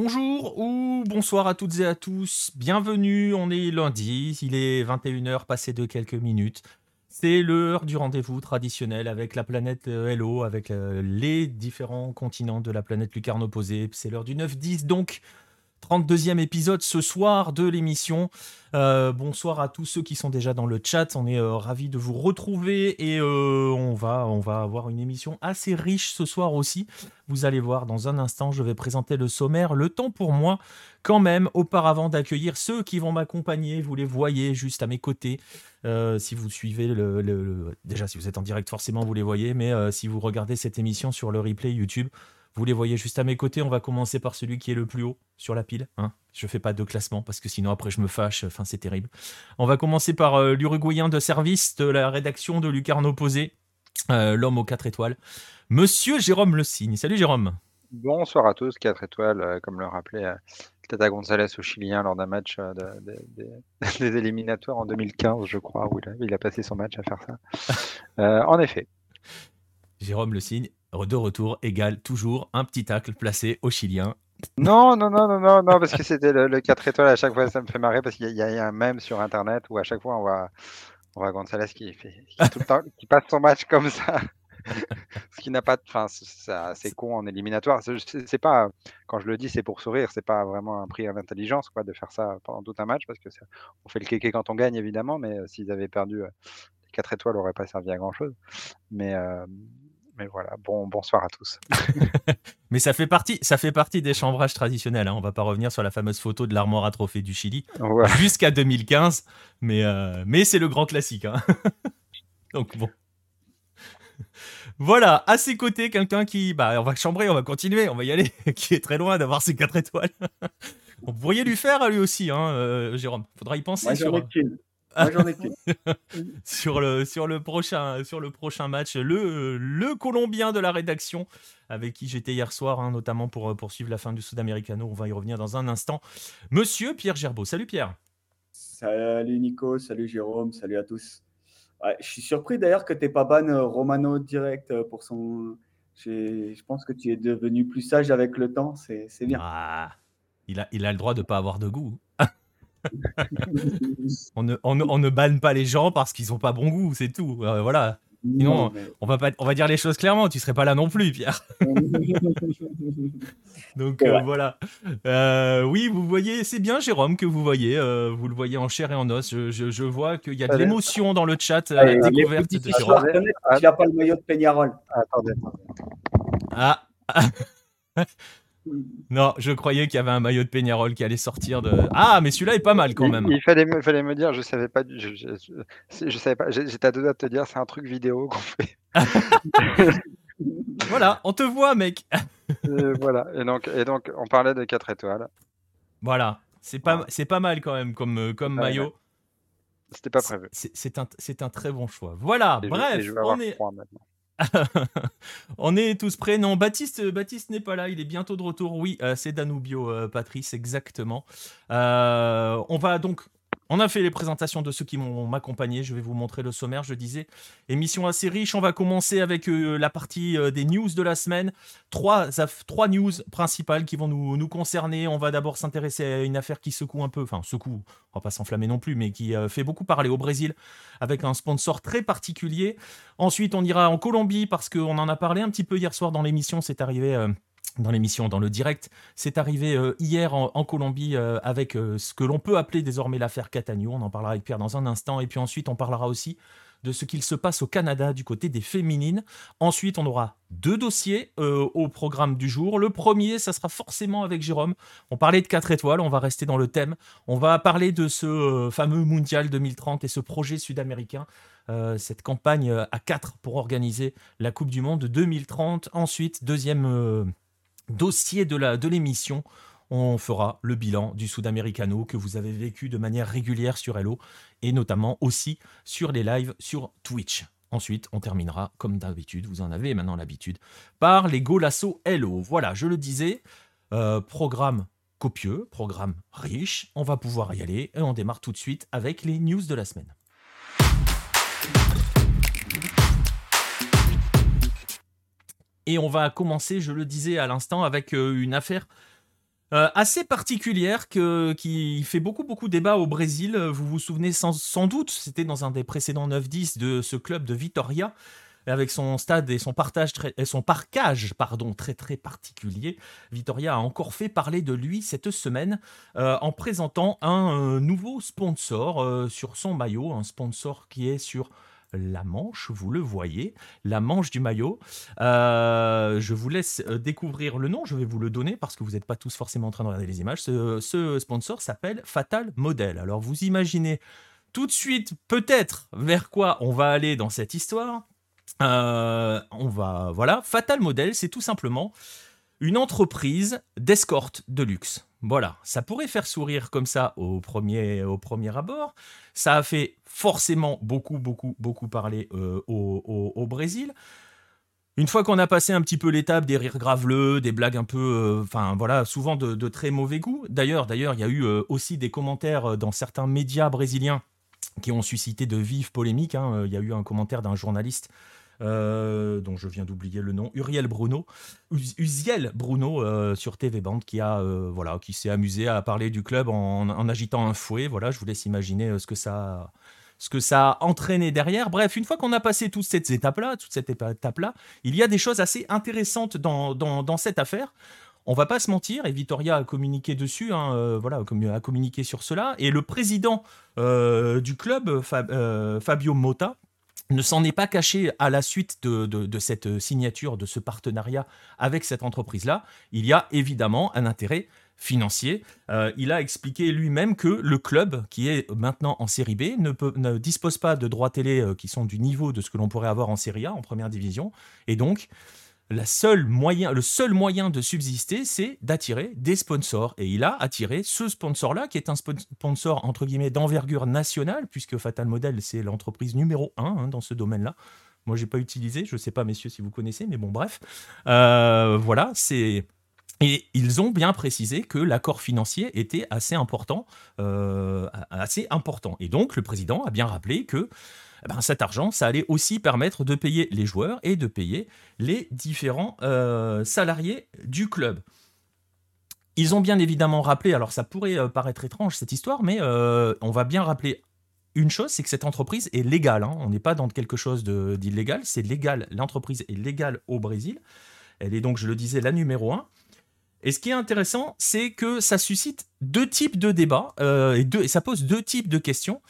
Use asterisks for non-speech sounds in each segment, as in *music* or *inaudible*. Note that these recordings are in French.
Bonjour ou bonsoir à toutes et à tous. Bienvenue, on est lundi, il est 21h passé de quelques minutes. C'est l'heure du rendez-vous traditionnel avec la planète euh, Hello, avec euh, les différents continents de la planète lucarne opposée. C'est l'heure du 9-10 donc. 32e épisode ce soir de l'émission. Euh, bonsoir à tous ceux qui sont déjà dans le chat. On est ravi ravis de vous retrouver et on, va, on va avoir une émission assez riche ce soir aussi. Vous allez voir dans un instant, je vais présenter le sommaire. Le temps pour moi, quand même, auparavant d'accueillir ceux qui vont m'accompagner. Vous les voyez juste à mes côtés. Euh, si vous suivez le, Déjà, si vous êtes en direct, forcément, vous les voyez, mais euh, si vous regardez cette émission sur le replay YouTube, vous les voyez juste à mes côtés. On va commencer par celui qui est le plus haut sur la pile. Hein je fais pas de classement parce que sinon après je me fâche. Enfin, c'est terrible. On va commencer par euh, l'Uruguayen de service de la rédaction de Lucarne Opposé, l'homme aux 4 étoiles, Monsieur Jérôme Le Signe. Salut Jérôme. Bonsoir à tous, 4 étoiles, comme le rappelait Tata Gonzalez au Chilien lors d'un match euh, *laughs* des éliminatoires en 2015, je crois, où il a, passé son match à faire ça. *laughs* Euh, en effet. Jérôme Le Signe, de retour, égale toujours un petit tacle placé au Chilien. Non, non, non, non, non, non parce que c'était le, 4 étoiles à chaque fois, ça me fait marrer parce qu'il y, a un mème sur internet où à chaque fois on voit, on voit Gonzalez qui, le passe son match comme ça. *laughs* Ce qui n'a pas de. Enfin, c'est con en éliminatoire. C'est pas. Quand je le dis, c'est pour sourire. C'est pas vraiment un prix à l'intelligence, quoi, de faire ça pendant tout un match, parce que on fait le kéké quand on gagne, évidemment, mais euh, s'ils avaient perdu, euh, les 4 étoiles n'auraient pas servi à grand chose. Mais. Euh, mais voilà, bon, bonsoir à tous. *laughs* mais ça fait partie, ça fait partie des chambrages traditionnels. Hein. On va pas revenir sur la fameuse photo de l'armoire à trophée du Chili jusqu'à 2015, mais, mais c'est le grand classique. Hein. *laughs* Donc bon. Voilà, à ses côtés, quelqu'un qui, bah, on va chambrer, on va continuer, on va y aller, *laughs* qui est très loin d'avoir ses 4 étoiles. on pourrait lui faire à lui aussi, hein, euh, Jérôme. Faudra y penser. sur... *laughs* sur le sur le prochain sur le prochain match le le Colombien de la rédaction avec qui j'étais hier soir hein, notamment pour poursuivre la fin du Sudamericano. On va y revenir dans un instant. Monsieur Pierre Gerbeau salut Pierre. Salut Nico. Salut Jérôme. Salut à tous. Je suis surpris d'ailleurs que tu n'aies pas ban euh, Romano direct euh, pour son. Je pense que tu es devenu plus sage avec le temps, c'est bien. Ah, il, a, il a le droit de ne pas avoir de goût. *laughs* on, ne, on, ne, banne pas les gens parce qu'ils n'ont pas bon goût, c'est tout. Euh, voilà. Sinon, on, va pas, on va dire les choses clairement. Tu serais pas là non plus, Pierre. *laughs* Donc euh, voilà. Euh, oui, vous voyez, c'est bien, Jérôme, que vous voyez. Euh, vous le voyez en chair et en os. Je, vois qu'il y a de l'émotion dans le chat à la découverte de Jérôme. Tu n'as pas le maillot de Peñarol. Attendez. Ah. *laughs* Non, je croyais qu'il y avait un maillot de Peñarol qui allait sortir de. Ah, mais celui-là est pas mal quand même. Il, fallait, me, fallait me dire, je savais pas. Je, je, savais pas. J'étais à deux doigts de te dire, c'est un truc vidéo qu'on fait. *laughs* voilà, on te voit, mec. voilà. Et donc, et donc, on parlait de 4 étoiles. Voilà. C'est pas, c'est pas mal quand même comme, euh, comme maillot. C'était pas prévu. C'est un, un, très bon choix. Voilà. Bref, on est. *laughs* On est tous prêts. Non, Baptiste, Baptiste n'est pas là. Il est bientôt de retour. Oui, euh, c'est Danubio, euh, Patrice, exactement. Euh, on va donc on a fait les présentations de ceux qui m'ont m'accompagné. Je vais vous montrer le sommaire. Je disais, émission assez riche. On va commencer avec euh, la partie euh, des news de la semaine. Trois, news principales qui vont nous, nous concerner. On va d'abord s'intéresser à une affaire qui secoue un peu, enfin secoue, on va pas s'enflammer non plus, mais qui euh, fait beaucoup parler au Brésil avec un sponsor très particulier. Ensuite, on ira en Colombie parce qu'on en a parlé un petit peu hier soir dans l'émission. C'est arrivé dans l'émission, dans le direct. C'est arrivé euh, hier en, Colombie euh, avec euh, ce que l'on peut appeler désormais l'affaire Catania. On en parlera avec Pierre dans un instant. Et puis ensuite, on parlera aussi de ce qu'il se passe au Canada du côté des féminines. Ensuite, on aura deux dossiers au programme du jour. Le premier, ça sera forcément avec Jérôme. On parlait de 4 étoiles, on va rester dans le thème. On va parler de ce fameux Mondial 2030 et ce projet sud-américain. cette campagne à 4 pour organiser la Coupe du Monde 2030. Ensuite, deuxième dossier de l'émission, on fera le bilan du Sudamericano que vous avez vécu de manière régulière sur Hello et notamment aussi sur les lives sur Twitch. Ensuite, on terminera, comme d'habitude, vous en avez maintenant l'habitude, par les Golasso Hello. Voilà, je le disais, euh, programme copieux, programme riche. On va pouvoir y aller et on démarre tout de suite avec les news de la semaine. Et on va commencer, je le disais à l'instant, avec euh, une affaire euh, assez particulière qui fait beaucoup beaucoup débat au Brésil. Vous vous souvenez sans, doute, c'était dans un des précédents 9-10 de ce club de Vitoria avec son stade et son partage et son parcage pardon très très particulier. Vitoria a encore fait parler de lui cette semaine euh, en présentant un nouveau sponsor sur son maillot, un sponsor qui est sur la manche, vous le voyez, la manche du maillot. Euh, je vous laisse euh, découvrir le nom, je vais vous le donner parce que vous n'êtes pas tous forcément en train de regarder les images. Ce, sponsor s'appelle Fatal Model. Alors vous imaginez tout de suite peut-être vers quoi on va aller dans cette histoire. Euh, on va, voilà, Fatal Model, c'est tout simplement une entreprise d'escorte de luxe. Voilà, ça pourrait faire sourire comme ça au premier, au premier abord. Ça a fait forcément beaucoup, beaucoup, beaucoup parler euh, au, Brésil. Une fois qu'on a passé un petit peu l'étape des rires graveleux, des blagues un peu, euh, enfin voilà, souvent de, très mauvais goût. D'ailleurs, d'ailleurs, il y a eu euh, aussi des commentaires dans certains médias brésiliens qui ont suscité de vives polémiques. Hein. Il y a eu un commentaire d'un journaliste dont je viens d'oublier le nom, Uriel Bruno, Uziel Bruno sur TV Band, qui voilà, qui s'est amusé à parler du club en, agitant un fouet. Voilà, je vous laisse imaginer ce que ça ce que ça a entraîné derrière. Bref, une fois qu'on a passé toutes ces étapes-là, toute cette étape-là, il y a des choses assez intéressantes dans, dans, cette affaire. On va pas se mentir, et Vittoria a communiqué dessus, hein, voilà, a communiqué sur cela. Et le président du club, Fabio Motta, ne s'en est pas caché à la suite de, cette signature, de ce partenariat avec cette entreprise-là. Il y a évidemment un intérêt financier. Euh, il a expliqué lui-même que le club, qui est maintenant en série B, ne, ne dispose pas de droits télé euh, qui sont du niveau de ce que l'on pourrait avoir en série A, en première division. Et donc, la seule moyen, le seul moyen de subsister, c'est d'attirer des sponsors. Et il a attiré ce sponsor-là, qui est un sponsor entre guillemets d'envergure nationale, puisque Fatal Model, c'est l'entreprise numéro un hein, dans ce domaine-là. Moi, j'ai pas utilisé, je ne sais pas, messieurs, si vous connaissez, mais bon, bref. Euh, voilà, c'est. Et ils ont bien précisé que l'accord financier était assez important, euh, assez important. Et donc, le président a bien rappelé que eh ben, cet argent, ça allait aussi permettre de payer les joueurs et de payer les différents euh, salariés du club. Ils ont bien évidemment rappelé, alors ça pourrait euh, paraître étrange cette histoire, mais on va bien rappeler une chose, c'est que cette entreprise est légale. Hein. On n'est pas dans quelque chose d'illégal, c'est légal. L'entreprise est légale au Brésil. Elle est donc, je le disais, la numéro un. Et ce qui est intéressant, c'est que ça suscite deux types de débats et, deux, et, ça pose deux types de questions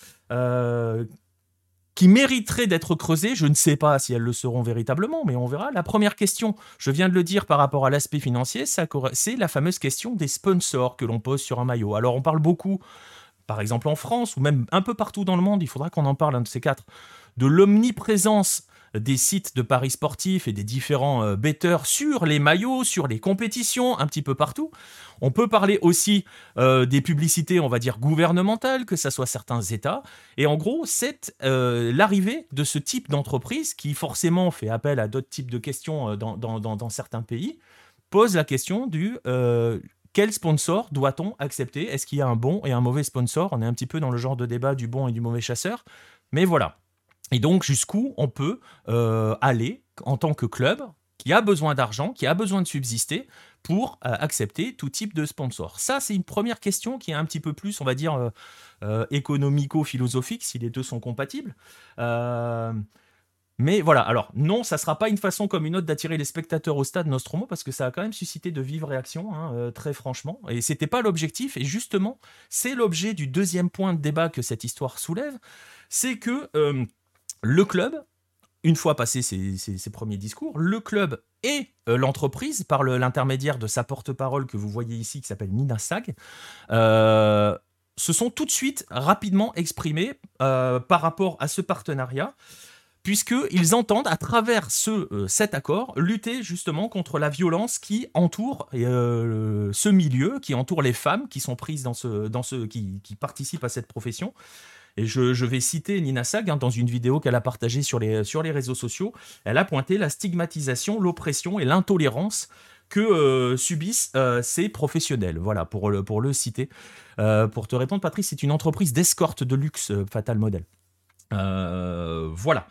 qui mériteraient d'être creusées. Je ne sais pas si elles le seront véritablement, mais on verra. La première question, je viens de le dire par rapport à l'aspect financier, c'est la fameuse question des sponsors que l'on pose sur un maillot. Alors on parle beaucoup, par exemple en France, ou même un peu partout dans le monde, il faudra qu'on en parle, un de ces quatre, de l'omniprésence des sites de paris sportifs et des différents euh, betteurs sur les maillots, sur les compétitions, un petit peu partout. On peut parler aussi euh, des publicités, on va dire, gouvernementales, que ce soit certains États. Et en gros, c'est euh, l'arrivée de ce type d'entreprise qui forcément fait appel à d'autres types de questions dans, certains pays, pose la question du quel sponsor doit-on accepter? Est-ce qu'il y a un bon et un mauvais sponsor? On est un petit peu dans le genre de débat du bon et du mauvais chasseur. Mais voilà. Et donc, jusqu'où on peut euh, aller en tant que club qui a besoin d'argent, qui a besoin de subsister pour euh, accepter tout type de sponsor? Ça, c'est une première question qui est un petit peu plus, on va dire, euh, économico-philosophique, si les deux sont compatibles. mais voilà, alors non, ça ne sera pas une façon comme une autre d'attirer les spectateurs au stade Nostromo, parce que ça a quand même suscité de vives réactions, hein, très franchement. Et c'était pas l'objectif, et justement, c'est l'objet du deuxième point de débat que cette histoire soulève, c'est que le club, une fois passé ses, premiers discours, le club et euh, l'entreprise, par l'intermédiaire de sa porte-parole que vous voyez ici, qui s'appelle Nina Sag, euh, se sont tout de suite rapidement exprimés euh, par rapport à ce partenariat, puisqu'ils entendent, à travers ce, cet accord, lutter justement contre la violence qui entoure ce milieu, qui entoure les femmes qui sont prises dans ce, qui participent à cette profession. Et je, vais citer Nina Sag hein, dans une vidéo qu'elle a partagée sur les, sur les réseaux sociaux. Elle a pointé la stigmatisation, l'oppression et l'intolérance que euh, subissent euh, ces professionnels. Voilà, pour le, pour le citer. Euh, pour te répondre, Patrice, c'est une entreprise d'escorte de luxe, Fatal Model. voilà.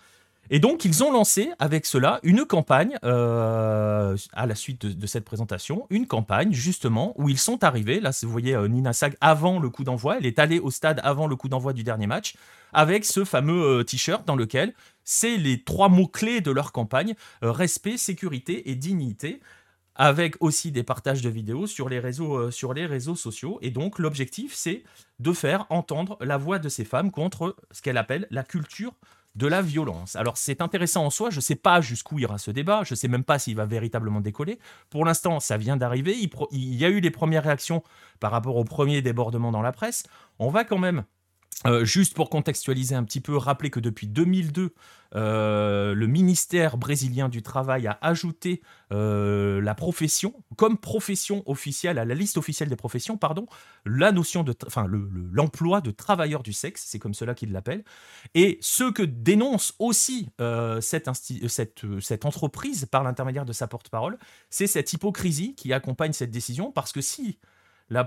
Et donc, ils ont lancé avec cela une campagne, euh, à la suite de, cette présentation, une campagne justement où ils sont arrivés. Là, vous voyez euh, Nina Sag avant le coup d'envoi. Elle est allée au stade avant le coup d'envoi du dernier match avec ce fameux euh, t-shirt dans lequel c'est les trois mots-clés de leur campagne respect, sécurité et dignité avec aussi des partages de vidéos sur les réseaux, sur les réseaux sociaux. Et donc, l'objectif, c'est de faire entendre la voix de ces femmes contre ce qu'elle appelle la culture de la violence. Alors c'est intéressant en soi, je ne sais pas jusqu'où ira ce débat, je ne sais même pas s'il va véritablement décoller. Pour l'instant, ça vient d'arriver, il, y a eu les premières réactions par rapport au premier débordement dans la presse. On va quand même euh, juste pour contextualiser un petit peu, rappeler que depuis 2002, euh, le ministère brésilien du Travail a ajouté euh, la profession, comme profession officielle, à la liste officielle des professions, pardon, la notion de, enfin, l'emploi de travailleur du sexe, c'est comme cela qu'ils l'appellent. Et ce que dénonce aussi cette, cette, entreprise par l'intermédiaire de sa porte-parole, c'est cette hypocrisie qui accompagne cette décision, parce que si la,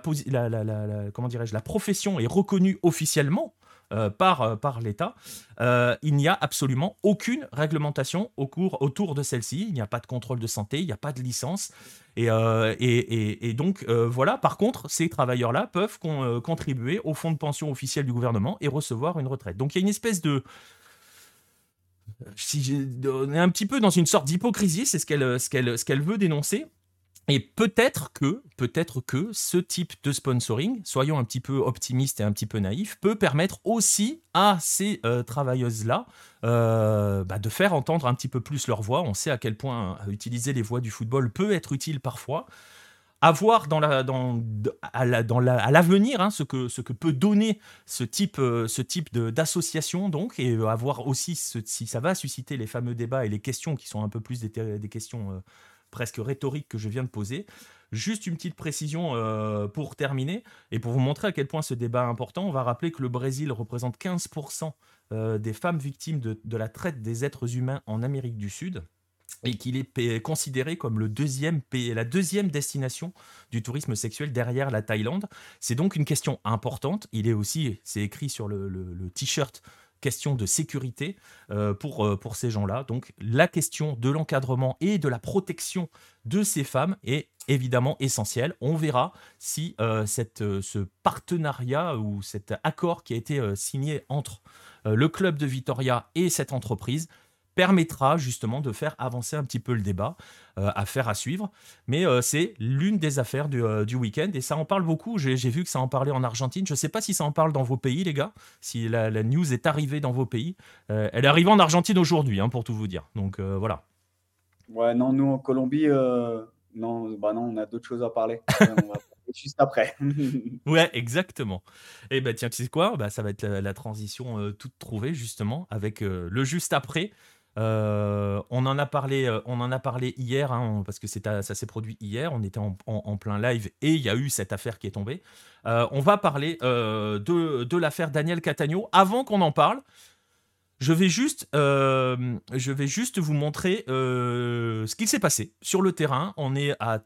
comment la profession est reconnue officiellement euh, par, euh, par l'État, euh, il n'y a absolument aucune réglementation autour de celle-ci. Il n'y a pas de contrôle de santé, il n'y a pas de licence. Et, donc, voilà, par contre, ces travailleurs-là peuvent contribuer au fonds de pension officiel du gouvernement et recevoir une retraite. Donc, il y a une espèce de. Si on est un petit peu dans une sorte d'hypocrisie, c'est ce qu'elle ce ce qu'elle veut dénoncer. Et peut-être que, peut-être que ce type de sponsoring, soyons un petit peu optimistes et un petit peu naïfs, peut permettre aussi à ces euh, travailleuses-là euh, bah, de faire entendre un petit peu plus leur voix. On sait à quel point euh, utiliser les voix du football peut être utile parfois. Avoir dans dans, à l'avenir hein, ce, que, peut donner ce type, type d'association, donc, et avoir aussi si ça va susciter les fameux débats et les questions qui sont un peu plus des questions presque rhétorique que je viens de poser. Juste une petite précision euh, pour terminer et pour vous montrer à quel point ce débat est important. On va rappeler que le Brésil représente 15% euh, des femmes victimes de, la traite des êtres humains en Amérique du Sud et qu'il est considéré comme le deuxième pays, la deuxième destination du tourisme sexuel derrière la Thaïlande. C'est donc une question importante. Il est aussi, c'est écrit sur le t-shirt question de sécurité euh, pour, euh, pour ces gens-là. Donc la question de l'encadrement et de la protection de ces femmes est évidemment essentielle. On verra si euh, ce partenariat ou cet accord qui a été signé entre le club de Vitoria et cette entreprise permettra justement de faire avancer un petit peu le débat, euh, à faire à suivre. Mais euh, c'est l'une des affaires du, euh, du week-end et ça en parle beaucoup. J'ai vu que ça en parlait en Argentine. Je ne sais pas si ça en parle dans vos pays, les gars, si la, news est arrivée dans vos pays. elle est arrivée en Argentine aujourd'hui, hein, pour tout vous dire. Donc voilà. Ouais, non, nous en Colombie, non, bah non, on a d'autres choses à parler. *laughs* on va juste après. *laughs* ouais, exactement. Et eh ben tiens, tu sais quoi? Bah, Ça va être la, transition toute trouvée, justement, avec le juste après. Euh, on en a parlé, euh, on en a parlé hier, hein, parce que ça s'est produit hier. On était en, plein live et il y a eu cette affaire qui est tombée. Euh, on va parler de, de l'affaire Daniel Catagno. Avant qu'on en parle, je vais juste, euh, je vais juste vous montrer euh, ce qu'il s'est passé sur le terrain. On est à,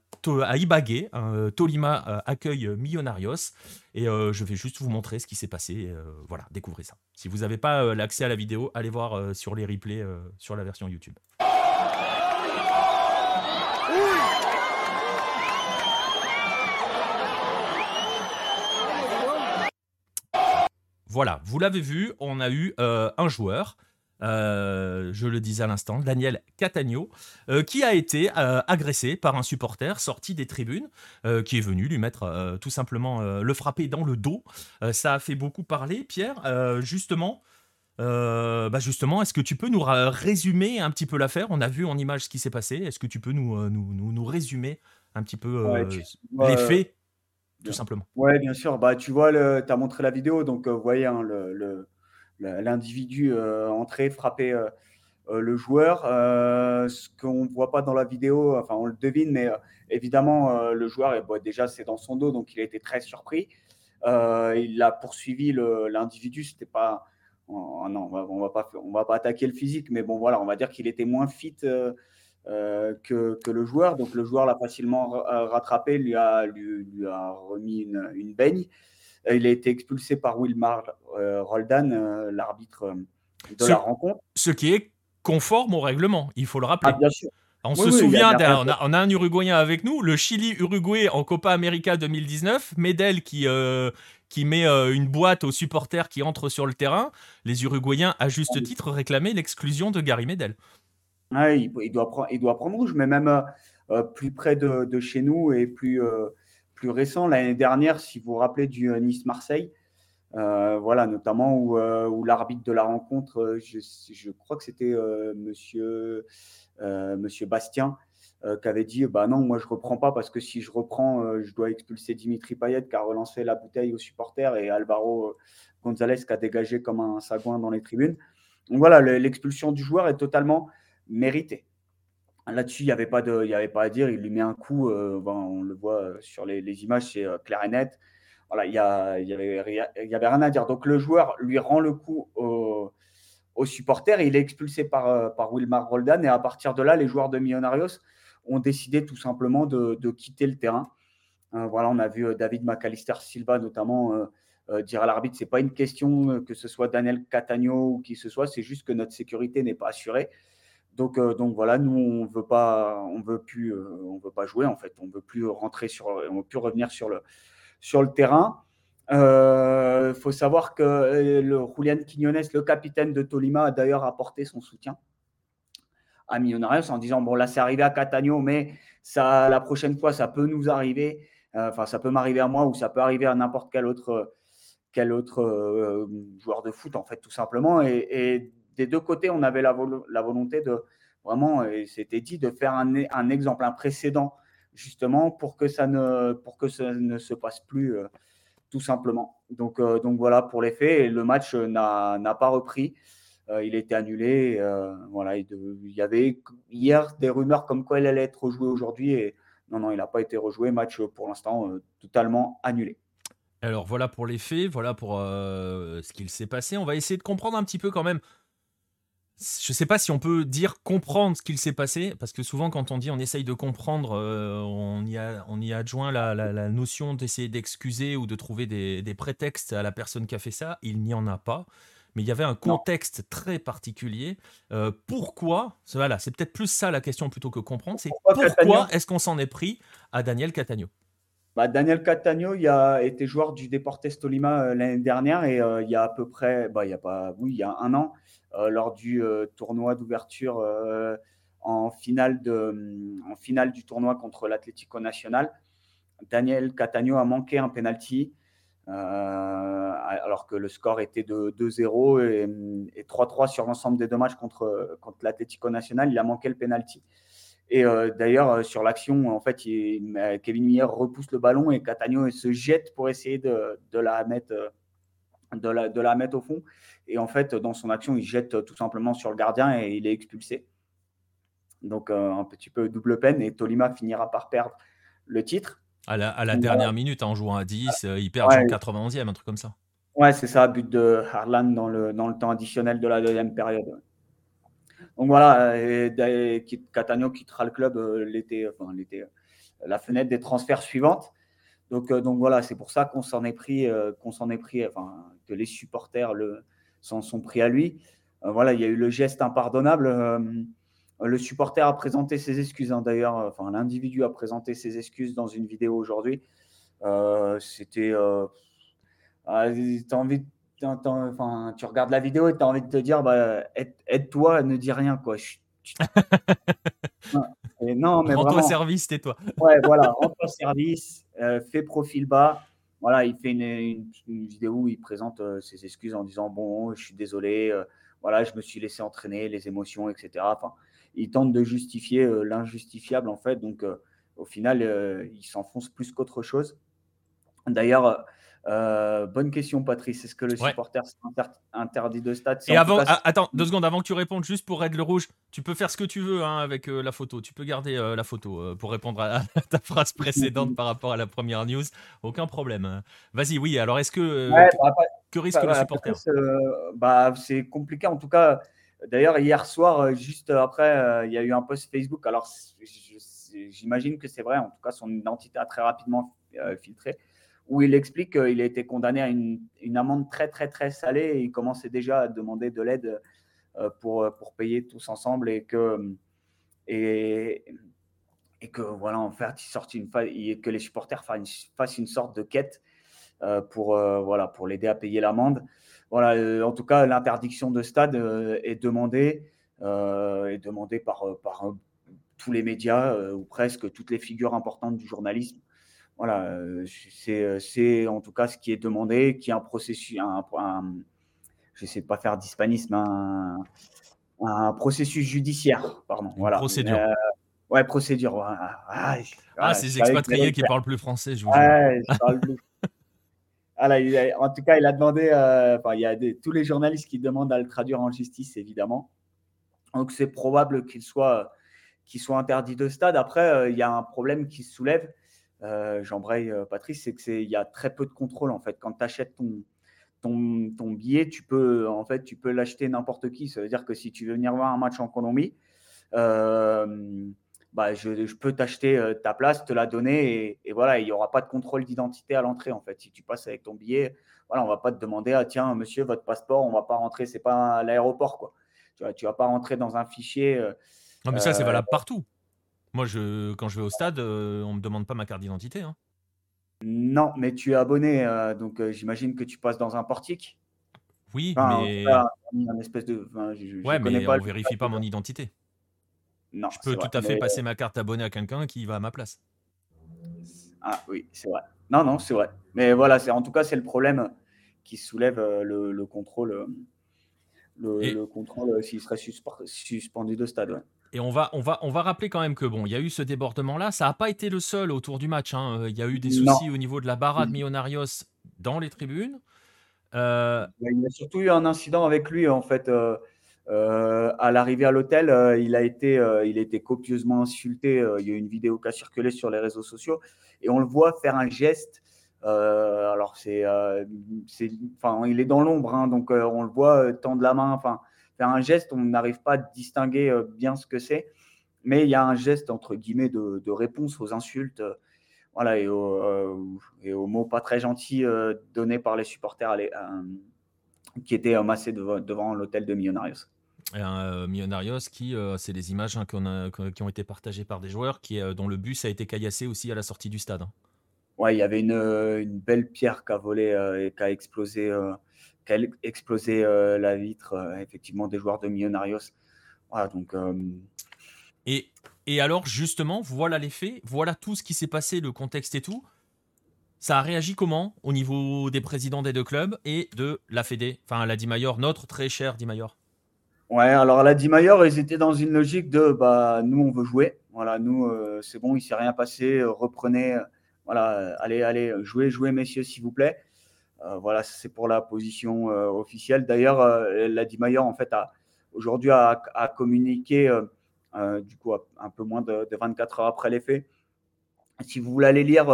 Ibagué, hein, Tolima euh, accueille Millonarios, et je vais juste vous montrer ce qui s'est passé. voilà, découvrez ça. Si vous n'avez pas l'accès à la vidéo, allez voir sur les replays sur la version YouTube. Voilà, vous l'avez vu, on a eu euh, un joueur, euh, je le disais à l'instant, Daniel Catagno, euh, qui a été agressé par un supporter sorti des tribunes, qui est venu lui mettre tout simplement le frapper dans le dos. ça a fait beaucoup parler, Pierre. justement, bah justement, est-ce que tu peux nous résumer un petit peu l'affaire? On a vu en image ce qui s'est passé. Est-ce que tu peux nous, nous, nous, résumer un petit peu les faits? Tout simplement. Ouais, bien sûr. Bah, tu vois, tu as montré la vidéo, donc euh, vous voyez hein, le, l'individu euh, entrer, frapper euh, le joueur. ce qu'on ne voit pas dans la vidéo, enfin, on le devine, mais évidemment, le joueur, bah, déjà, c'est dans son dos, donc il a été très surpris. il a poursuivi l'individu, c'était pas. Oh, non, on va, va pas, on va pas attaquer le physique, mais bon, voilà, on va dire qu'il était moins fit euh, que, le joueur. Donc le joueur l'a facilement euh, rattrapé, lui a, lui, a remis une, une, baigne. Il a été expulsé par Wilmar euh, Roldan, l'arbitre de la rencontre. Ce qui est conforme au règlement, il faut le rappeler. Ah, bien sûr. On se souvient, on, a, un Uruguayen avec nous, le Chili-Uruguay en Copa América 2019, Medel qui, euh, qui met euh, une boîte aux supporters qui entrent sur le terrain. Les Uruguayens, à juste titre, réclamaient l'exclusion de Gary Medel. Il, doit prendre, il doit prendre rouge, mais même euh, plus près de, chez nous et plus, plus récent, l'année dernière, si vous vous rappelez du Nice-Marseille, voilà, notamment où, l'arbitre de la rencontre, je, crois que c'était monsieur. Euh, Monsieur Bastien, euh, qui avait dit bah non, moi je reprends pas parce que si je reprends, euh, je dois expulser Dimitri Payet qui a relancé la bouteille aux supporters et Alvaro González qui a dégagé comme un sagouin dans les tribunes. Donc voilà, l'expulsion du joueur est totalement méritée. Là-dessus, il n'y avait, pas avait pas à dire. Il lui met un coup, on le voit sur les, images, c'est clair et net. Voilà, il n'y avait, y avait rien à dire. Donc le joueur lui rend le coup au, aux supporters. il est expulsé par, euh, par Wilmar Roldan. Et à partir de là, les joueurs de Millonarios ont décidé tout simplement de, quitter le terrain. Euh, voilà, on a vu euh, David McAllister Silva notamment dire à l'arbitre c'est pas une question que ce soit Daniel Catagno ou qui ce soit, c'est juste que notre sécurité n'est pas assurée. Donc, donc voilà, nous on veut veut plus, on veut pas jouer en fait, on veut plus rentrer sur, on veut plus revenir sur le sur le terrain. Il euh, faut savoir que euh, le Julian Quiñones, le capitaine de Tolima, a d'ailleurs apporté son soutien à Millonarios en disant bon là c'est arrivé à Catania, mais ça la prochaine fois ça peut nous arriver, euh, enfin ça peut m'arriver à moi ou ça peut arriver à n'importe quel autre quel autre joueur de foot en fait tout simplement. Et, des deux côtés on avait la, volonté de vraiment c'était dit de faire un, exemple un précédent justement pour que ça ne pour que ça ne se passe plus tout simplement. Donc, euh, donc voilà pour les faits. le match euh, n'a pas repris. Euh, il été annulé. voilà, il, y avait hier des rumeurs comme quoi il allait être rejoué aujourd'hui. Non, non, il n'a pas été rejoué. Match pour l'instant totalement annulé. Alors voilà pour les faits, voilà pour ce qu'il s'est passé. On va essayer de comprendre un petit peu quand même je ne sais pas si on peut dire comprendre ce qu'il s'est passé, parce que souvent quand on dit on essaye de comprendre, euh, on, y a, on y adjoint la, notion d'essayer d'excuser ou de trouver des, prétextes à la personne qui a fait ça. Il n'y en a pas. Mais il y avait un contexte très particulier. Euh, pourquoi Voilà, c'est peut-être plus ça la question plutôt que comprendre. C'est pourquoi, est-ce qu'on s'en est pris à Daniel Catagno? Bah, Daniel Catagno, il a été joueur du Deportes Tolima euh, l'année dernière et il y a à peu près, bah, il y a pas, oui, il y a un an, lors du euh, tournoi d'ouverture euh, en, finale de, en finale du tournoi contre l'Atlético Nacional. Daniel Catagno a manqué un penalty. alors que le score était de 2-0 et, 3-3 sur l'ensemble des deux matchs contre, contre l'Atlético Nacional. Il a manqué le penalty. Et d'ailleurs, sur l'action, en fait, Kevin Miller repousse le ballon et Catagno se jette pour essayer de, la mettre de la mettre au fond. Et en fait, dans son action, il jette tout simplement sur le gardien et il est expulsé. Donc, euh, un petit peu double peine. Et Tolima finira par perdre le titre. À la, à la dernière minute, en jouant à 10, euh, il perd en 91e, un truc comme ça. Ouais, c'est ça, but de Harlan dans le, dans le temps additionnel de la deuxième période. Donc voilà, et, Catania quittera le club euh, l'été, enfin, l'été, la fenêtre des transferts suivantes. Donc, donc voilà, c'est pour ça qu'on s'en est pris, qu'on s'en est pris, enfin, que les supporters le, s'en sont pris à lui. Euh, voilà, il y a eu le geste impardonnable. Euh, le supporter a présenté ses excuses, hein, d'ailleurs, enfin, l'individu a présenté ses excuses dans une vidéo aujourd'hui. Euh, c'était. Ah, envie enfin, tu regardes la vidéo et tu as envie de te dire bah, aide-toi, ne dis rien. Quoi. *laughs* non, mais Rends-toi service, tais-toi. ouais, voilà, rends-toi service, fais profil bas voilà, il fait une, vidéo où il présente euh, ses excuses en disant bon, je suis désolé, euh, voilà, je me suis laissé entraîner, les émotions, etc. Enfin, il tente de justifier euh, l'injustifiable en fait. Donc, au final, il s'enfonce plus qu'autre chose. D'ailleurs, euh, bonne question, Patrice. Est-ce que le supporter interdit de stade Et avant, ah, attends, deux secondes avant que tu répondes, juste pour Red le Rouge, tu peux faire ce que tu veux hein, avec euh, la photo. Tu peux garder euh, la photo pour répondre *laughs* à, ta phrase précédente *laughs* par rapport à la première news. Aucun problème. Vas-y, oui. Alors, est-ce que. Bah, que risque le supporter bah, C'est compliqué. En tout cas, d'ailleurs, hier soir, juste après, il y a eu un post Facebook. Alors, j'imagine que c'est vrai. En tout cas, son identité a très rapidement filtré où il explique qu'il a été condamné à une, amende très, très, très salée et il commençait déjà à demander de l'aide pour, pour payer tous ensemble et que, et, que voilà, en fait, il une que les supporters fassent une, sorte de quête pour, voilà, pour l'aider à payer l'amende. Voilà, en tout cas, l'interdiction de stade est demandée, est demandée par, par tous les médias ou presque toutes les figures importantes du journalisme. Voilà, c'est en tout cas ce qui est demandé, qui est un processus, un, je ne sais pas faire d'hispanisme, un, un, processus judiciaire, pardon. voilà. Procédure. ouais, procédure. Ah, ah c'est les expatriés qui parlent plus français, je vous ouais, je parle plus. *laughs* en tout cas, il a demandé, euh, il y a des, tous les journalistes qui demandent à le traduire en justice, évidemment. Donc, c'est probable qu'il soit, qu'il soit interdit de stade. Après, euh, il y a un problème qui se soulève, euh, Jean-Bray, euh, Patrice, c'est qu'il y a très peu de contrôle en fait. Quand tu achètes ton, ton, ton, billet, tu peux en fait tu peux l'acheter n'importe qui. Ça veut dire que si tu veux venir voir un match en Colombie, euh, bah, je, je, peux t'acheter ta place, te la donner et, voilà, il n'y aura pas de contrôle d'identité à l'entrée en fait. Si tu passes avec ton billet, voilà, on va pas te demander ah tiens monsieur votre passeport, on va pas rentrer, c'est pas l'aéroport quoi. Tu vas, tu vas pas rentrer dans un fichier. non mais ça c'est valable partout. Moi, je, quand je vais au stade, euh, on ne me demande pas ma carte d'identité. Hein. Non, mais tu es abonné, euh, donc euh, j'imagine que tu passes dans un portique. Oui, mais. Un, espèce de. ouais, mais on ne vérifie pas mon identité. Non. Je peux tout à fait passer ma carte abonnée à quelqu'un qui va à ma place. Ah oui, c'est vrai. Non, non, c'est vrai. Mais voilà, en tout cas, c'est le problème qui soulève le, contrôle. Le, contrôle s'il serait suspendu de stade. Ouais. Et on va, on, va, on va rappeler quand même que bon, il y a eu ce débordement-là. Ça n'a pas été le seul autour du match. Hein. Euh, il y a eu des soucis au niveau de la barra de Millonarios dans les tribunes. Euh, il y a surtout eu un incident avec lui en fait. Euh, à l'arrivée à l'hôtel, il a été, il a été copieusement insulté. il y a eu une vidéo qui a circulé sur les réseaux sociaux et on le voit faire un geste. alors c'est, enfin, il est dans l'ombre, hein, donc on le voit tendre la main. Enfin, faire un geste, on n'arrive pas à distinguer euh, bien ce que c'est, mais il y a un geste entre guillemets de, réponse aux insultes euh, voilà, et, aux, euh, et, aux, mots pas très gentils donnés par les supporters qui étaient amassés devant, l'hôtel de Millonarios. Un Millonarios qui, c'est des images hein, qui ont été partagées par des joueurs qui, dont le bus a été caillassé aussi à la sortie du stade. Hein. Ouais, il y avait une, une belle pierre qui a volé et qui a explosé a explosé euh, la vitre, euh, effectivement, des joueurs de Millonarios. Voilà, donc. Euh, et, et alors, justement, voilà les faits, voilà tout ce qui s'est passé, le contexte et tout. Ça a réagi comment au niveau des présidents des deux clubs et de la Fédé, enfin la Dimayor, notre très cher Dimayor Ouais, alors la Dimayor, ils étaient dans une logique de bah, nous, on veut jouer. Voilà, nous, c'est bon, il s'est rien passé, reprenez, voilà, allez, allez, jouez, jouez, messieurs, s'il vous plaît. Euh, voilà, c'est pour la position euh, officielle. D'ailleurs, euh, la Mayor, en fait, a, aujourd'hui, a, communiqué, du coup, un peu moins de, 24 heures après les faits. Si vous voulez aller lire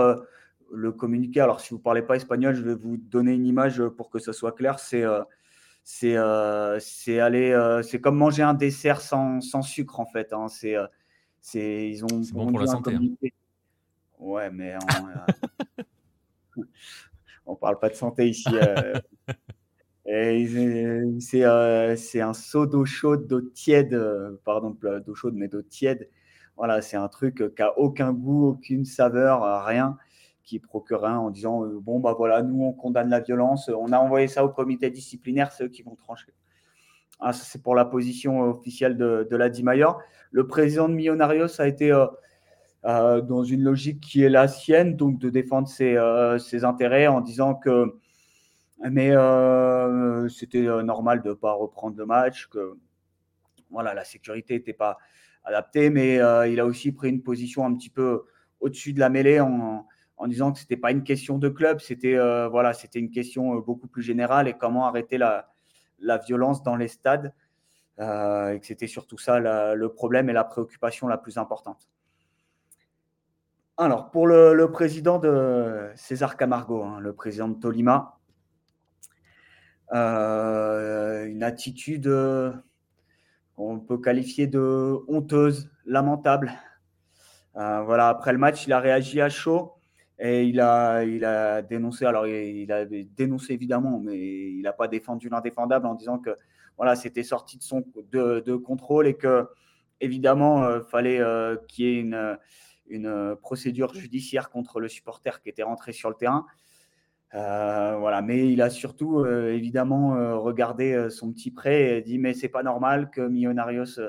le communiqué, alors si vous ne parlez pas espagnol, je vais vous donner une image pour que ce soit clair. C'est c'est aller c'est comme manger un dessert sans, sans sucre en fait hein. c'est c'est ils ont bon pour la santé hein. ouais mais on *laughs* parle pas de santé ici. Euh. *laughs* Euh, c'est un seau d'eau chaude, d'eau tiède, euh, pardon, d'eau chaude, mais d'eau tiède. Voilà, c'est un truc qui a aucun goût, aucune saveur, rien, qui procure rien en disant bon bah voilà, nous on condamne la violence, on a envoyé ça au comité disciplinaire, c'est eux qui vont trancher. Ah, c'est pour la position officielle de, de la DIMAYOR. Le président de Millonarios a été euh, dans une logique qui est la sienne, donc de défendre ses, euh, intérêts en disant que mais euh, c'était normal de ne pas reprendre le match, que voilà, la sécurité n'était pas adaptée, mais il a aussi pris une position un petit peu au-dessus de la mêlée en, disant que ce n'était pas une question de club, c'était voilà, une question beaucoup plus générale et comment arrêter la violence dans les stades, et que c'était surtout ça le problème et la préoccupation la plus importante. Alors, pour le, président de César Camargo, hein, le président de Tolima, euh, une attitude euh, qu'on peut qualifier de honteuse, lamentable. Euh, voilà, après le match, il a réagi à chaud et il a, il dénoncé. Alors, il, a dénoncé évidemment, mais il n'a pas défendu l'indéfendable en disant que voilà, c'était sorti de son de, contrôle et que évidemment, il fallait qu'il y ait une, une procédure judiciaire contre le supporter qui était rentré sur le terrain. voilà, mais il a surtout évidemment regardé son petit prêt et dit mais c'est pas normal que Millonarios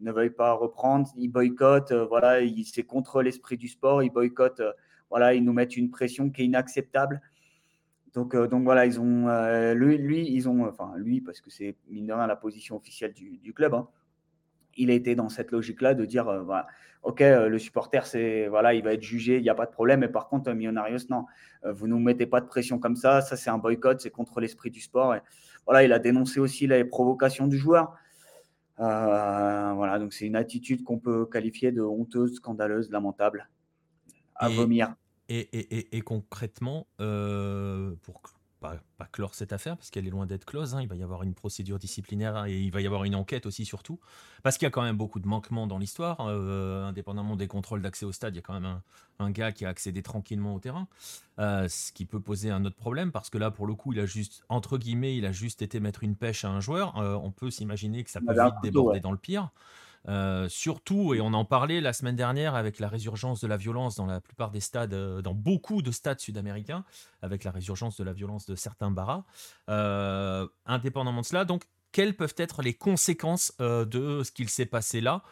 ne veuille pas reprendre. Il boycotte, voilà, c'est contre l'esprit du sport. Il boycotte, voilà, ils nous mettent une pression qui est inacceptable. Donc, donc voilà, ils ont lui, lui, ils ont enfin lui parce que c'est mine de rien la position officielle du, du club. Hein, il a été dans cette logique-là de dire, euh, voilà, ok, euh, le supporter, c'est voilà, il va être jugé, il n'y a pas de problème. Mais par contre, Millonarios, non, euh, vous ne nous mettez pas de pression comme ça. Ça, c'est un boycott, c'est contre l'esprit du sport. Et voilà, il a dénoncé aussi les provocations du joueur. voilà, donc c'est une attitude qu'on peut qualifier de honteuse, scandaleuse, lamentable, à vomir. Et, et concrètement, pour pas, clore cette affaire parce qu'elle est loin d'être close. Hein. Il va y avoir une procédure disciplinaire hein, et il va y avoir une enquête aussi surtout parce qu'il y a quand même beaucoup de manquements dans l'histoire. Euh, indépendamment des contrôles d'accès au stade, il y a quand même un, gars qui a accédé tranquillement au terrain, euh, ce qui peut poser un autre problème parce que là pour le coup il a juste entre guillemets il a juste été mettre une pêche à un joueur. Euh, on peut s'imaginer que ça peut vite déborder dans le pire. Euh, surtout, et on en parlait la semaine dernière avec la résurgence de la violence dans la plupart des stades, euh, dans beaucoup de stades sud-américains, avec la résurgence de la violence de certains barras. Euh, indépendamment de cela, donc quelles peuvent être les conséquences de ce qu'il s'est passé là?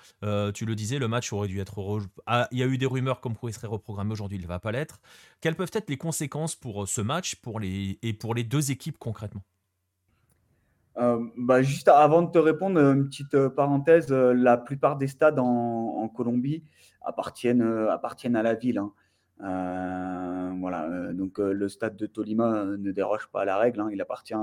Tu le disais, le match aurait dû être. Ah, il y a eu des rumeurs comme quoi il serait reprogrammé aujourd'hui, il ne va pas l'être. Quelles peuvent être les conséquences pour ce match pour les... et pour les deux équipes concrètement? Euh, bah, juste avant de te répondre, une petite euh, parenthèse, euh, la plupart des stades en, Colombie appartiennent, appartiennent à la ville. Hein. voilà, donc le stade de Tolima ne déroge pas à la règle, hein. il appartient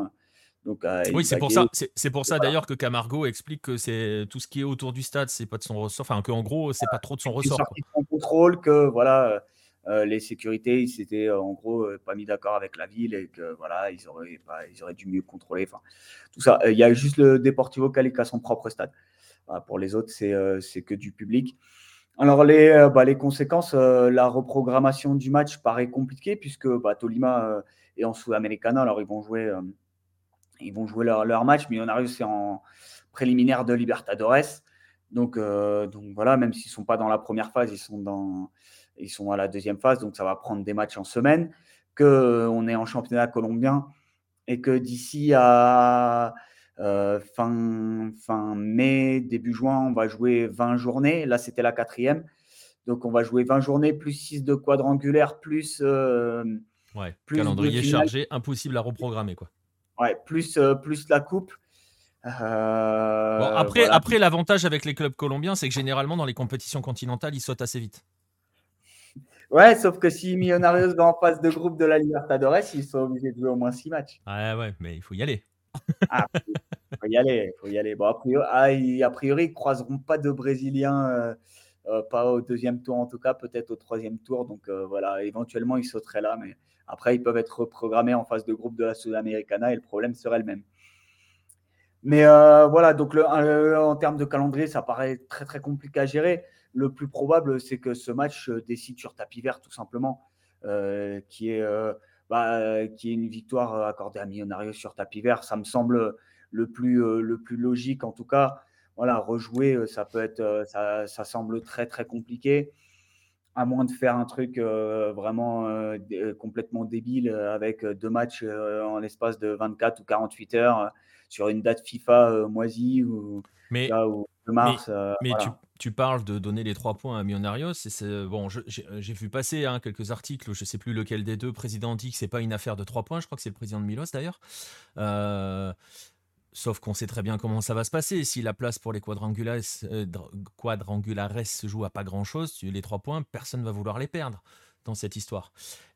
donc à Oui, c'est pour ça, c'est pour ça d'ailleurs que Camargo explique que c'est tout ce qui est autour du stade, c'est pas de son ressort, enfin qu'en gros, c'est pas trop de son ressort. Quoi. contrôle que voilà, les sécurités, ils s'étaient euh, en gros euh, pas mis d'accord avec la ville et que voilà, ils auraient, ils auraient dû mieux contrôler. Enfin, tout ça. Il y a juste le Deportivo Cali qui a son propre stade. pour les autres, c'est que du public. Alors, les, bah, les conséquences, la reprogrammation du match paraît compliquée puisque bah, Tolima est en. Alors, ils vont jouer, ils vont jouer leur, leur match. Millonarios, c'est en préliminaire de Libertadores. Donc, donc voilà, même s'ils ne sont pas dans la première phase, ils sont dans, ils sont à la deuxième phase, donc ça va prendre des matchs en semaine. Que euh, on est en championnat colombien et que d'ici à euh, fin, fin mai, début juin, on va jouer 20 journées. Là, c'était la quatrième. Donc, on va jouer 20 journées, plus 6 de quadrangulaire, plus. Euh, ouais, calendrier chargé, impossible à reprogrammer. Quoi. Ouais, plus, plus la coupe. après, après l'avantage avec les clubs colombiens, c'est que généralement, dans les compétitions continentales, ils sautent assez vite. Ouais, sauf que si Millonarios va en phase de groupe de la Libertadores, ils sont obligés de jouer au moins six matchs. Ouais, ouais, mais il faut y aller. ah, *laughs* il faut y aller, il faut y aller. Bon, a priori, ah, a priori ils ne croiseront pas de Brésiliens, euh, euh, pas au deuxième tour en tout cas, peut-être au troisième tour. Donc euh, voilà, éventuellement ils sauteraient là, mais après ils peuvent être reprogrammés en phase de groupe de la Sudamericana et le problème serait le même. Mais voilà, donc le, en termes de calendrier, ça paraît très très compliqué à gérer le plus probable, c'est que ce match euh, décide sur tapis vert, tout simplement, euh, qui, est, euh, bah, qui est une victoire accordée à Millonarios sur tapis vert. Ça me semble le plus, le plus logique, en tout cas. Voilà, rejouer, ça peut être, ça, ça, semble très très compliqué, à moins de faire un truc vraiment complètement débile avec deux matchs en l'espace de 24 ou 48 heures sur une date FIFA moisie ou, mais, mars. Mais, tu, tu parles de donner les trois points à Millonarios. Et bon, j'ai vu passer hein, quelques articles, je ne sais plus lequel des deux, président dit que c'est pas une affaire de trois points. Je crois que c'est le président de Milos d'ailleurs. Euh, sauf qu'on sait très bien comment ça va se passer. Si la place pour les quadrangulares, euh, se joue à pas grand chose, les trois points, personne ne va vouloir les perdre dans cette histoire.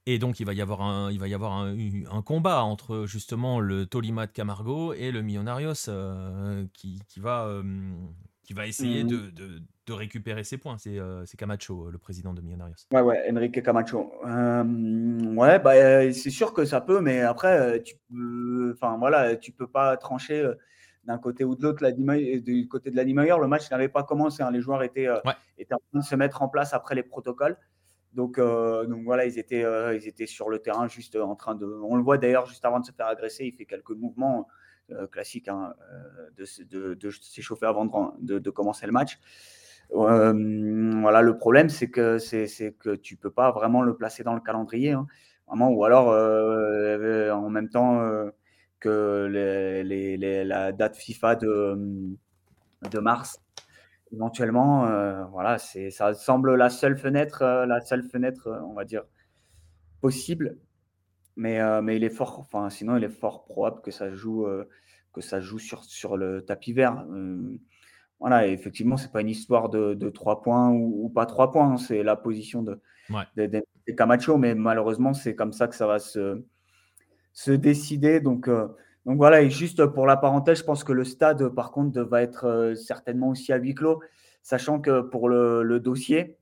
Et donc il va y avoir un, combat entre justement le Tolima de Camargo et le Millonarios euh, qui, va qui va essayer mmh. de, de, récupérer ses points. C'est euh, Camacho, euh, le président de Millonarios. Ouais, ouais, Enrique Camacho. Euh, ouais, bah, c'est sûr que ça peut, mais après, tu peux, enfin voilà, tu peux pas trancher d'un côté ou de l'autre. Du côté de l'animateur, le match n'avait pas commencé. Hein. Les joueurs étaient, étaient en train de se mettre en place après les protocoles. Donc, donc voilà, ils étaient, ils étaient sur le terrain juste en train de. On le voit d'ailleurs juste avant de se faire agresser, il fait quelques mouvements classique hein, de, de, s'échauffer avant de, commencer le match. voilà, le problème, c'est que, que tu peux pas vraiment le placer dans le calendrier. Hein. ou alors en même temps que la date FIFA de, de mars éventuellement, euh, voilà, c'est, ça semble la seule fenêtre, euh, la seule fenêtre, euh, on va dire, possible. Mais, mais il est fort, enfin, sinon, il est fort probable que ça joue, que ça joue sur, sur le tapis vert. voilà, et effectivement, c'est pas une histoire de, de 3 points ou, pas 3 points, hein, c'est la position de, ouais. Camacho, mais malheureusement, c'est comme ça que ça va se, se décider. Donc, donc voilà, et juste pour la parenthèse, je pense que le stade, par contre, va être euh, certainement aussi à huis clos, sachant que pour le, dossier,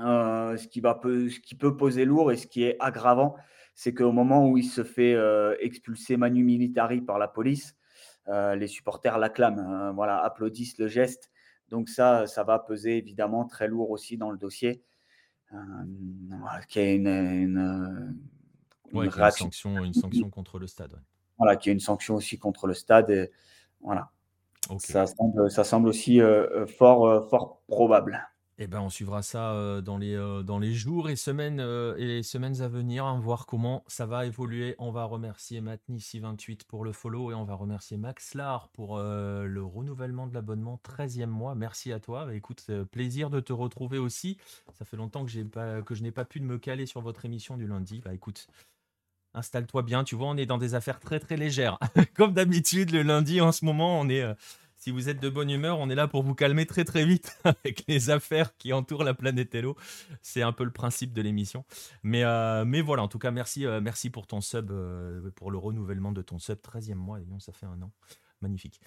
euh, ce, qui va ce qui peut poser lourd et ce qui est aggravant, c'est qu'au moment où il se fait euh, expulser Manu Militari par la police, les supporters l'acclament, voilà, applaudissent le geste. Donc ça, ça va peser évidemment très lourd aussi dans le dossier. qui a une, sanction, une sanction contre le stade voilà, qu'il y ait une sanction aussi contre le stade. Et, voilà. Ça, semble, ça semble aussi euh, euh, fort, euh, fort probable. Eh ben, on suivra ça dans, les, dans les jours et semaines, et semaines à venir, hein, voir comment ça va évoluer. On va remercier Matnissi28 pour le follow et on va remercier Max Lar pour le renouvellement de l'abonnement 13e mois. Merci à toi. Bah, écoute, plaisir de te retrouver aussi. Ça fait longtemps que, que je n'ai pas pu me caler sur votre émission du lundi. Bah écoute, installe-toi bien. Tu vois, on est dans des affaires très très légères. *laughs* Comme d'habitude, le lundi en ce moment, on est. Euh, si vous êtes de bonne humeur, on est là pour vous calmer très très vite *laughs* avec les affaires qui entourent la planète Hello. C'est un peu le principe de l'émission. Mais, euh, voilà, en tout cas, merci, euh, merci pour ton sub, pour le renouvellement de ton sub. 13e mois, ça fait un an. Magnifique.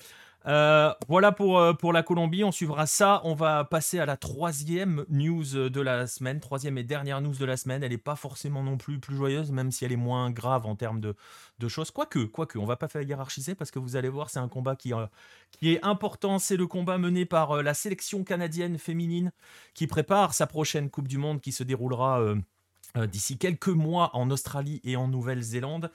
Euh, voilà pour, euh, pour la Colombie, on suivra ça. On va passer à la troisième news de la semaine, troisième et dernière news de la semaine. Elle n'est pas forcément non plus plus joyeuse, même si elle est moins grave en termes de, de choses. Quoique, quoique, on va pas faire hiérarchiser parce que vous allez voir, c'est un combat qui, euh, qui est important. C'est le combat mené par la sélection canadienne féminine qui prépare sa prochaine Coupe du Monde qui se déroulera. d'ici quelques mois en Australie et en Nouvelle-Zélande,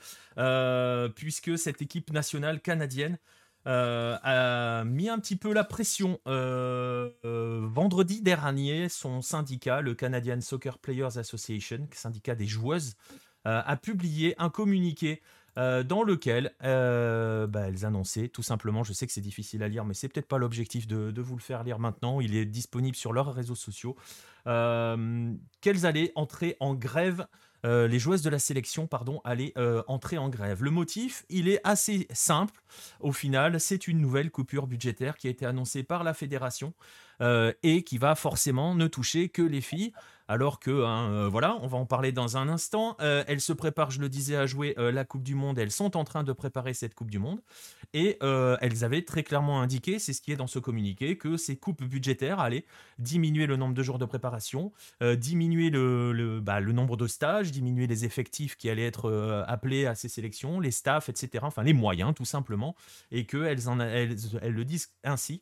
puisque cette équipe nationale canadienne euh, a mis un petit peu la pression. Euh, euh, vendredi dernier, son syndicat, le Canadian Soccer Players Association, syndicat des joueuses, a publié un communiqué dans lequel bah, elles annonçaient tout simplement, je sais que c'est difficile à lire, mais c'est peut-être pas l'objectif de, de, vous le faire lire maintenant, il est disponible sur leurs réseaux sociaux, qu'elles allaient entrer en grève euh, les joueuses de la sélection allaient euh, entrer en grève. Le motif, il est assez simple. Au final, c'est une nouvelle coupure budgétaire qui a été annoncée par la fédération euh, et qui va forcément ne toucher que les filles alors que, hein, euh, voilà, on va en parler dans un instant. Euh, elles se préparent, je le disais, à jouer la Coupe du Monde. Elles sont en train de préparer cette Coupe du Monde. Et elles avaient très clairement indiqué, c'est ce qui est dans ce communiqué, que ces coupes budgétaires allaient diminuer le nombre de jours de préparation, diminuer le, bah, le, nombre de stages, diminuer les effectifs qui allaient être appelés à ces sélections, les staffs, etc. Enfin, les moyens, tout simplement. Et qu'elles elles, elles le disent ainsi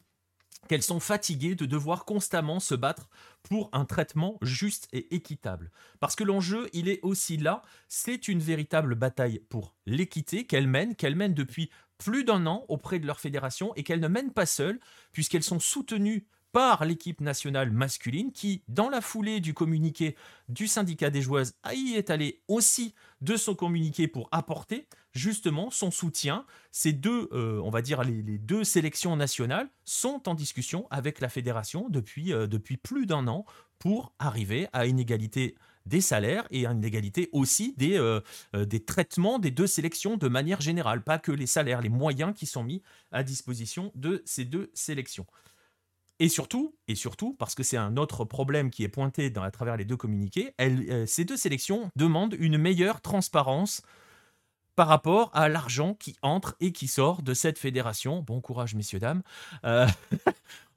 qu'elles sont fatiguées de devoir constamment se battre pour un traitement juste et équitable. Parce que l'enjeu, il est aussi là, c'est une véritable bataille pour l'équité qu'elles mènent, qu'elles mènent depuis plus d'un an auprès de leur fédération et qu'elles ne mènent pas seules, puisqu'elles sont soutenues par l'équipe nationale masculine qui, dans la foulée du communiqué du syndicat des joueuses, y est allé aussi de son communiqué pour apporter justement son soutien. Ces deux, euh, on va dire les, deux sélections nationales sont en discussion avec la fédération depuis, euh, depuis plus d'un an pour arriver à une égalité des salaires et à une égalité aussi des, euh, des traitements des deux sélections de manière générale, pas que les salaires, les moyens qui sont mis à disposition de ces deux sélections. Et surtout, et surtout, parce que c'est un autre problème qui est pointé dans, à travers les deux communiqués, ces deux sélections demandent une meilleure transparence par rapport à l'argent qui entre et qui sort de cette fédération. Bon courage, messieurs, dames. Euh,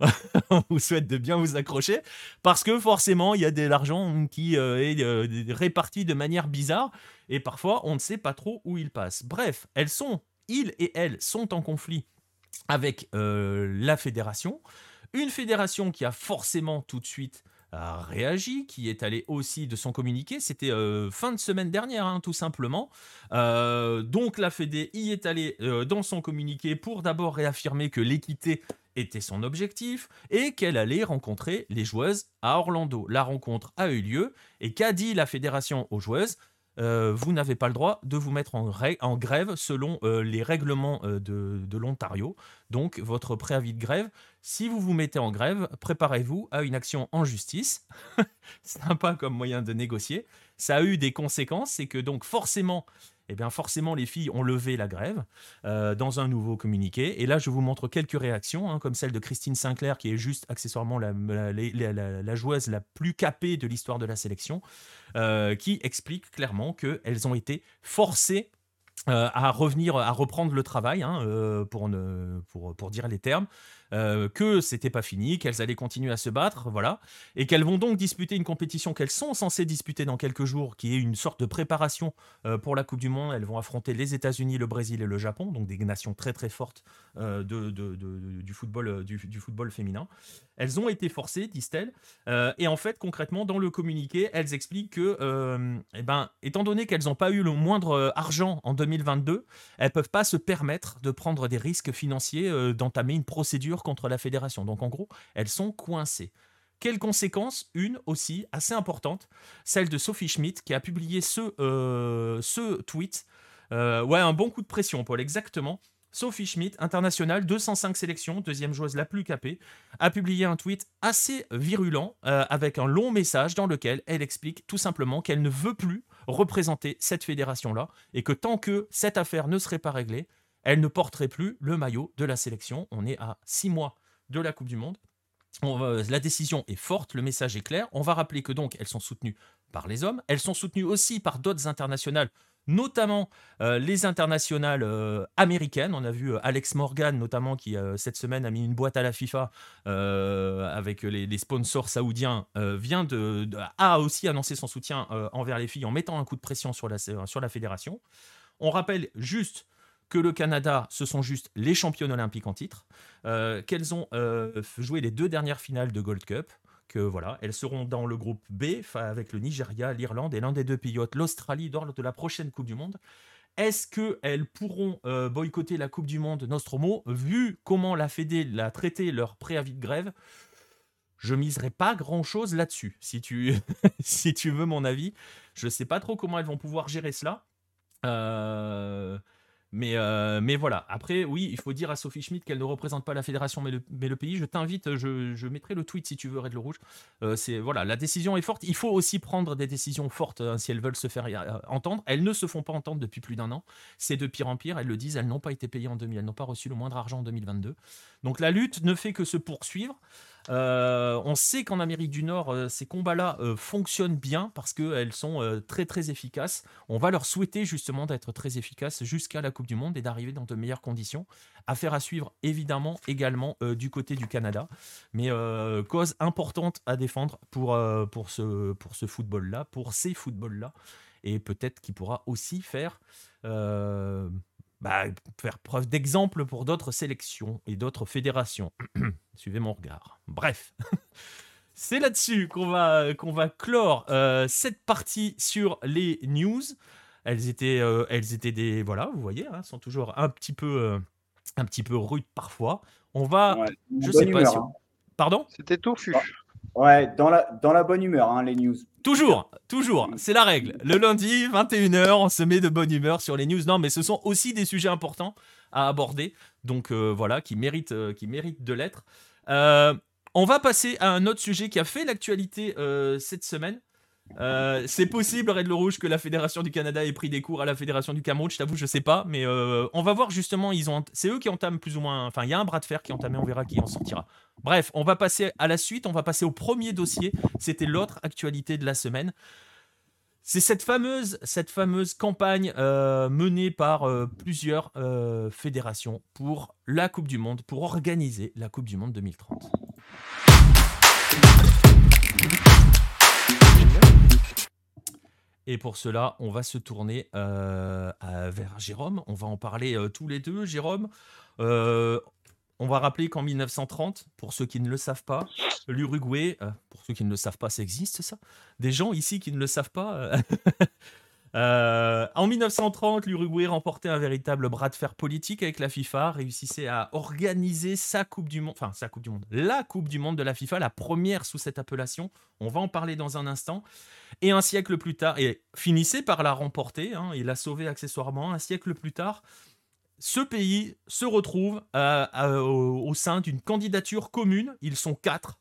*laughs* on vous souhaite de bien vous accrocher, parce que forcément, il y a de l'argent qui euh, est réparti de manière bizarre, et parfois, on ne sait pas trop où il passe. Bref, elles ils et elles sont en conflit avec la fédération. Une fédération qui a forcément tout de suite a réagi, qui est allé aussi de son communiqué. C'était euh, fin de semaine dernière, hein, tout simplement. Euh, donc la Fédé y est allée euh, dans son communiqué pour d'abord réaffirmer que l'équité était son objectif et qu'elle allait rencontrer les joueuses à Orlando. La rencontre a eu lieu et qu'a dit la fédération aux joueuses? Vous n'avez pas le droit de vous mettre en, grève selon les règlements de l'Ontario. Donc, votre préavis de grève, si vous vous mettez en grève, préparez-vous à une action en justice. *laughs* Sympa comme moyen de négocier. Ça a eu des conséquences, c'est que donc forcément, eh bien forcément les filles ont levé la grève euh, dans un nouveau communiqué. Et là, je vous montre quelques réactions, hein, comme celle de Christine Sinclair, qui est juste accessoirement la, joueuse la plus capée de l'histoire de la sélection, euh, qui explique clairement qu'elles ont été forcées euh, à revenir, à reprendre le travail, hein, pour, ne, pour, pour dire les termes, euh, que c'était pas fini, qu'elles allaient continuer à se battre, voilà, et qu'elles vont donc disputer une compétition qu'elles sont censées disputer dans quelques jours, qui est une sorte de préparation euh, pour la Coupe du Monde. Elles vont affronter les États-Unis, le Brésil et le Japon, donc des nations très très fortes euh, du, football, du, football féminin. Elles ont été forcées, disent-elles, et en fait concrètement dans le communiqué, elles expliquent que, eh ben, étant donné qu'elles n'ont pas eu le moindre argent en 2022, elles peuvent pas se permettre de prendre des risques financiers, d'entamer une procédure contre la fédération. Donc en gros, elles sont coincées. Quelles conséquences? Une aussi assez importante, celle de Sophie Schmidt qui a publié ce, euh, ce tweet. Euh, ouais, un bon coup de pression, Paul, exactement. Sophie Schmidt, internationale, 205 sélections, deuxième joueuse la plus capée, a publié un tweet assez virulent euh, avec un long message dans lequel elle explique tout simplement qu'elle ne veut plus représenter cette fédération-là et que tant que cette affaire ne serait pas réglée, elle ne porterait plus le maillot de la sélection. On est à six mois de la Coupe du Monde. la décision est forte, le message est clair. On va rappeler que donc elles sont soutenues par les hommes, elles sont soutenues aussi par d'autres internationales, notamment euh, les internationales euh, américaines. On a vu euh, Alex Morgan notamment qui cette semaine a mis une boîte à la FIFA avec les, sponsors saoudiens, vient a aussi annoncé son soutien envers les filles en mettant un coup de pression sur la, sur la fédération. On rappelle juste que le Canada, ce sont juste les championnes olympiques en titre, qu'elles ont joué les deux dernières finales de Gold Cup, que voilà, elles seront dans le groupe B avec le Nigeria, l'Irlande et l'un des deux pays l'Australie, lors de la prochaine Coupe du Monde. Est-ce qu'elles pourront euh, boycotter la Coupe du Monde Nostromo, vu comment la Fédé l'a traité leur préavis de grève? Je miserai pas grand chose là-dessus, si tu, *laughs* si tu veux mon avis. Je sais pas trop comment elles vont pouvoir gérer cela. Euh, mais, euh, mais voilà. Après, oui, il faut dire à Sophie Schmidt qu'elle ne représente pas la fédération, mais le, pays. Je t'invite, je, je, mettrai le tweet si tu veux, Red le Rouge. Euh, c'est voilà, la décision est forte. Il faut aussi prendre des décisions fortes hein, si elles veulent se faire euh, entendre. Elles ne se font pas entendre depuis plus d'un an. C'est de pire en pire. Elles le disent. Elles n'ont pas été payées en 2000. Elles n'ont pas reçu le moindre argent en 2022. Donc la lutte ne fait que se poursuivre. Euh, on sait qu'en Amérique du Nord, euh, ces combats-là euh, fonctionnent bien parce qu'elles sont très très efficaces. On va leur souhaiter justement d'être très efficaces jusqu'à la Coupe du Monde et d'arriver dans de meilleures conditions. Affaire à suivre évidemment également du côté du Canada. Mais cause importante à défendre pour, pour ce, pour ce football-là, pour ces footballs-là. Et peut-être qu'il pourra aussi faire bah, faire preuve d'exemple pour d'autres sélections et d'autres fédérations. *clears throat* Suivez mon regard. Bref. *laughs* C'est là-dessus qu'on va, qu'on va clore euh, cette partie sur les news. Elles étaient, euh, elles étaient des. Voilà, vous voyez, hein, sont toujours un petit peu, euh, un petit peu rudes parfois. On va. je sais pas si. Hein. Pardon? C'était touffu. Ouais, dans la, dans la bonne humeur, hein, les news. Toujours, toujours, c'est la règle. Le lundi, 21h, on se met de bonne humeur sur les news. Non, mais ce sont aussi des sujets importants à aborder, donc euh, voilà, qui méritent, euh, qui méritent de l'être. Euh, on va passer à un autre sujet qui a fait l'actualité cette semaine. Euh, c'est possible, Red le Rouge, que la Fédération du Canada ait pris des cours à la Fédération du Cameroun. Je t'avoue, je sais pas, mais euh, on va voir justement. Ils c'est eux qui entament plus ou moins. Enfin, il y a un bras de fer qui est entamé. On verra qui en sortira. Bref, on va passer à la suite. On va passer au premier dossier. C'était l'autre actualité de la semaine. C'est cette fameuse, cette fameuse campagne euh, menée par plusieurs fédérations pour la Coupe du Monde, pour organiser la Coupe du Monde 2030. Et pour cela, on va se tourner euh, vers Jérôme. On va en parler euh, tous les deux, Jérôme. Euh, on va rappeler qu'en 1930, pour ceux qui ne le savent pas, l'Uruguay, pour ceux qui ne le savent pas, ça existe ça Des gens ici qui ne le savent pas *laughs* euh, euh, En 1930, l'Uruguay remportait un véritable bras de fer politique avec la FIFA, réussissait à organiser sa Coupe du Monde, enfin sa Coupe du Monde, la Coupe du Monde de la FIFA, la première sous cette appellation. On va en parler dans un instant. Et un siècle plus tard, et finissait par la remporter, hein, il l'a sauvé accessoirement, un siècle plus tard, ce pays se retrouve au, sein d'une candidature commune. Ils sont quatre.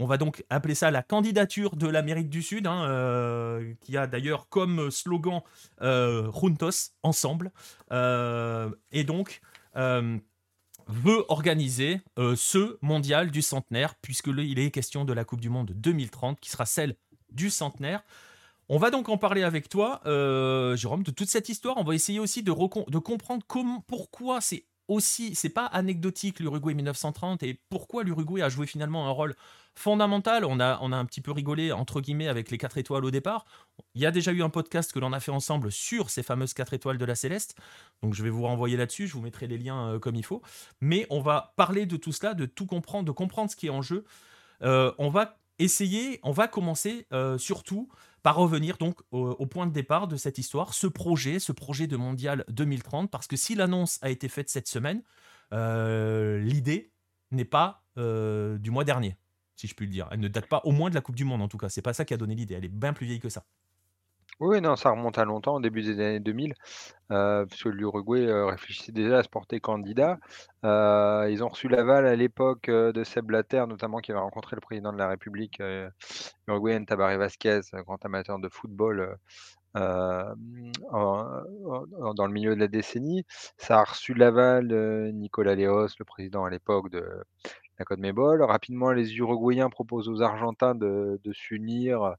On va donc appeler ça la candidature de l'Amérique du Sud, hein, euh, qui a d'ailleurs comme slogan euh, Juntos, ensemble. Euh, et donc veut organiser ce mondial du centenaire, puisque il est question de la Coupe du Monde 2030, qui sera celle du centenaire. On va donc en parler avec toi, Jérôme, de toute cette histoire. On va essayer aussi de, comprendre pourquoi c'est aussi, c'est pas anecdotique l'Uruguay 1930 et pourquoi l'Uruguay a joué finalement un rôle fondamental. On a, on a un petit peu rigolé entre guillemets avec les 4 étoiles au départ. Il y a déjà eu un podcast que l'on a fait ensemble sur ces fameuses 4 étoiles de la Céleste. Donc je vais vous renvoyer là-dessus, je vous mettrai les liens euh, comme il faut. Mais on va parler de tout cela, de tout comprendre, de comprendre ce qui est en jeu. Euh, on va essayer, on va commencer surtout par revenir donc au, point de départ de cette histoire, ce projet, ce projet de mondial 2030, parce que si l'annonce a été faite cette semaine, euh, l'idée n'est pas euh, du mois dernier, si je puis le dire. Elle ne date pas au moins de la Coupe du Monde en tout cas. C'est pas ça qui a donné l'idée. Elle est bien plus vieille que ça. Oui, non, ça remonte à longtemps, au début des années 2000, euh, puisque l'Uruguay euh, réfléchissait déjà à se porter candidat. Euh, ils ont reçu l'aval à l'époque de Seb Blatter, notamment qui avait rencontré le président de la République uruguayenne, Tabaré Vasquez, grand amateur de football dans le milieu de la décennie. Ça a reçu l'aval de Nicolas Leos, le président à l'époque de la Côte Mébol. Rapidement, les Uruguayens proposent aux Argentins de s'unir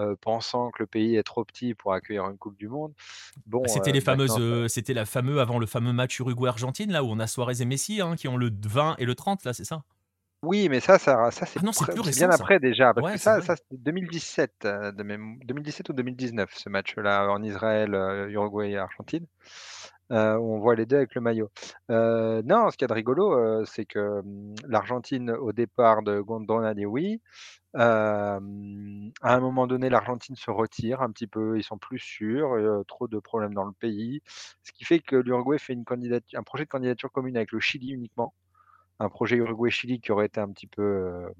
euh, pensant que le pays est trop petit pour accueillir une Coupe du Monde. Bon, c'était euh, les fameuses, euh, c'était la fameuse avant le fameux match Uruguay-Argentine là où on a Suarez et Messi hein, qui ont le 20 et le 30 là, c'est ça? Oui, mais ça, ça, ça c'est ah bien après déjà, parce que ça, ça c'était 2017, de même, 2017 ou 2019, ce match-là en Israël, Uruguay et Argentine. Où on voit les deux avec le maillot. non, ce qui est de rigolo, c'est que hum, l'Argentine, au départ de Gondona dit oui, à un moment donné, l'Argentine se retire un petit peu, ils sont plus sûrs, trop de problèmes dans le pays. Ce qui fait que l'Uruguay fait un projet de candidature commune avec le Chili uniquement. Un projet Uruguay-Chili qui aurait été un petit peu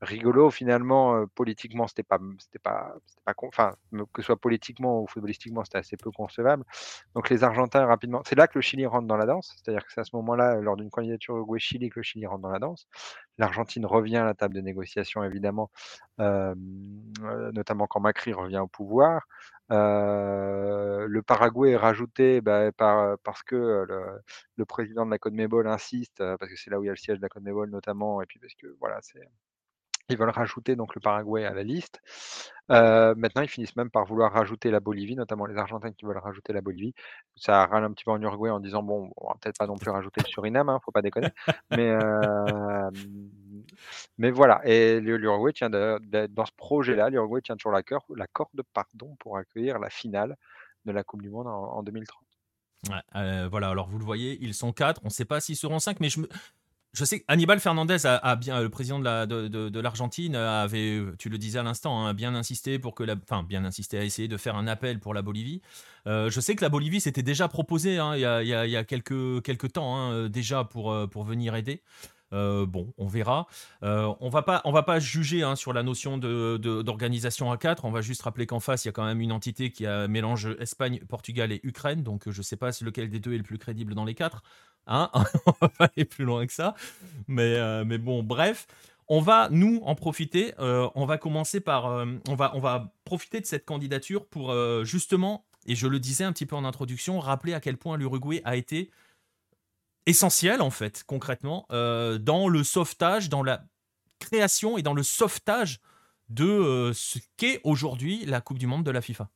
rigolo finalement politiquement c'était pas c'était pas pas enfin que ce soit politiquement ou footballistiquement c'était assez peu concevable. Donc les Argentins rapidement c'est là que le Chili rentre dans la danse c'est-à-dire que c'est à ce moment-là lors d'une candidature Uruguay Chili que le Chili rentre dans la danse. l'Argentine revient à la table de négociation évidemment notamment quand Macri revient au pouvoir. Le Paraguay est rajouté bah, par, parce que le, président de la Côte Mébol insiste, parce que c'est là où il y a le siège de la Côte Mébol notamment, et puis parce que voilà, c'est ils veulent rajouter donc le Paraguay à la liste. Maintenant, ils finissent même par vouloir rajouter la Bolivie, notamment les Argentins qui veulent rajouter la Bolivie. Ça râle un petit peu en Uruguay en disant bon, on va peut-être pas non plus rajouter le Suriname, hein, faut pas déconner. Mais, voilà. Et l'Uruguay tient dans ce projet-là, l'Uruguay tient toujours la, corde pardon, pour accueillir la finale de la Coupe du Monde en, 2030. Euh, voilà, alors vous le voyez, ils sont quatre. On ne sait pas s'ils seront cinq, mais je me, je sais Hannibal Fernandez le président de l'Argentine avait, tu le disais à l'instant, hein, bien insisté pour que la, enfin bien insisté à essayer de faire un appel pour la Bolivie. Euh, je sais que la Bolivie s'était déjà proposée hein, il, y a, quelques, temps hein, déjà pour, euh, pour venir aider. Euh, bon, on verra. on va pas, on va pas juger sur la notion d'organisation à 4. On va juste rappeler qu'en face, il y a quand même une entité qui a mélange Espagne, Portugal et Ukraine. Donc, je sais pas si lequel des deux est le plus crédible dans les quatre. Hein *laughs* on va pas aller plus loin que ça. Mais, euh, mais bon, bref. On va, nous, en profiter. Euh, on va commencer par... Euh, on, va, on va profiter de cette candidature pour justement, et je le disais un petit peu en introduction, rappeler à quel point l'Uruguay a été essentiel, en fait, concrètement, dans le sauvetage, dans la création et dans le sauvetage de ce qu'est aujourd'hui la Coupe du Monde de la FIFA.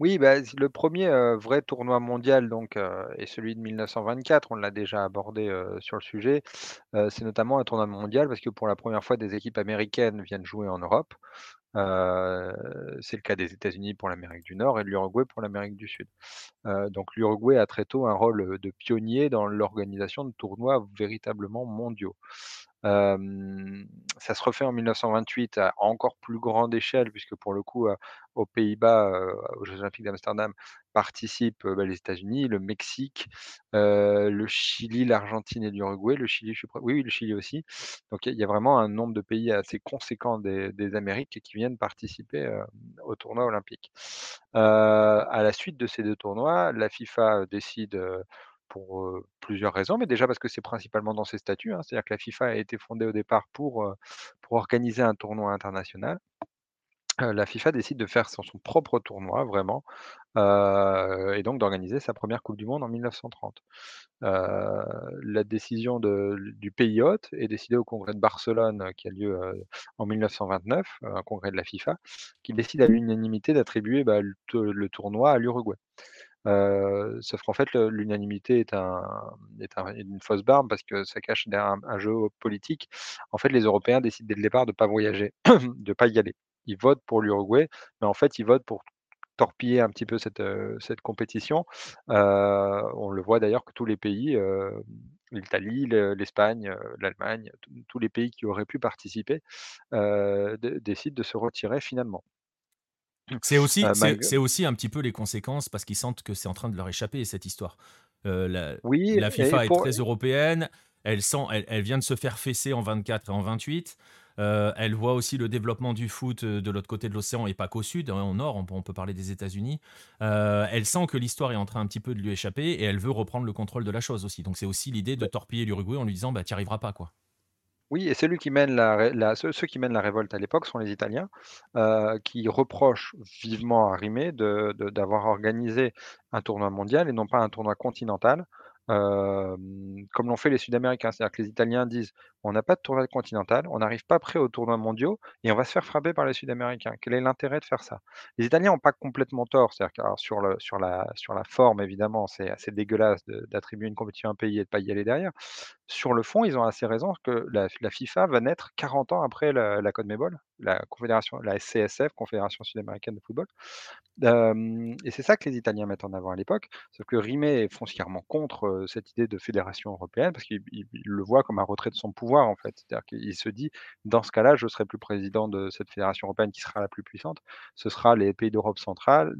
Oui, bah, le premier er vrai tournoi mondial donc est celui de 1924. On l'a déjà abordé, sur le sujet. C'est notamment un tournoi mondial parce que pour la première fois des équipes américaines viennent jouer en Europe. C'est le cas des États-Unis pour l'Amérique du Nord et de l'Uruguay pour l'Amérique du Sud. Donc l'Uruguay a très tôt un rôle, de pionnier dans l'organisation de tournois véritablement mondiaux. Ça se refait en 1928 à encore plus grande échelle puisque pour le coup, aux Pays-Bas, aux Jeux olympiques d'Amsterdam participent, bah, les États-Unis, le Mexique, le Chili, l'Argentine et l'Uruguay. Le Chili, je suis oui, oui, le Chili aussi. Donc il y a vraiment un nombre de pays assez conséquent des des Amériques qui viennent participer, tournois olympiques. Heu, à la suite de ces 2 tournois, la FIFA décide, pour, plusieurs raisons, mais déjà parce que c'est principalement dans ses statuts, hein. C'est-à-dire que la FIFA a été fondée au départ pour, pour organiser un tournoi international. La FIFA décide de faire son propre tournoi vraiment, et donc d'organiser sa première coupe du monde en 1930. Heu, la décision du pays hôte est décidée au congrès de Barcelone, qui a lieu, en 1929, heu, un congrès de la FIFA, qui décide à l'unanimité d'attribuer, bah, le tournoi à l'Uruguay. Sauf qu'en fait, l'unanimité est un est un une fausse barbe parce que ça cache derrière un jeu politique. En fait, les Européens décident dès le départ de pas voyager, *clears throat* de pas y aller. Ils votent pour l'Uruguay, mais en fait, ils votent pour torpiller un petit peu cette, compétition. On le voit d'ailleurs que tous les pays, l'Italie, le l'Espagne, l'Allemagne, tous les pays qui auraient pu participer, décident de se retirer finalement. C'est aussi Heu, c'est aussi un petit peu les conséquences parce qu'ils sentent que c'est en train de leur échapper cette histoire. Heu, la oui la FIFA est très européenne, elle sent elle elle vient de se faire fesser en 24 et en 28. Heu, elle voit aussi le développement du foot, de l'autre côté de l'océan et pas qu'au sud, hein, au nord, on peut on peut parler des États-Unis. Elle sent que l'histoire est en train un petit peu de lui échapper et elle veut reprendre le contrôle de la chose aussi. Donc c'est aussi l'idée de torpiller l'Uruguay en lui disant: «Bah, tu y arriveras pas, quoi». Oui et ceux qui mènent la révolte à l'époque sont les Italiens, heu, qui reprochent vivement à Rimet de d'avoir organisé un tournoi mondial et non pas un tournoi continental, hem, comme l'ont fait les Sud-Américains. C'est-à-dire que les Italiens disent: «On n'a pas de tournoi continental, on n'arrive pas prêt aux tournois mondiaux et on va se faire frapper par les Sud-Américains. Quel est l'intérêt de faire ça?» les Italiens ont pas complètement tort, c'est-à-dire sur la forme évidemment, c'est assez dégueulasse d'attribuer une compétition à un pays et de pas y aller derrière. Sur le fond, ils ont assez raison que la FIFA va naître 40 ans après la la CONMEBOL, la confédération la SCSF, Confédération sud-américaine de football. Et c'est ça que les Italiens mettent en avant à l'époque, sauf que Rimet est foncièrement contre, heu, cette idée de fédération européenne parce qu'il il il le voit comme un retrait de son pouvoir, en fait. C'est-à-dire qu'il se dit: «Dans ce cas-là, je serai plus président de cette fédération européenne qui sera la plus puissante. Ce sera les pays d'Europe centrale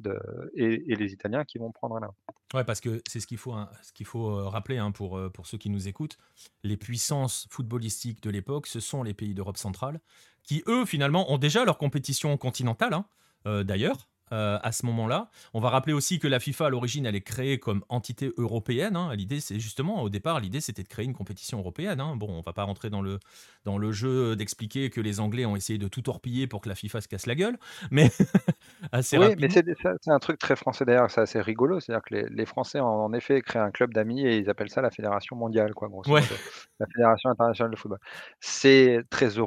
et les Italiens qui vont prendre main». Ouais, parce que c'est ce qu'il faut, hein, ce qu'il faut euh, rappeler hein, pour, euh, pour ceux qui nous écoutent. Les puissances footballistiques de l'époque, ce sont les pays d'Europe centrale, qui eux, finalement, ont déjà leur compétition continentale, hein, euh, d'ailleurs. Euh, à ce moment-là. On va rappeler aussi que la FIFA, à l'origine, elle est créée comme entité européenne. hein. L'idée, c'est justement, au départ, l'idée, c'était de créer une compétition européenne. hein. Bon, on va pas rentrer dans le, dans le jeu d'expliquer que les Anglais ont essayé de tout torpiller pour que la FIFA se casse la gueule, *laughs* mais *laughs* assez Oui, mais rapidement. c'est un truc très français d'ailleurs, c'est assez rigolo. C'est-à-dire que les les Français ont en effet créé un club d'amis et ils appellent ça la fédération mondiale quoi, grosso Ouais, modo. La fédération internationale de football. C'est très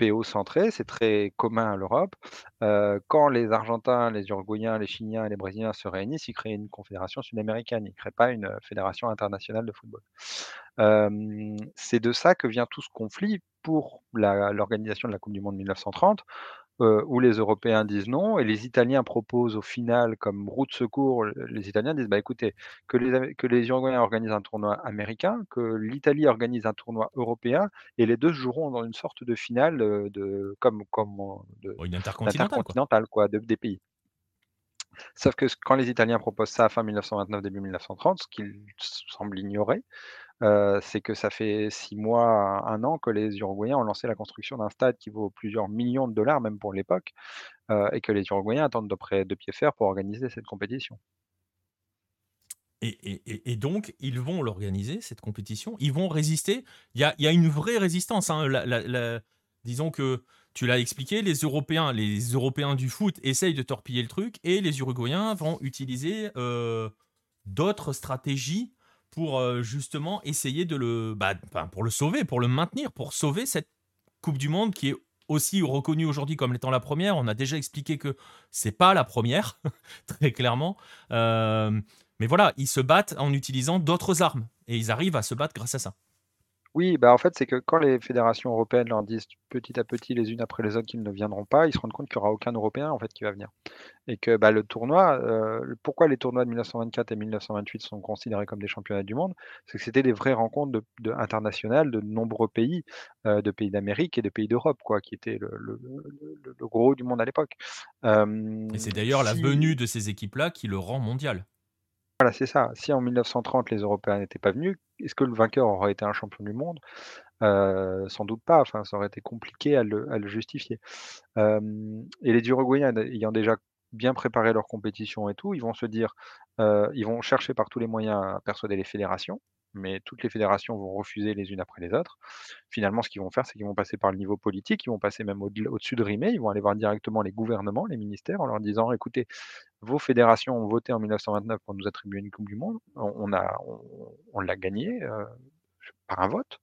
européocentré, c'est très commun à l'Europe. Quand les Argentins, les Uruguayens, les Chiliens et les Brésiliens se réunissent, ils créent une confédération sud-américaine. Ils créent pas une, fédération internationale de football. C'est de ça que vient tout ce conflit pour l'organisation de la coupe du monde 1930 heu, où les Européens disent non et les Italiens proposent au final comme roue de secours, les Italiens disent: «Bah, écoutez, que les que les Uruguayens organisent un tournoi américain, que l'Italie organise un tournoi européen et les 2 se joueront dans une sorte de finale, heu, de comme comme de une intercontinentale, quoi. d'intercontinental quoi, de des pays». Sauf que quand les Italiens proposent ça fin 1929, début 1930, ce qu'ils semblent ignorer, C'est que ça fait 6 mois un an que les Uruguayens ont lancé la construction d'un stade qui vaut plusieurs millions de dollars, même pour l'époque, et que les Uruguayens attendent de près de pied ferme pour organiser cette compétition. Et, et- et- donc, ils vont l'organiser, cette compétition? Ils vont résister? Il y a, y a une vraie résistance. hein. Disons que tu l'as expliqué, les Européens, les Européens du foot essayent de torpiller le truc et les Uruguayens vont utiliser d'autres stratégies pour euh, justement essayer de le, bah, pour le sauver, pour le maintenir, pour sauver cette Coupe du Monde qui est aussi reconnue aujourd'hui comme étant la première. On a déjà expliqué que c'est pas la première, *laughs* très clairement. Euh, mais voilà, ils se battent en utilisant d'autres armes et ils arrivent à se battre grâce à ça. Oui, bah, en fait, c'est que quand les fédérations européennes leur disent petit à petit, les unes après les autres, qu'ils ne viendront pas, ils se rendent compte qu'il n'y aura aucun Européen en fait qui va venir. Et que bah, le tournoi, euh, pourquoi les tournois de 1924 et 1928 sont considérés comme des championnats du monde, c'est que c'était des vraies rencontres de, internationales de nombreux pays, euh, de pays d'Amérique et de pays d'Europe, quoi, qui étaient le, gros du monde à l'époque. et c'est d'ailleurs la venue de ces équipes-là qui le rend mondial. Voilà, c'est ça. Si en 1930 les Européens n'étaient pas venus, est-ce que le vainqueur aurait été un champion du monde? Euh, sans doute pas, enfin, ça aurait été compliqué à le justifier. et les Uruguayens ayant déjà bien préparé leur compétition et tout, ils vont se dire, euh, ils vont chercher par tous les moyens à persuader les fédérations mais toutes les fédérations vont refuser les unes après les autres. Finalement, ce qu'ils vont faire, c'est qu'ils vont passer par le niveau politique, ils vont passer même au-dessus de Rimé, ils vont aller voir directement les gouvernements, les ministères, en leur disant, écoutez, vos fédérations ont voté en 1929 pour nous attribuer une Coupe du Monde, on, on, l'a gagné euh, par un vote,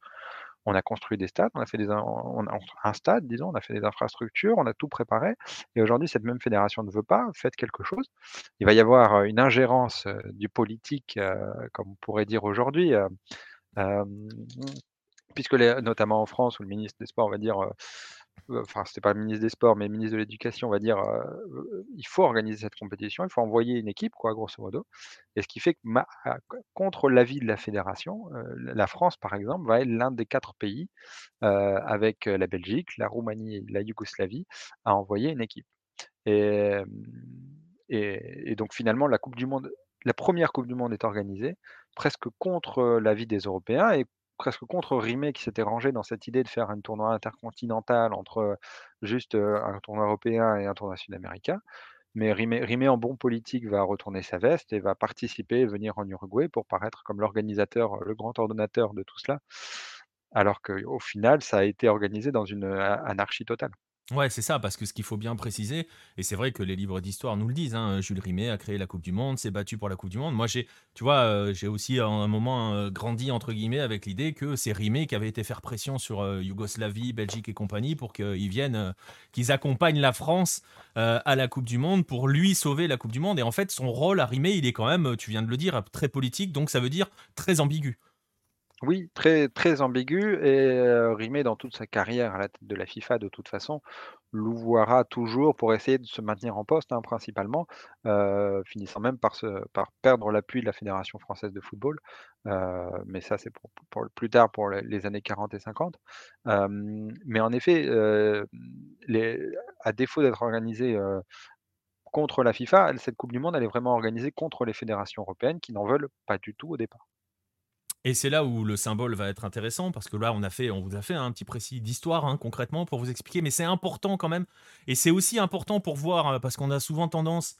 on a construit des stades, on a fait des, on un stade, disons, on a fait des infrastructures, on a tout préparé. Et aujourd'hui, cette même fédération ne veut pas, faites quelque chose. Il va y avoir une ingérence du politique, comme on pourrait dire aujourd'hui, puisque notamment en France, où le ministre des Sports va dire enfin c'était pas le ministre des Sports, mais le ministre de l'Éducation, on va dire, il faut organiser cette compétition, il faut envoyer une équipe, quoi, grosso modo. Et ce qui fait que ah, contre l'avis de la fédération, la France, par exemple, va être l'un des quatre pays, avec la Belgique, la Roumanie et la Yougoslavie, à envoyer une équipe. Et, et, donc finalement, la Coupe du Monde, la première Coupe du Monde est organisée presque contre l'avis des Européens et presque contre Rimet qui s'était rangé dans cette idée de faire un tournoi intercontinental entre juste un tournoi européen et un tournoi sud-américain. Mais Rimet, en bon politique, va retourner sa veste et va participer et venir en Uruguay pour paraître comme l'organisateur, le grand ordonnateur de tout cela, alors qu'au final, ça a été organisé dans une anarchie totale. Ouais, c'est ça, parce que ce qu'il faut bien préciser, et c'est vrai que les livres d'histoire nous le disent, hein, Jules Rimet a créé la Coupe du Monde, s'est battu pour la Coupe du Monde. Moi, j'ai, tu vois, euh, j'ai aussi à un moment euh, grandi entre guillemets avec l'idée que c'est Rimet qui avait été faire pression sur euh, Yougoslavie, Belgique et compagnie pour qu'ils viennent, qu'ils accompagnent la France à la Coupe du Monde pour lui sauver la Coupe du Monde. Et en fait, son rôle à Rimet, il est quand même, tu viens de le dire, très politique, donc ça veut dire très ambigu. Oui, très, très ambigu et Rimet dans toute sa carrière à la tête de la FIFA de toute façon, louvoiera toujours pour essayer de se maintenir en poste, hein, principalement, finissant même par perdre l'appui de la Fédération française de football, mais ça c'est pour pour plus tard pour les années 40 et 50. mais en effet, à défaut d'être organisée, contre la FIFA, cette coupe du monde, elle est vraiment organisée contre les fédérations européennes qui n'en veulent pas du tout au départ. Et c'est là où le symbole va être intéressant parce que là on a fait, on vous a fait un petit précis d'histoire hein, concrètement pour vous expliquer, mais c'est important quand même. Et c'est aussi important pour voir euh, parce qu'on a souvent tendance,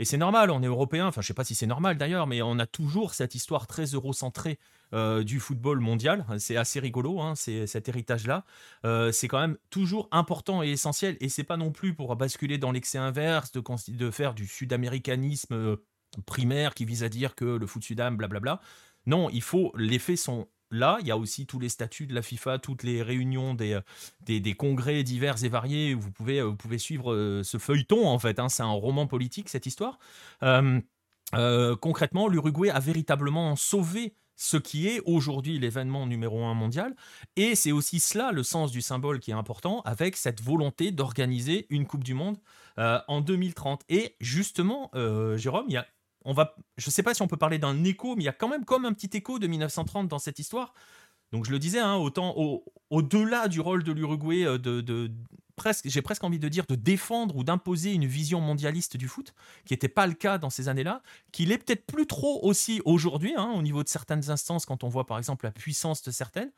et c'est normal, on est européen. Enfin je sais pas si c'est normal d'ailleurs, mais on a toujours cette histoire très eurocentrée euh, du football mondial. C'est assez rigolo, hein, c'est cet héritage là. Euh, c'est quand même toujours important et essentiel. Et c'est pas non plus pour basculer dans l'excès inverse de, de faire du sud-américanisme primaire qui vise à dire que le foot sud-am, blablabla. Non, il faut. Les faits sont là. Il y a aussi tous les statuts de la FIFA, toutes les réunions des, euh, des, congrès divers et variés. Vous pouvez, euh, vous pouvez suivre euh, ce feuilleton, en fait. Hein. c'est un roman politique, cette histoire. concrètement, l'Uruguay a véritablement sauvé ce qui est aujourd'hui l'événement numéro un mondial. Et c'est aussi cela le sens du symbole qui est important, avec cette volonté d'organiser une Coupe du Monde en 2030. Et justement, Jérôme, il y a on va, je ne sais pas si on peut parler d'un écho, mais il y a quand même comme un petit écho de 1930 dans cette histoire. Donc je le disais, hein, autant au-delà du rôle de l'Uruguay euh, de, presque, j'ai presque envie de dire, de défendre ou d'imposer une vision mondialiste du foot, qui n'était pas le cas dans ces années-là, qu'il est peut-être plus trop aussi aujourd'hui, hein, au niveau de certaines instances, quand on voit par exemple la puissance de certaines.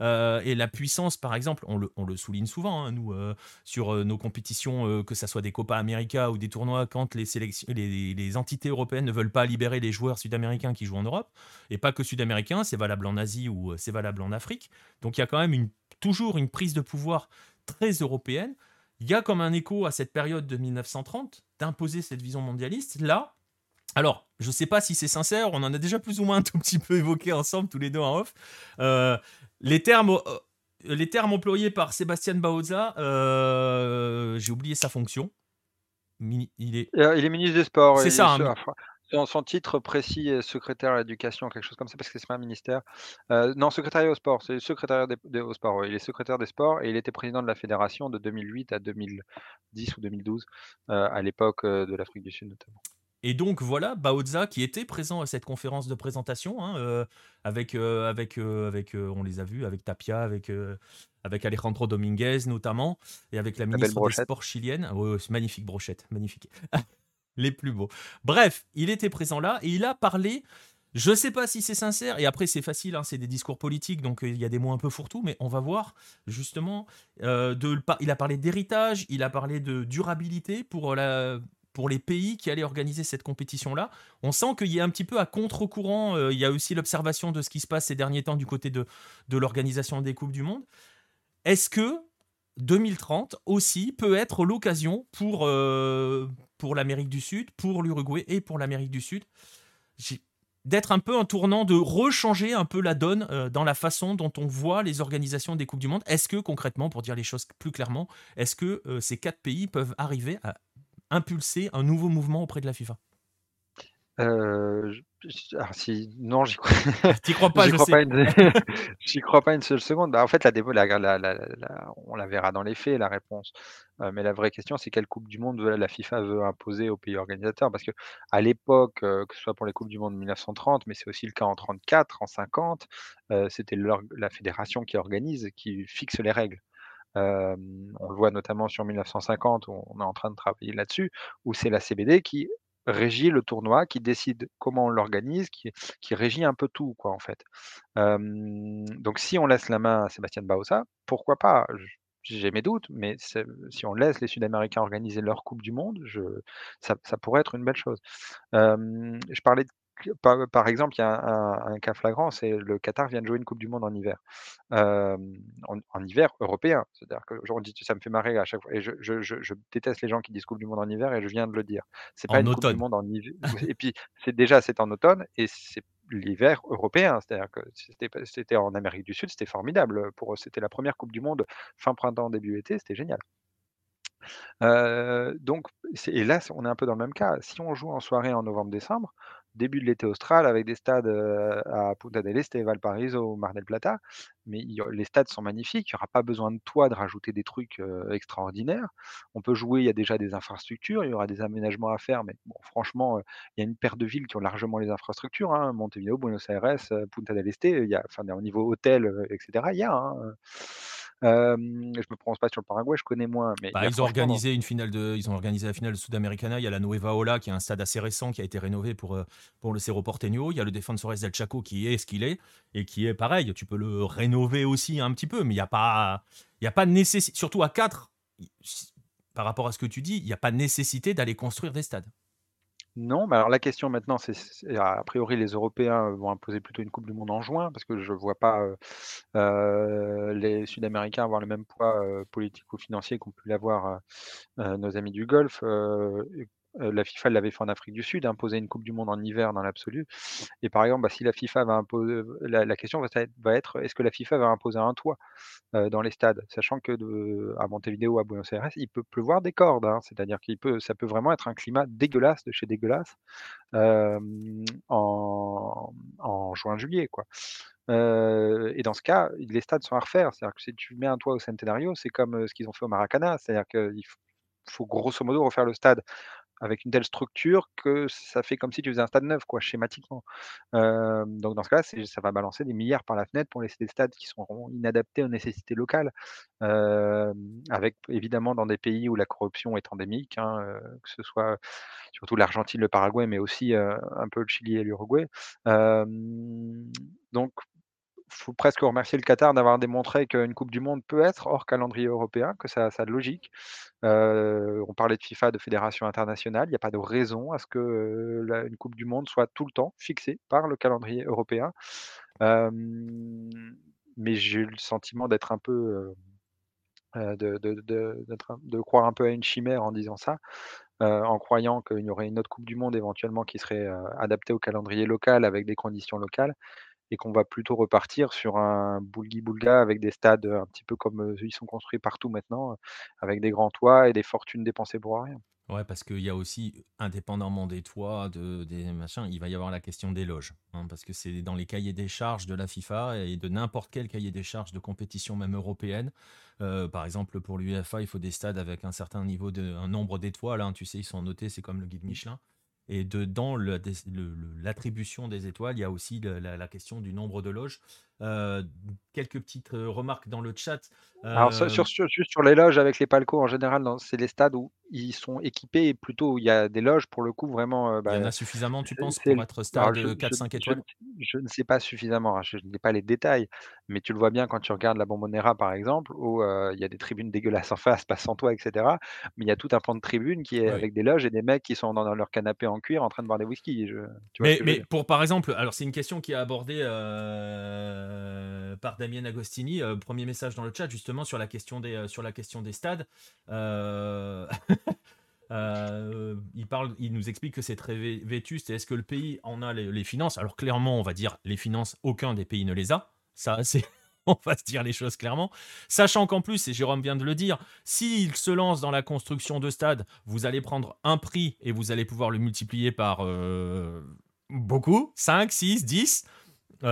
Euh, et la puissance, par exemple, on le, souligne souvent, hein, nous, euh, sur euh, nos compétitions, que ce soit des Copa América ou des tournois, quand les, les, entités européennes ne veulent pas libérer les joueurs sud-américains qui jouent en Europe, et pas que sud-américains, c'est valable en Asie ou c'est valable en Afrique. Donc il y a quand même une, toujours une prise de pouvoir très européenne. Il y a comme un écho à cette période de 1930 d'imposer cette vision mondialiste. Là, alors, je ne sais pas si c'est sincère, on en a déjà plus ou moins un tout petit peu évoqué ensemble, tous les deux en off. Euh, les termes, euh, les termes employés par Sébastien Bauza, euh, j'ai oublié sa fonction. il est... Il est ministre des Sports. C'est ça. Hein, son, son, titre précis est secrétaire à l'éducation, quelque chose comme ça, parce que c'est pas un ministère. Euh, non, secrétaire au sport. C'est secrétaire des, au sport. Il est secrétaire des sports et il était président de la fédération de 2008 à 2010 ou 2012, à l'époque de l'Afrique du Sud notamment. Et donc voilà, Baoza qui était présent à cette conférence de présentation, hein, euh, avec, euh, avec, euh, avec on les a vus, avec Tapia, avec, avec Alejandro Dominguez notamment, et avec la ministre des Sports chilienne. c'est magnifique brochette, magnifique. *laughs* les plus beaux. Bref, il était présent là et il a parlé. Je ne sais pas si c'est sincère, et après c'est facile, hein, c'est des discours politiques, donc il y a des mots un peu fourre-tout, mais on va voir justement. de, il a parlé d'héritage, il a parlé de durabilité pour la, pour les pays qui allaient organiser cette compétition-là. On sent qu'il y a un petit peu à contre-courant. Euh, il y a aussi l'observation de ce qui se passe ces derniers temps du côté de, l'organisation des Coupes du Monde. Est-ce que 2030 aussi peut être l'occasion pour, euh, pour l'Amérique du Sud, pour l'Uruguay et pour l'Amérique du Sud d'être un peu un tournant, de rechanger un peu la donne euh, dans la façon dont on voit les organisations des Coupes du Monde. Est-ce que concrètement, pour dire les choses plus clairement, est-ce que ces quatre pays peuvent arriver à impulser un nouveau mouvement auprès de la FIFA? Euh, si, non, j'y crois. crois pas, j'y crois pas une seule seconde. Bah, en fait, la, la, la, on la verra dans les faits, la réponse. Euh, mais la vraie question, c'est quelle Coupe du Monde la FIFA veut imposer aux pays organisateurs? Parce que à l'époque, euh, que ce soit pour les Coupes du Monde de 1930, mais c'est aussi le cas en 34, en 50, c'était la fédération qui organise, qui fixe les règles on le voit notamment sur 1950, où on est en train de travailler là-dessus, où c'est la CBD qui régit le tournoi, qui décide comment on l'organise, qui, régit un peu tout, quoi, en fait. donc, si on laisse la main à Sébastien Baosa, pourquoi pas? J'ai mes doutes, mais si on laisse les Sud-Américains organiser leur Coupe du Monde, ça, pourrait être une belle chose. je parlais de par, exemple, il y a un, cas flagrant, c'est le Qatar vient de jouer une Coupe du Monde en hiver, en, hiver européen. C'est-à-dire que ça me fait marrer à chaque fois. Et je, déteste les gens qui disent Coupe du Monde en hiver, et je viens de le dire. C'est pas une Coupe du Monde en hiver. *laughs* et puis, c'est déjà c'est en automne, et c'est l'hiver européen. C'est-à-dire que c'était en Amérique du Sud, c'était formidable. Pour c'était la première Coupe du Monde fin printemps début été, c'était génial. donc, et là, on est un peu dans le même cas. Si on joue en soirée en novembre-décembre, début de l'été austral avec des stades à Punta del Este, Valparaiso, Mar del Plata. Mais les stades sont magnifiques. Il n'y aura pas besoin de toi de rajouter des trucs extraordinaires. On peut jouer, il y a déjà des infrastructures, il y aura des aménagements à faire. Mais franchement, il y a une paire de villes qui ont largement les infrastructures. Hein, Montevideo, Buenos Aires, Punta del Este. Il y a, enfin, au niveau hôtel, etc., il y a. Hein, je me prononce pas sur le Paraguay, je connais moins. Mais bah, ils ont organisé une finale de, ils ont organisé la finale de Sudamericana. Il y a la Nueva Ola, qui est un stade assez récent, qui a été rénové pour, pour le Cerro Porteño. Il y a le Defensores del Chaco qui est ce qu'il est et qui est pareil. Tu peux le rénover aussi un petit peu, mais il n'y a pas, il y a pas de nécessité, surtout à 4, par rapport à ce que tu dis, il n'y a pas nécessité d'aller construire des stades. Non, mais alors la question maintenant, c'est a priori les Européens vont imposer plutôt une coupe du monde en juin parce que je ne vois pas, les Sud-Américains avoir le même poids, politique ou financier qu'ont pu l'avoir, nos amis du Golfe, la FIFA l'avait fait en Afrique du Sud, imposer une coupe du monde en hiver dans l'absolu et par exemple, bah, si la FIFA va imposer la question va être, est-ce que la FIFA va imposer un toit, dans les stades? Sachant que de à Montevideo, à Buenos Aires, il peut pleuvoir des cordes, hein. C'est-à-dire qu'il peut ça peut vraiment être un climat dégueulasse de chez dégueulasse, en juin-juillet, quoi. et dans ce cas, les stades sont à refaire. C'est-à-dire que si tu mets un toit au Centenario, c'est comme, ce qu'ils ont fait au Maracana. C'est-à-dire qu'il faut grosso modo refaire le stade avec une telle structure que ça fait comme si tu faisais un stade neuf, quoi, schématiquement. donc dans ce cas-là, ça va balancer des milliards par la fenêtre pour laisser des stades qui seront inadaptés aux nécessités locales, avec évidemment dans des pays où la corruption est endémique, hein, que ce soit surtout l'Argentine, le Paraguay, mais aussi un peu le Chili et l'Uruguay. donc faut presque remercier le Qatar d'avoir démontré qu'une Coupe du Monde peut être hors calendrier européen, que ça, a de logique. on parlait de FIFA, de fédération internationale. Il n'y a pas de raison à ce que une Coupe du Monde soit tout le temps fixée par le calendrier européen. mais j'ai eu le sentiment d'être un peu. de, croire un peu à une chimère en disant ça, en croyant qu'il y aurait une autre Coupe du Monde éventuellement qui serait adaptée au calendrier local avec des conditions locales. Et qu'on va plutôt repartir sur un boulgui-boulga avec des stades un petit peu comme ils sont construits partout maintenant, avec des grands toits et des fortunes dépensées pour rien. Ouais, parce qu'il y a aussi, indépendamment des toits, de, des machins, il va y avoir la question des loges. hein, parce que c'est dans les cahiers des charges de la FIFA et de n'importe quel cahier des charges de compétition, même européenne. Euh, par exemple, pour l'UEFA, il faut des stades avec un certain niveau de, un nombre d'étoiles. hein, tu sais, ils sont notés, c'est comme le guide Michelin. Et le- le- l'attribution des étoiles, il y a aussi la question du nombre de loges. Euh, quelques petites euh, remarques dans le chat. Alors sur Euh, sur sur juste sur les loges avec les palcos en général, c'est les stades où ils sont équipés et plutôt où il y a des loges pour le coup vraiment, il y en bah, a suffisamment, tu penses, pour être stade je euh, je 4-5 je étoiles? je ne sais pas suffisamment, hein, je n'ai pas les détails, mais tu le vois bien quand tu regardes la Bombonera par exemple où, il y a des tribunes dégueulasses en face, pas sans toit et cetera, mais il y a tout un pan de tribune qui est Oui, avec des loges et des mecs qui sont dans dans leur canapé en cuir en train de boire des whisky, je tu vois ce Mais, je mais pour par exemple, alors c'est une question qui est abordée euh, par Damien Agostini, euh, premier message dans le chat justement sur la question des, euh, sur la question des stades. Euh, *laughs* euh, il, parle, il nous explique que c'est très vé- vétuste est-ce que le pays en a les, finances? Alors clairement, on va dire les finances, aucun des pays ne les a. Ça, *laughs* c'est. On va se dire les choses clairement. Sachant qu'en plus, et Jérôme vient de le dire, s'il se lance dans la construction de stades, vous allez prendre un prix et vous allez pouvoir le multiplier par euh, beaucoup 5, 6, 10.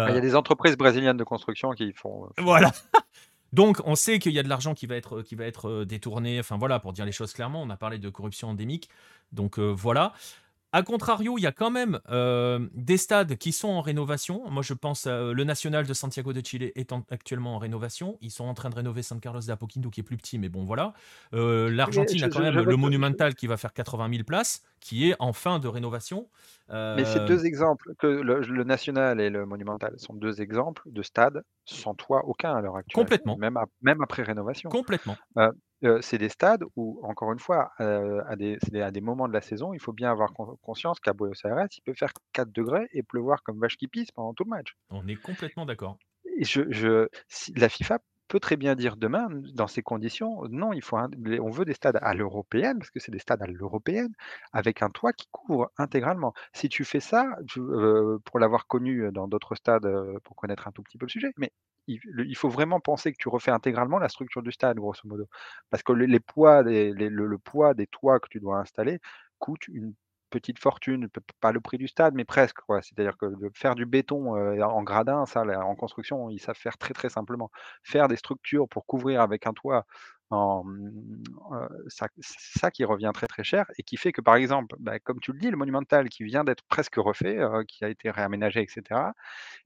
Ah, il y Euh, a des entreprises brésiliennes de construction qui font, heu, voilà. *laughs* Donc, on sait qu'il y a de l'argent qui va être, qui va être euh, détourné. Enfin, voilà, pour dire les choses clairement, on a parlé de corruption endémique. Donc, euh, voilà. A contrario, il y a quand même euh, des stades qui sont en rénovation. Moi, je pense euh, le National de Santiago de Chile est en- actuellement en rénovation. Ils sont en train de rénover San Carlos de Apoquindo, qui est plus petit, mais bon, voilà. Euh, L'Argentine a quand je même je le Monumental qui va faire 80 000 places, qui est en fin de rénovation. Mais c'est Euh, 2 exemples que le le National et le Monumental sont 2 exemples de stades sans toit aucun à l'heure actuelle, complètement, même après rénovation. complètement. C'est des stades où encore une fois, à des c'est des à des moments de la saison, il faut bien avoir con conscience qu'à Buenos Aires, il peut faire 4 degrés et pleuvoir comme vache qui pisse pendant tout le match. On est complètement d'accord. Je je si la FIFA peut très bien dire demain, dans ces conditions, non, il faut un on veut des stades à l'européenne, parce que c'est des stades à l'européenne, avec un toit qui couvre intégralement. Si tu fais ça, tu pour l'avoir connu, dans d'autres stades, pour connaître un tout petit peu le sujet, mais il faut vraiment penser que tu refais intégralement la structure du stade, grosso modo. Parce que les poids le poids des toits que tu dois installer coûte une petite fortune, pas le prix du stade, mais presque. C'est-à-dire que faire du béton, heu, en gradin, ça, en construction, ils savent faire très, très simplement. Faire des structures pour couvrir avec un toit en, heu, ça c'est ça qui revient très, très cher et qui fait que, par exemple, bah, comme tu le dis, le Monumental qui vient d'être presque refait, heu, qui a été réaménagé et cetera,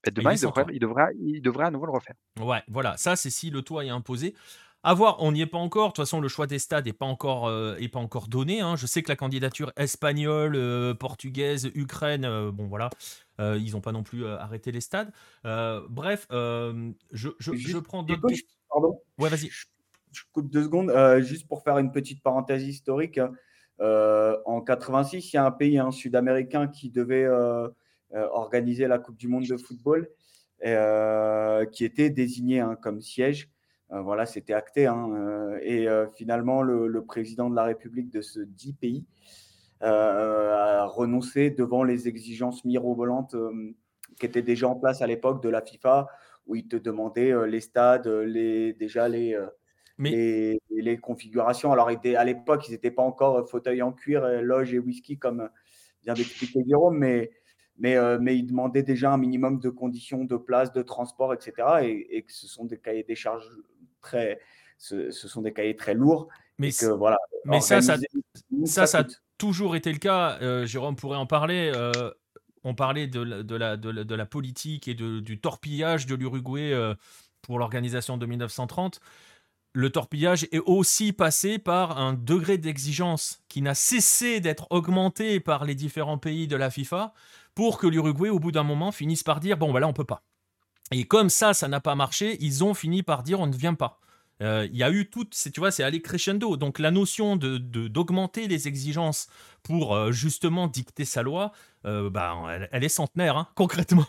bah, il demain, il devrait toit. il devra il devrait à nouveau le refaire. Ouais, voilà, ça c'est si le toit est imposé. À voir, on n'y est pas encore. De toute façon, le choix des stades n'est pas encore, euh, est pas encore donné. hein. Je sais que la candidature espagnole, euh, portugaise, Ukraine, euh, bon voilà, euh, ils n'ont pas non plus euh, arrêté les stades. Euh, bref, euh, je, je- je prends d'autres pardon, Ouais, vas-y. je, je coupe deux secondes, euh, juste pour faire une petite parenthèse historique. Euh, en 86, il y a un pays sud-américain qui devait euh, organiser la Coupe du Monde de football, qui était désigné hein, comme siège. Voilà, c'était acté. hein, et finalement, le, président de la République de ce dit pays a renoncé devant les exigences mirobolantes qui étaient déjà en place à l'époque de la FIFA, où il te demandait euh, les stades, déjà les, Mais les, les configurations. Alors, à l'époque, ils n'étaient pas encore euh, fauteuil en cuir, euh, loge et whisky, comme euh, vient d'expliquer Jérôme, mais, mais, euh, mais ils demandaient déjà un minimum de conditions de place, de transport, etc. Et, et que ce sont des cahiers des charges très, ce, ce sont des cahiers très lourds. mais, que voilà, mais ça, ça, ça, ça a toujours été le cas. Euh, Jérôme pourrait en parler. euh, on parlait de la, de la, de la, de la politique et de, du torpillage de l'Uruguay pour l'organisation de 1930. Le torpillage est aussi passé par un degré d'exigence qui n'a cessé d'être augmenté par les différents pays de la FIFA pour que l'Uruguay, au bout d'un moment, finisse par dire bon, bah là, on peut pas. Et comme ça, ça n'a pas marché, ils ont fini par dire on ne vient pas. Euh, Il y a eu tout, c'est- tu vois, c'est allé crescendo. Donc la notion d'augmenter les exigences pour euh, justement dicter sa loi, euh, bah, elle, est centenaire, hein, *laughs* concrètement.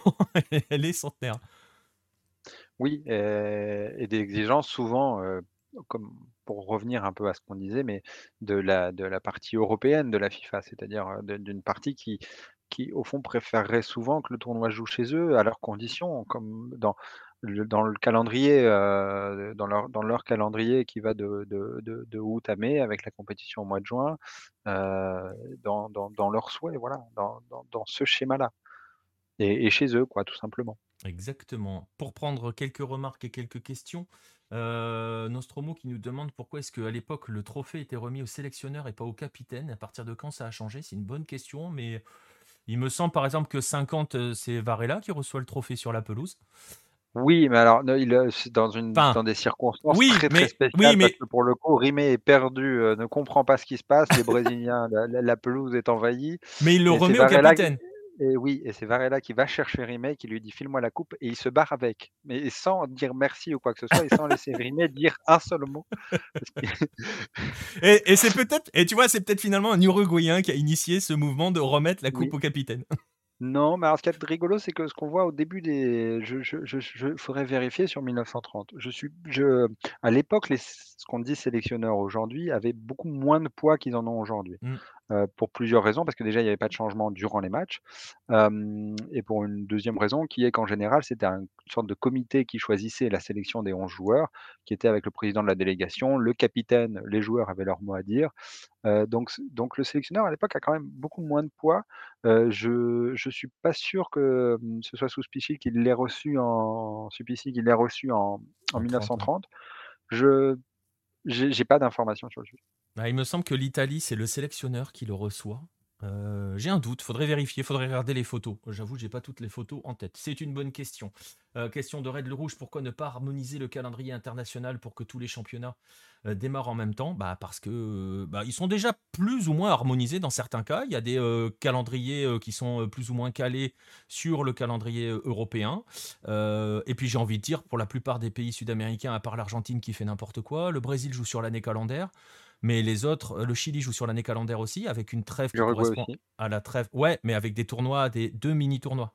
elle est centenaire. Oui, et des exigences souvent, pour revenir un peu à ce qu'on disait, mais de la de la partie européenne de la FIFA, c'est-à-dire, d'une partie qui au fond, préféreraient souvent que le tournoi joue chez eux, à leurs conditions, comme dans le calendrier, dans leur calendrier qui va de août à mai avec la compétition au mois de juin, dans dans dans leurs souhaits, voilà, dans ce schéma-là et et chez eux, quoi, tout simplement. Exactement. Pour prendre quelques remarques et quelques questions, heu, Nostromo qui nous demande pourquoi est-ce qu'à l'époque le trophée était remis au sélectionneur et pas au capitaine? À partir de quand ça a changé? C'est une bonne question, mais il me semble par exemple que 50, heu, c'est Varela qui reçoit le trophée sur la pelouse. Oui, mais alors, il, c'est dans une Enfin, dans des circonstances oui, très, très oui, spéciales parce mais que pour le coup, Rimet est perdu, ne comprend pas ce qui se passe. Les Brésiliens, *laughs* la la la pelouse est envahie mais il le remet au qui capitaine. Et oui et c'est Varela qui va chercher Rimet, qui lui dit: «File-moi la coupe» et il se barre avec, mais sans dire merci ou quoi que ce soit et sans laisser Rimet dire un seul mot. *laughs* Que Et et c'est peut-être et tu vois, c'est peut-être finalement un Uruguayen qui a initié ce mouvement de remettre la coupe oui. au capitaine. *laughs* Non, mais alors ce qui est rigolo, c'est que ce qu'on voit au début des je je je je faudrait vérifier sur 1930. Je suis je à l'époque, les ce qu'on dit sélectionneurs aujourd'hui avaient beaucoup moins de poids qu'ils en ont aujourd'hui. Mmh, Heu, pour plusieurs raisons, parce que déjà il n'y avait pas de changement durant les matchs, et pour une deuxième raison qui est qu'en général, c'était un une sorte de comité qui choisissait la sélection des 11 joueurs, qui était avec le président de la délégation, le capitaine, les joueurs avaient leur mot à dire. Donc donc le sélectionneur à l'époque a quand même beaucoup moins de poids. Je je suis pas sûr que, mmh, ce soit Souspichill qui l'ait reçu en qui l'ait reçu en en en 30, ouais. 1930. Je j'ai pas d'informations sur le sujet. Bah, il me semble que l'Italie, c'est le sélectionneur qui le reçoit. Heu, j'ai un doute, faudrait vérifier, faudrait regarder les photos. J'avoue, j'ai pas toutes les photos en tête. C'est une bonne question. Heu, question de Red le Rouge, pourquoi ne pas harmoniser le calendrier international pour que tous les championnats, heu, démarrent en même temps? Bah, parce que, bah, ils sont déjà plus ou moins harmonisés dans certains cas. Il y a des, calendriers, qui sont, plus ou moins calés sur le calendrier, européen. Et puis j'ai envie de dire, pour la plupart des pays sud-américains, à part l'Argentine qui fait n'importe quoi, le Brésil joue sur l'année calendaire. Mais les autres, euh, le Chili joue sur l'année calendaire aussi, avec une trêve qui correspond aussi. à la trêve. Ouais, mais avec des tournois, des deux mini tournois.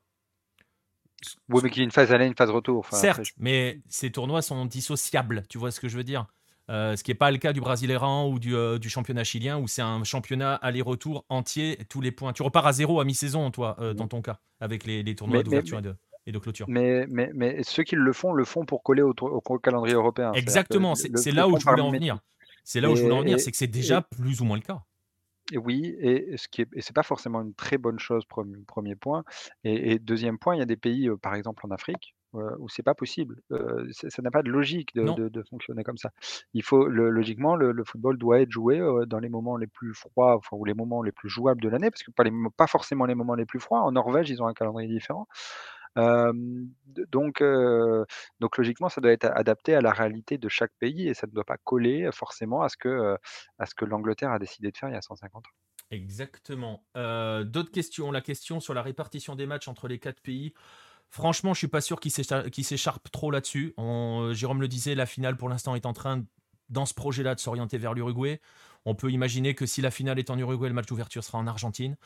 Ce- Oui, mais qu'il y ait une phase aller, une phase retour. Enfin, après, je Certes, mais ces tournois sont dissociables. Tu vois ce que je veux dire? Euh, Ce qui n'est pas le cas du Brasileirão ou du, euh, du championnat chilien, où c'est un championnat aller-retour entier, tous les points. Tu repars à zéro à mi-saison, toi, euh, dans ton cas, avec les, les tournois d'ouverture et de, et de clôture. mais mais mais ceux qui le font, le font pour coller au au calendrier européen. Exactement, c'est là où je voulais en venir. C'est là où je voulais en venir, c'est que c'est et déjà plus ou moins le cas. Et oui et ce qui est et c'est pas forcément une très bonne chose, prem 1 point et 2 point, il y a des pays, heu, par exemple en Afrique, heu, où c'est pas possible. C'est ça n'a pas de logique de Non, de de fonctionner comme ça. Il faut le logiquement, le le football doit être joué, dans les moments les plus froids, enfin, ou les moments les plus jouables de l'année, parce que pas les pas forcément les moments les plus froids. En Norvège, ils ont un calendrier différent. Donc donc logiquement, ça doit être adapté à la réalité de chaque pays et ça ne doit pas coller, forcément à ce que, à ce que l'Angleterre a décidé de faire il y a 150 ans. Exactement. D'autres questions? La question sur la répartition des matchs entre les 4 pays? Franchement, je suis pas sûr qu'ils s'écharpent trop là-dessus. Jérôme le disait, la finale pour l'instant est en train, dans ce projet-là, de s'orienter vers l'Uruguay. On peut imaginer que si la finale est en Uruguay, le match d'ouverture sera en Argentine.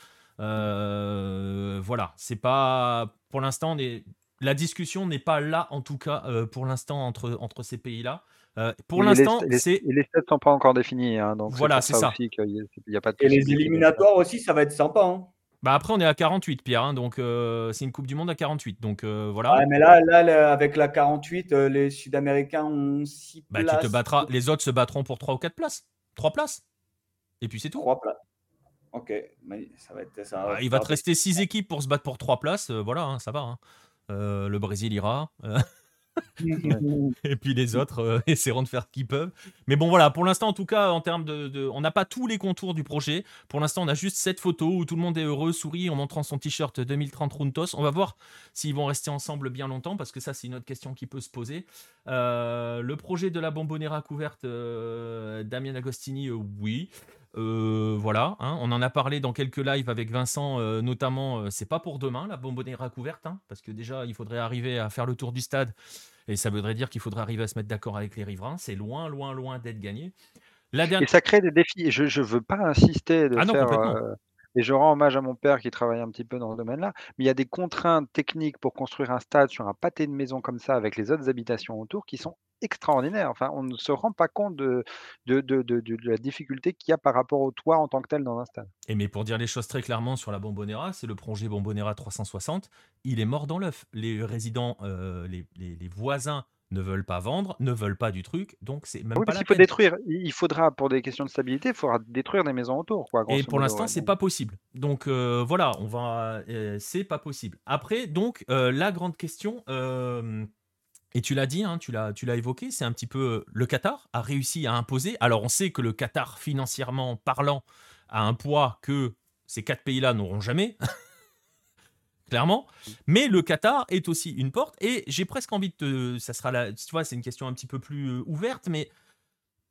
Heu, voilà, c'est pas pour l'instant, on est la discussion n'est pas là, en tout cas, heu, pour l'instant entre entre ces pays-là. Heu, pour Oui l'instant, les c'est et les stades sont pas encore définis, hein, donc voilà, c'est ça ça. y a y a pas de Et les de éliminatoires aussi, ça va être sympa. Hein. Bah, après, on est à 48, Pierre, hein, donc heu, c'est une coupe du monde à 48, donc heu, voilà. Ouais, mais là, là, avec la 48, euh, les Sud-Américains ont 6 Bah, tu te places, battras les autres se battront pour 3 ou 4 places. 3 places et puis c'est tout. 3 places. Ok, mais ça va être ça. Bah, il va te rester 6 équipes pour se battre pour 3 places, heu, voilà, hein, ça va, hein. Heu, le Brésil ira, Ouais. *laughs* et puis les autres, *laughs* essaieront de faire ce qu'ils peuvent. Mais bon, voilà, pour l'instant, en tout cas, en termes de de on n'a pas tous les contours du projet. Pour l'instant, on a juste cette photo où tout le monde est heureux, sourit en montrant son t-shirt 2030 Runtos. On va voir s'ils vont rester ensemble bien longtemps parce que ça, c'est une autre question qui peut se poser. Le projet de la Bombonera couverte, Damien Agostini, oui. Heu, voilà, hein, on en a parlé dans quelques lives avec Vincent, heu, notamment, heu, c'est pas pour demain la Bombonera couverte, hein, parce que déjà, il faudrait arriver à faire le tour du stade et ça voudrait dire qu'il faudrait arriver à se mettre d'accord avec les riverains. C'est loin, loin, loin d'être gagné. La Et dernière ça crée des défis et je je veux pas insister de ah non, faire, et je rends hommage à mon père qui travaille un petit peu dans ce domaine-là, mais il y a des contraintes techniques pour construire un stade sur un pâté de maison comme ça avec les autres habitations autour qui sont extraordinaires. Enfin, on ne se rend pas compte de de de de de la difficulté qu'il y a par rapport au toit en tant que tel dans un stade. Et mais pour dire les choses très clairement sur la Bombonera, c'est le projet Bombonera 360, il est mort dans l'œuf. Les résidents, heu, les les les voisins ne veulent pas vendre, ne veulent pas du truc, donc c'est même Oui, pas la qu'il faut peine. détruire. Il il faudra, pour des questions de stabilité, il faudra détruire des maisons autour, quoi, Et pour l'instant, c'est pas possible. Donc heu, voilà, on va, heu, c'est pas possible. Après donc la grande question, et tu l'as dit, hein, tu l'as évoqué, c'est un petit peu, heu, le Qatar a réussi à imposer. Alors on sait que le Qatar, financièrement parlant, a un poids que ces 4 pays-là n'auront jamais, *laughs* clairement, mais le Qatar est aussi une porte et j'ai presque envie de te ça sera la tu vois, c'est une question un petit peu plus, heu, ouverte, mais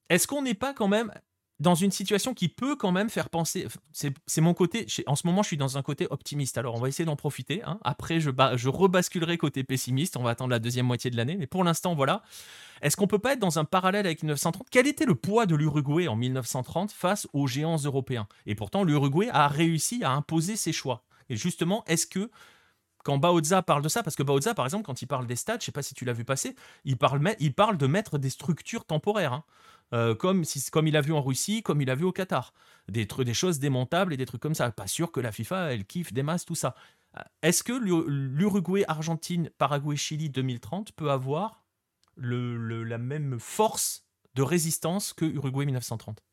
est-ce qu'on n'est pas quand même dans une situation qui peut quand même faire penser c'est mon côté en ce moment, je suis dans un côté optimiste, alors on va essayer d'en profiter, hein. Après je je rebasculerai côté pessimiste, on va attendre la deuxième moitié de l'année, mais pour l'instant, voilà. Est-ce qu'on peut pas être dans un parallèle avec 1930? Quel était le poids de l'Uruguay en 1930 face aux géants européens? Et pourtant l'Uruguay a réussi à imposer ses choix. Et justement, est-ce que quand Baoza parle de ça parce que Baoza, par exemple, quand il parle des stades, je sais pas si tu l'as vu passer, il parle il parle de mettre des structures temporaires, hein, heu, comme comme il a vu en Russie, comme il a vu au Qatar. Des des choses démontables et des trucs comme ça. Pas sûr que la FIFA, elle kiffe des masses tout ça. Heu, est-ce que l'U l'Uruguay, Argentine, Paraguay, Chili 2030 peut avoir la même force de résistance que Uruguay 1930?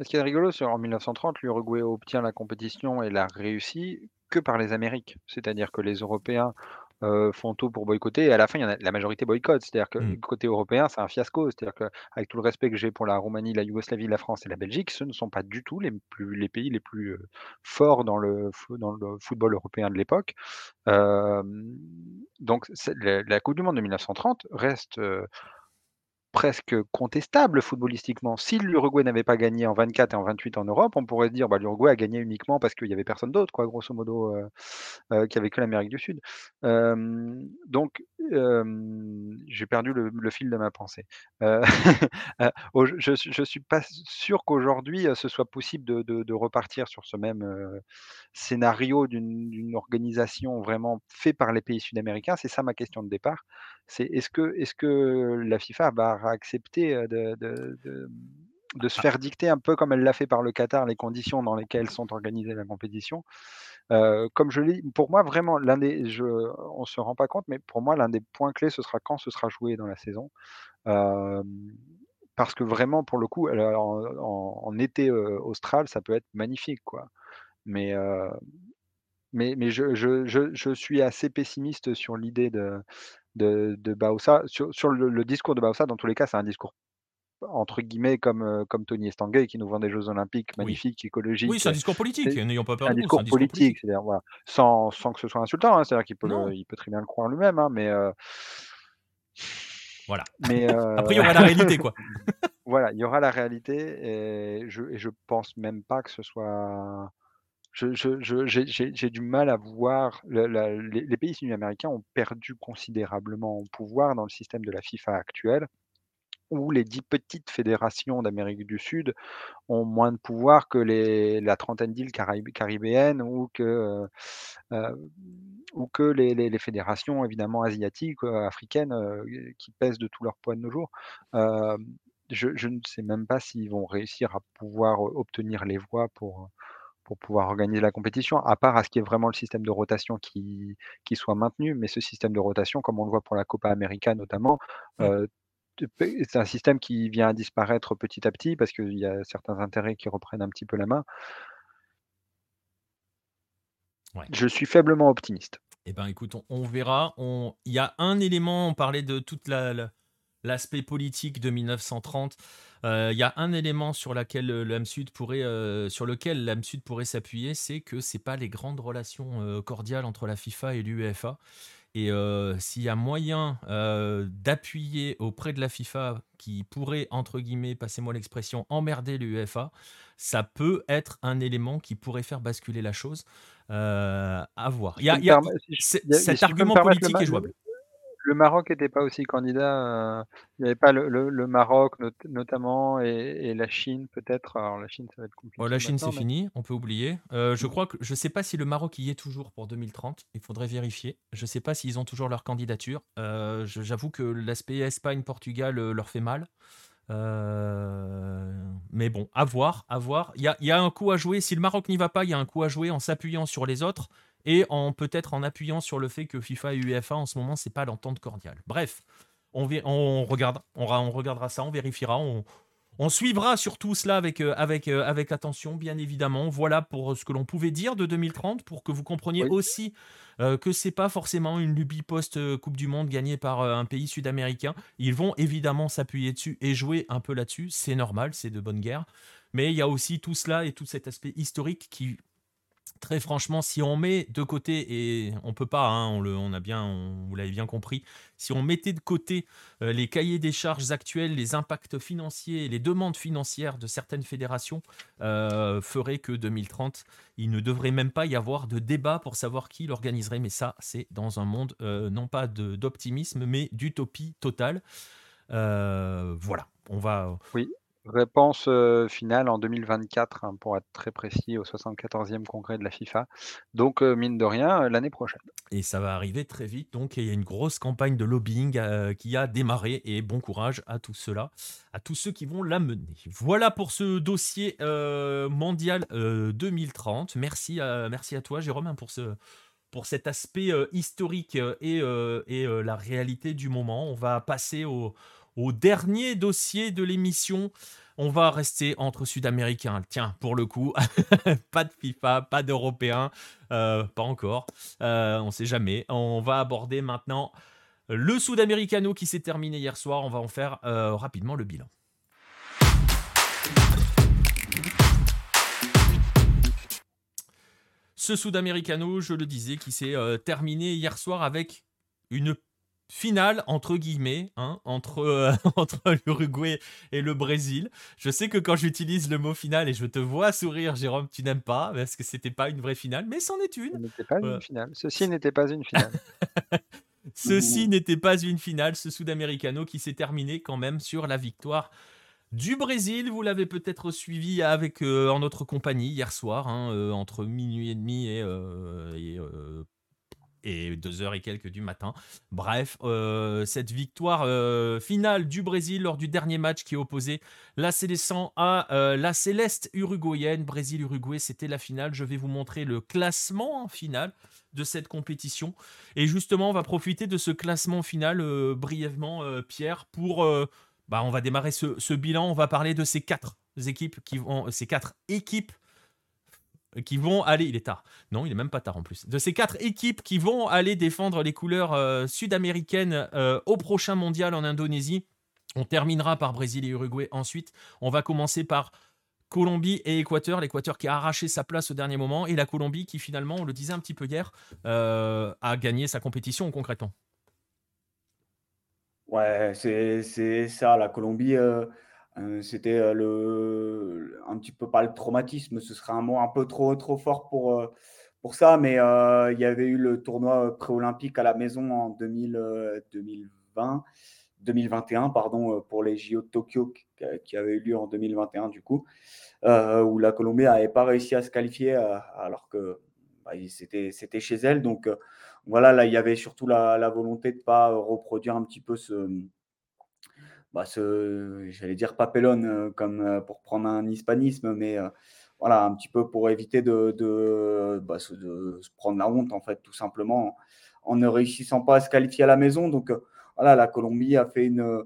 Ce qui est rigolo, c'est en 1930, l'Uruguay obtient la compétition et la réussit que par les Amériques. C'est-à-dire que les Européens, heu, font tout pour boycotter et à la fin, il y en a la majorité boycotte. C'est-à-dire que Mmh. côté européen, c'est un fiasco. C'est-à-dire qu'avec tout le respect que j'ai pour la Roumanie, la Yougoslavie, la France et la Belgique, ce ne sont pas du tout les plus les pays les plus, heu, forts dans le dans le football européen de l'époque. Hem, donc la la coupe du monde de 1930 reste, presque contestable footballistiquement. Si l'Uruguay n'avait pas gagné en 24 et en 28 en Europe, on pourrait se dire: «Bah, l'Uruguay a gagné uniquement parce qu'il y avait personne d'autre quoi, grosso modo, heu, qu'il y avait que l'Amérique du Sud». Donc j'ai perdu le fil de ma pensée. *laughs* Au je je suis pas sûr qu'aujourd'hui, ce soit possible de de repartir sur ce même, scénario d'une organisation vraiment fait par les pays sud-américains. C'est ça ma question de départ. C'est est-ce que est-ce que la FIFA va accepter, heu, de de de, de se Ah faire dicter un peu comme elle l'a fait par le Qatar, les conditions dans lesquelles sont organisées la compétition? Comme je l'ai pour moi vraiment l'un des je on se rend pas compte, mais pour moi l'un des points clés, ce sera quand ce sera joué dans la saison. Parce que vraiment pour le coup, alors en en en été, austral, ça peut être magnifique quoi. Mais mais mais je je je je suis assez pessimiste sur l'idée de de de Baossa. Sur sur le le discours de Baossa, dans tous les cas, c'est un discours entre guillemets comme, heu, comme Tony Estanguet qui nous vend des jeux olympiques oui. magnifiques, Oui, écologiques, c'est un discours politique, n'ayons pas peur un des mots, c'est un discours discours politique, c'est-à-dire voilà, sans sans que ce soit insultant, hein, c'est-à-dire qu'il peut le Non. il peut très bien le croire lui-même, hein, mais heu Voilà. mais *laughs* Après, il y aura la réalité, quoi. *laughs* voilà, il y aura la réalité et je et je pense même pas que ce soit J'ai du mal à voir les pays sud-américains ont perdu considérablement en pouvoir dans le système de la FIFA actuel, où les 10 petites fédérations d'Amérique du Sud ont moins de pouvoir que la trentaine d'îles caraïb caribéennes ou que, ou que les fédérations évidemment asiatiques, heu, africaines, qui pèsent de tout leur poids de nos jours. Je ne sais même pas s'ils vont réussir à pouvoir, obtenir les voix pour, pour pouvoir organiser la compétition, à part à ce qu'il y ait vraiment le système de rotation qui qui soit maintenu. Mais ce système de rotation, comme on le voit pour la Copa América notamment, Mmh. p c'est un système qui vient à disparaître petit à petit parce qu'il y a certains intérêts qui reprennent un petit peu la main. Ouais. Je suis faiblement optimiste. Eh ben, écoute, on on verra. On il y a un élément, on parlait de toute la la l'aspect politique de 1930. Heu, il y a un élément sur laquelle, heu, l'âme sud pourrait, heu, sur lequel l'âme sud pourrait s'appuyer, c'est que c'est pas les grandes relations, cordiales entre la FIFA et l'UEFA et s'il y a moyen, d'appuyer auprès de la FIFA qui pourrait, entre guillemets, passez-moi l'expression, «emmerder» l'UEFA, ça peut être un élément qui pourrait faire basculer la chose, à voir. Y a y y cet si argument politique est le jouable. Le Maroc n'était pas aussi candidat. il n'y avait pas le, Maroc notamment et, la Chine peut-être. Alors la Chine, ça va être compliqué. la Chine, c'est fini, on peut oublier. je crois que je ne sais pas si le Maroc y est toujours pour 2030. Il faudrait vérifier. Je ne sais pas s'ils ont toujours leur candidature. J'avoue que l'aspect Espagne-Portugal leur fait mal. mais bon, à voir, à voir. Il y a, y a, un coup à jouer. Si le Maroc n'y va pas, il y a un coup à jouer en s'appuyant sur les autres et en peut-être en appuyant sur le fait que FIFA et UEFA en ce moment c'est pas l'entente cordiale. Bref, on, on regarde, on, on, regardera ça, on vérifiera, on, on suivra surtout cela avec, euh, avec, euh, avec attention, bien évidemment. Voilà pour ce que l'on pouvait dire de 2030, pour que vous compreniez aussi euh, que c'est pas forcément une lubie post-Coupe du Monde gagnée par un pays sud-américain. Ils vont évidemment s'appuyer dessus et jouer un peu là-dessus. C'est normal, c'est de bonne guerre. Mais il y a aussi tout cela et tout cet aspect historique qui Très franchement, si on met de côté, et on peut pas, hein, on, le, on a bien, vous l'avez bien compris, si on mettait de côté euh, les cahiers des charges actuels, les impacts financiers, les demandes financières de certaines fédérations, euh, ferait que 2030, il ne devrait même pas y avoir de débat pour savoir qui l'organiserait. Mais ça, c'est dans un monde euh, non pas d'optimisme, mais d'utopie totale. voilà, on va. Oui. Réponse finale en 2024, hein, pour être très précis, au 74e congrès de la FIFA. Donc, mine de rien, l'année prochaine. Et ça va arriver très vite. Donc, il y a une grosse campagne de lobbying qui a démarré. Et bon courage à tout cela, à tous ceux qui vont la mener. Voilà pour ce dossier mondial 2030. Merci à, merci à toi, Jérôme, hein, pour ce pour cet aspect historique et, et la réalité du moment. On va passer au, au dernier dossier de l'émission. On va rester entre Sud-Américains. Tiens, pour le coup, *laughs* pas de FIFA, pas d'Européens, euh, pas encore. Euh, on ne sait jamais. On va aborder maintenant le Sud-Americano qui s'est terminé hier soir. On va en faire euh, rapidement le bilan. Ce Sud-Americano, je le disais, qui s'est terminé hier soir avec une finale entre guillemets hein, entre, euh, *laughs* entre l'Uruguay et le Brésil. Je sais que quand j'utilise le mot finale et je te vois sourire, Jérôme, tu n'aimes pas parce que c'était pas une vraie finale, mais c'en est une. N'était pas une finale. Ceci n'était pas une finale. *laughs* Ceci n'était pas une finale, ce Sud-Américano qui s'est terminé quand même sur la victoire du Brésil. Vous l'avez peut-être suivi avec euh, en notre compagnie hier soir, hein, euh, entre minuit et demi et, et et deux heures et quelques du matin. Bref, euh, cette victoire euh, finale du Brésil lors du dernier match qui opposait la Célestin à euh, la Céleste uruguayenne. Brésil-Uruguay, c'était la finale. Je vais vous montrer le classement final de cette compétition. Et justement, on va profiter de ce classement final brièvement, Pierre, pour... bah, on va démarrer ce, ce, bilan. On va parler de ces quatre équipes qui vont... Ces quatre équipes qui vont aller, il est tard, non, il est même pas tard en plus, de ces quatre équipes qui vont aller défendre les couleurs euh, sud-américaines euh, au prochain mondial en Indonésie. On terminera par Brésil et Uruguay ensuite. On va commencer par Colombie et Équateur. L'Équateur qui a arraché sa place au dernier moment et la Colombie qui finalement, on le disait un petit peu hier, euh, a gagné sa compétition concrètement. Ouais, c'est ça, la Colombie. Euh, c'était euh, le, un petit peu pas le traumatisme, ce serait un mot un peu trop, trop fort pour, euh, pour ça, mais il y avait eu le tournoi pré-olympique à la maison en 2000, 2020, 2021 pardon, pour les JO de Tokyo qui avaient eu lieu en 2021 du coup, où la Colombie n'avait pas réussi à se qualifier alors que bah, c'était chez elle. Donc voilà, là il y avait surtout la, la volonté de ne pas reproduire un petit peu ce bah, j'allais dire papelone euh, comme euh, pour prendre un hispanisme, mais euh, voilà, un petit peu pour éviter de, bah, se, de, se prendre la honte, en fait, tout simplement, en ne réussissant pas à se qualifier à la maison. Donc, voilà, la Colombie a fait une,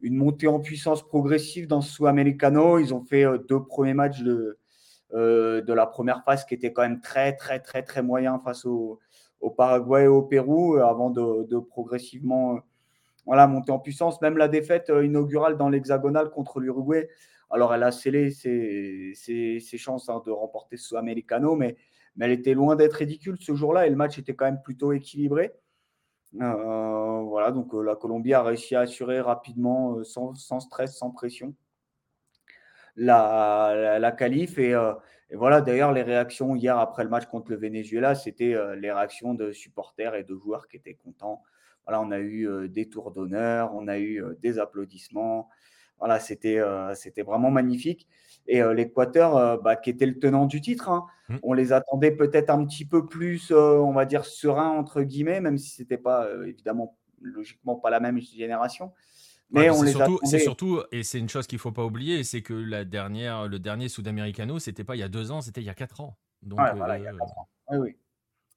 une montée en puissance progressive dans ce Sud-Americano. Ils ont fait deux premiers matchs de, de la première phase qui étaient quand même très, très, très, très moyens face au, au Paraguay et au Pérou, avant de progressivement voilà, monter en puissance. Même la défaite euh, inaugurale dans l'hexagonal contre l'Uruguay, alors elle a scellé ses, chances hein, de remporter ce Americano, mais, mais elle était loin d'être ridicule ce jour-là et le match était quand même plutôt équilibré. Euh, voilà, donc euh, la Colombie a réussi à assurer rapidement, sans, stress, sans pression, la, la, qualif. Et voilà, d'ailleurs, les réactions hier après le match contre le Venezuela, c'était les réactions de supporters et de joueurs qui étaient contents Voilà, on a eu des tours d'honneur, on a eu des applaudissements. Voilà, c'était c'était vraiment magnifique. Et l'Équateur, bah, qui était le tenant du titre, hein, mmh. on les attendait peut-être un petit peu plus, on va dire, sereins, entre guillemets, même si ce n'était pas, évidemment, logiquement pas la même génération. Mais on les surtout, C'est surtout, et c'est une chose qu'il ne faut pas oublier, c'est que la dernière, le dernier Sudamericano, c'était pas il y a deux ans, c'était il y a quatre ans. Donc, voilà, il y a quatre ans. Oui, oui.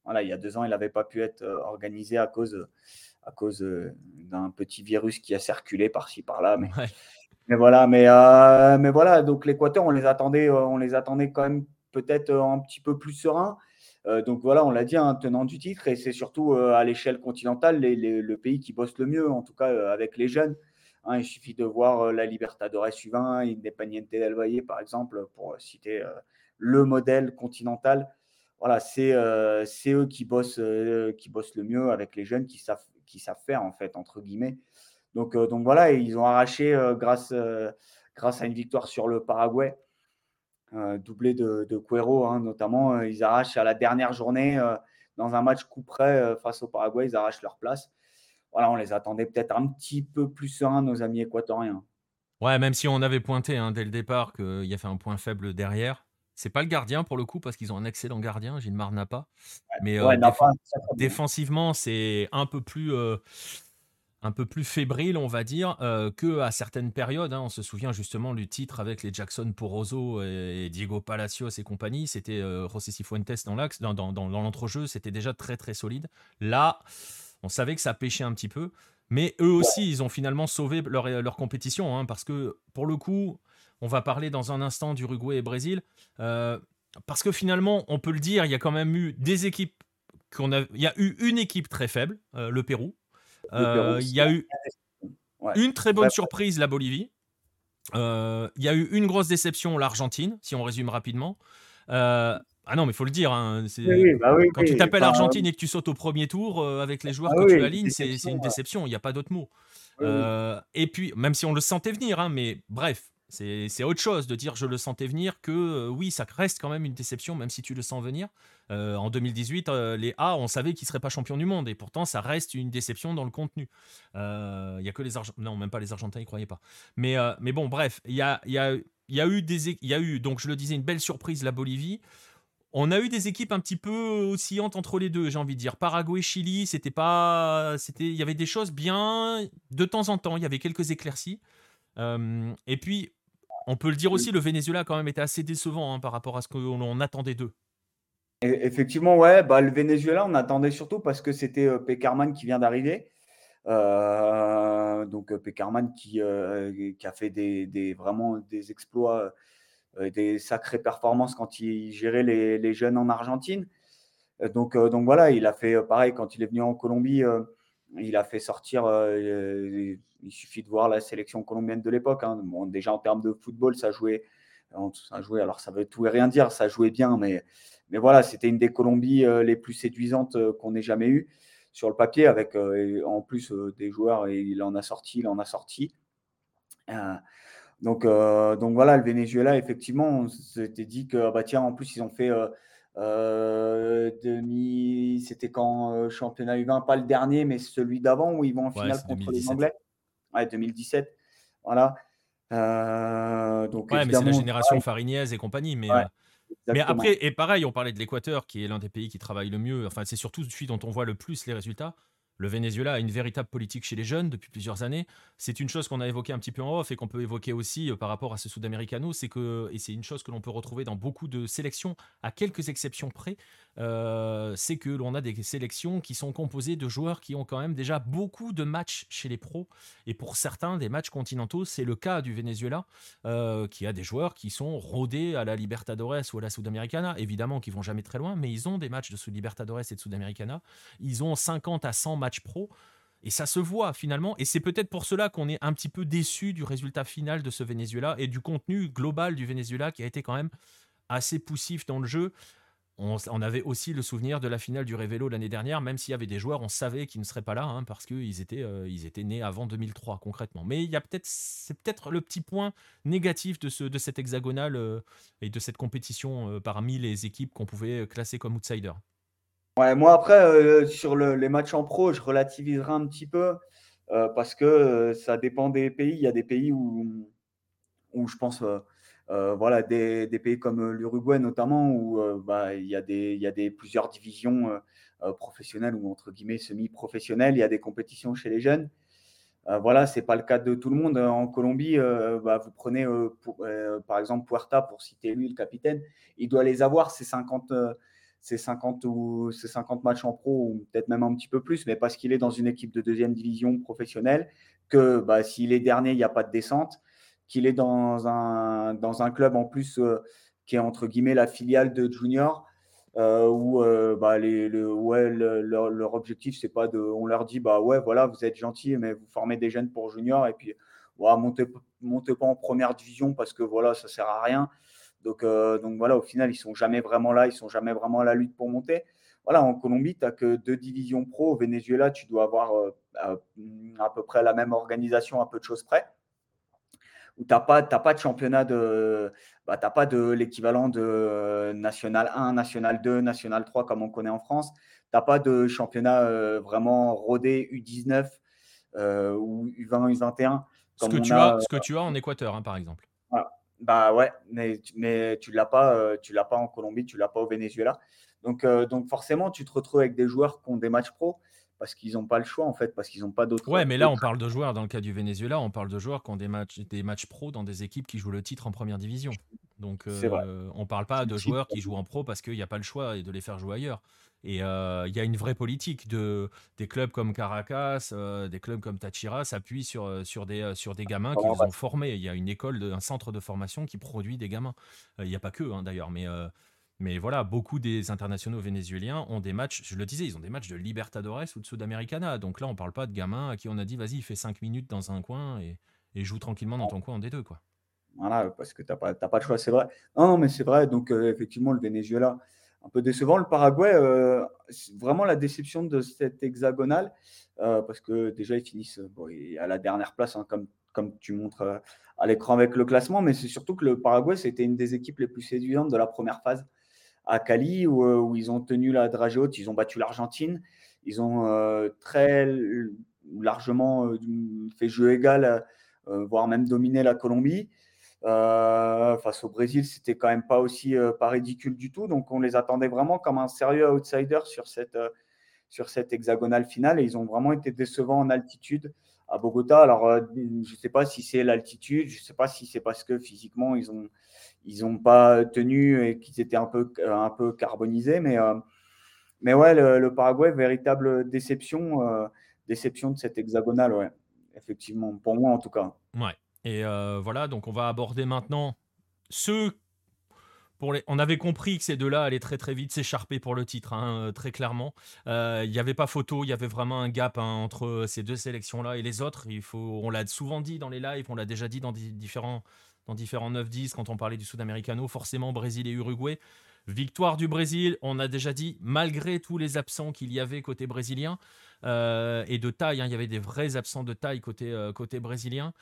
Voilà, il y a deux ans, il n'avait pas pu être organisé à cause, à cause d'un petit virus qui a circulé par-ci, par-là. Mais, *laughs* mais voilà, mais, euh, mais voilà, donc l'Équateur, on les attendait, euh, on les attendait quand même peut-être euh, un petit peu plus sereins. donc voilà, on l'a dit, un hein, tenant du titre, et c'est surtout à l'échelle continentale le pays qui bosse le mieux, en tout cas avec les jeunes. Hein. il suffit de voir la Libertadores U20, Independiente del Valle, par exemple, pour citer le modèle continental. Voilà, c'est eux qui bossent, qui bossent le mieux avec les jeunes qui savent, qui savent faire, en fait, entre guillemets. Donc, euh, donc voilà, ils ont arraché euh, grâce, euh, grâce à une victoire sur le Paraguay, doublé de, de Cuero hein, notamment. ils arrachent à la dernière journée dans un match coup près face au Paraguay, ils arrachent leur place. Voilà, on les attendait peut-être un petit peu plus sereins, nos amis équatoriens. Ouais, même si on avait pointé hein, dès le départ qu'il y avait un point faible derrière. C'est pas le gardien pour le coup, parce qu'ils ont un excellent gardien, Gilmar Napa. Mais défensivement, c'est un peu plus un peu plus fébrile, on va dire, euh, que à certaines périodes. Hein. On se souvient justement du titre avec les Jackson Poroso et, Diego Palacios et compagnie. C'était euh, José Cifuentes dans l'axe, dans, dans, l'entrejeu, c'était déjà très très solide. Là, on savait que ça pêchait un petit peu, mais eux aussi, ils ont finalement sauvé leur, leur compétition, hein, parce que pour le coup, on va parler dans un instant d'Uruguay et Brésil, euh, parce que finalement, on peut le dire, il y a quand même eu des équipes qu'on a, il y a eu une équipe très faible, le Pérou, euh, il y a eu une très bonne surprise, la Bolivie. Euh, il y a eu une grosse déception, l'Argentine, si on résume rapidement. Euh, ah non, mais il faut le dire. Hein, bah quand tu t'appelles Argentine et que tu sautes au premier tour avec les joueurs ah que tu alignes, c'est une déception. Il n'y a pas d'autre mot. et puis, même si on le sentait venir, hein, mais bref, c'est autre chose de dire je le sentais venir que euh, oui, ça reste quand même une déception, même si tu le sens venir. Euh, en 2018, euh, les A, on savait qu'ils ne seraient pas champions du monde et pourtant ça reste une déception dans le contenu. Il y a que les Argentins, non, même pas les Argentins, ils croyaient pas. Mais, mais bon, bref, il y a, y, a, y a eu y a eu, donc je le disais, une belle surprise, la Bolivie. On a eu des équipes un petit peu oscillantes entre les deux, j'ai envie de dire. Paraguay, Chili, c'était pas, il y avait des choses bien de temps en temps. Il y avait quelques éclaircies. et puis, on peut le dire aussi, le Venezuela a quand même été assez décevant hein, par rapport à ce qu'on attendait d'eux. Effectivement, ouais, bah, le Venezuela, on attendait surtout parce que c'était euh, Pekarman qui vient d'arriver. Euh, donc euh, Pekarman qui, qui a fait des, vraiment des exploits, des sacrées performances quand il gérait les, jeunes en Argentine. Donc, donc voilà, il a fait pareil quand il est venu en Colombie il a fait sortir, euh, il suffit de voir la sélection colombienne de l'époque. Hein. déjà en termes de football, ça jouait, ça jouait, alors ça veut tout et rien dire, ça jouait bien, mais, mais voilà, c'était une des Colombies euh, les plus séduisantes euh, qu'on ait jamais eues sur le papier, avec en plus des joueurs, et il en a sorti, il en a sorti. donc, donc voilà, le Venezuela, effectivement, on s'était dit que, bah tiens, en plus, ils ont fait euh, demi, c'était quand euh, championnat U20, pas le dernier, mais celui d'avant où ils vont en finale contre les Anglais. Ouais, 2017. Voilà. Euh, donc ouais, mais c'est la génération Fariniez et compagnie. Mais, mais après, et pareil, on parlait de l'Équateur, qui est l'un des pays qui travaille le mieux. Enfin, c'est surtout celui dont on voit le plus les résultats. Le Venezuela a une véritable politique chez les jeunes depuis plusieurs années. C'est une chose qu'on a évoquée un petit peu en off et qu'on peut évoquer aussi euh, par rapport à ce Sudamericano, c'est que, et c'est une chose que l'on peut retrouver dans beaucoup de sélections, à quelques exceptions près, euh, c'est que l'on a des sélections qui sont composées de joueurs qui ont quand même déjà beaucoup de matchs chez les pros. Et pour certains, des matchs continentaux, c'est le cas du Venezuela, euh, qui a des joueurs qui sont rodés à la Libertadores ou à la Sudamericana, évidemment qui vont jamais très loin, mais ils ont des matchs de Libertadores et de Sudamericana. Ils ont 50 à 100 match pro. Et ça se voit finalement, et c'est peut-être pour cela qu'on est un petit peu déçu du résultat final de ce Venezuela et du contenu global du Venezuela qui a été quand même assez poussif dans le jeu. On, avait aussi le souvenir de la finale du Révélo l'année dernière, même s'il y avait des joueurs, on savait qu'ils ne seraient pas là hein, parce qu'ils étaient, euh, ils étaient nés avant 2003 concrètement. Mais il y a peut-être, c'est peut-être le petit point négatif de, ce, de cette hexagonale euh, et de cette compétition euh, parmi les équipes qu'on pouvait classer comme outsiders. Ouais, moi après, sur les matchs en pro, je relativiserai un petit peu parce que ça dépend des pays. Il y a des pays où, je pense, voilà, des, pays comme l'Uruguay notamment, où bah, il, y a des, plusieurs divisions professionnelles ou entre guillemets semi-professionnelles. Il y a des compétitions chez les jeunes. voilà, c'est pas le cas de tout le monde. En Colombie, bah, vous prenez par exemple Puerta pour citer lui, le capitaine. Il doit les avoir, ces 50 ses 50 ou 50 matchs en pro, ou peut-être même un petit peu plus, mais parce qu'il est dans une équipe de deuxième division professionnelle, que bah, s'il est dernier, il n'y a pas de descente, qu'il est dans un, dans un club en plus euh, qui est entre guillemets la filiale de Junior, euh, où euh, bah, les, le, ouais, leur, objectif, c'est pas de. On leur dit, bah ouais, voilà, vous êtes gentils, mais vous formez des jeunes pour Junior, et puis ouais, montez, montez pas en première division parce que voilà, ça sert à rien. Donc, euh, donc voilà, au final, ils sont jamais vraiment là, ils sont jamais vraiment à la lutte pour monter. Voilà, en Colombie, tu n'as que deux divisions pro. Au Venezuela, tu dois avoir euh, à, peu près la même organisation, à peu de choses près. Où tu n'as pas, pas de championnat de. Bah, pas de l'équivalent de National 1, National 2, National 3 comme on connaît en France. Tu n'as pas de championnat euh, vraiment rodé U19 ou U20, U21. Ce que, tu as, ce que tu as en Équateur, hein, par exemple. Bah ouais, mais, mais tu ne l'as pas, euh, tu l'as pas en Colombie, tu ne l'as pas au Venezuela. Donc, euh, donc forcément, tu te retrouves avec des joueurs qui ont des matchs pro parce qu'ils n'ont pas le choix en fait, parce qu'ils n'ont pas d'autres. Ouais, mais là on parle de joueurs, dans le cas du Venezuela, on parle de joueurs qui ont des matchs, des matchs pro dans des équipes qui jouent le titre en première division. Donc euh, on parle pas de joueurs qui jouent en pro parce qu'il n'y a pas le choix et de les faire jouer ailleurs. Et euh, il y a une vraie politique de des clubs comme Caracas, euh, des clubs comme Tachira s'appuient sur, euh, sur, des, sur des gamins qu'ils ont formés. Il y a une école, un centre de formation qui produit des gamins. Il n'y a pas que hein, d'ailleurs, mais, mais voilà, beaucoup des internationaux vénézuéliens ont des matchs, je le disais, ils ont des matchs de Libertadores ou de Sudamericana. Donc là, on ne parle pas de gamins à qui on a dit, vas-y, fais 5 minutes dans un coin et, et joue tranquillement dans ton coin en D2. Quoi. Voilà, parce que tu n'as pas, pas de choix, c'est vrai. Non, non mais c'est vrai. Donc, effectivement, le Venezuela, un peu décevant. Le Paraguay, euh, vraiment la déception de cette hexagonale, euh, parce que déjà, ils finissent à la dernière place, hein, comme, tu montres euh, à l'écran avec le classement, mais c'est surtout que le Paraguay, c'était une des équipes les plus séduisantes de la première phase à Cali, où, ils ont tenu la dragée ils ont battu l'Argentine, ils ont très largement fait jeu égal, voire même dominé la Colombie. Euh, face au Brésil, c'était quand même pas aussi euh, pas ridicule du tout. Donc on les attendait vraiment comme un sérieux outsider sur cette, euh, sur cette hexagonale finale et ils ont vraiment été décevants en altitude à Bogota. Alors je ne sais pas si c'est l'altitude, je ne sais pas si c'est parce que physiquement ils ont ils ont pas tenu et qu'ils étaient un peu un peu carbonisés, mais mais ouais le, le, Paraguay véritable déception déception de cette hexagonale, ouais effectivement pour moi en tout cas. Ouais. Et euh, voilà, donc on va aborder maintenant ceux. On avait compris que ces deux-là allaient très très vite s'écharper pour le titre, hein, euh, très clairement. Euh, il n'y avait pas photo, il y avait vraiment un gap hein, entre ces deux sélections-là et les autres. Il faut... On l'a souvent dit dans les lives, on l'a déjà dit dans différents, dans différents 9-10 quand on parlait du Sud-Americano, forcément Brésil et Uruguay. Victoire du Brésil, on a déjà dit, malgré tous les absents qu'il y avait côté brésilien, et de taille, hein, il y avait des vrais absents de taille côté, côté brésilien.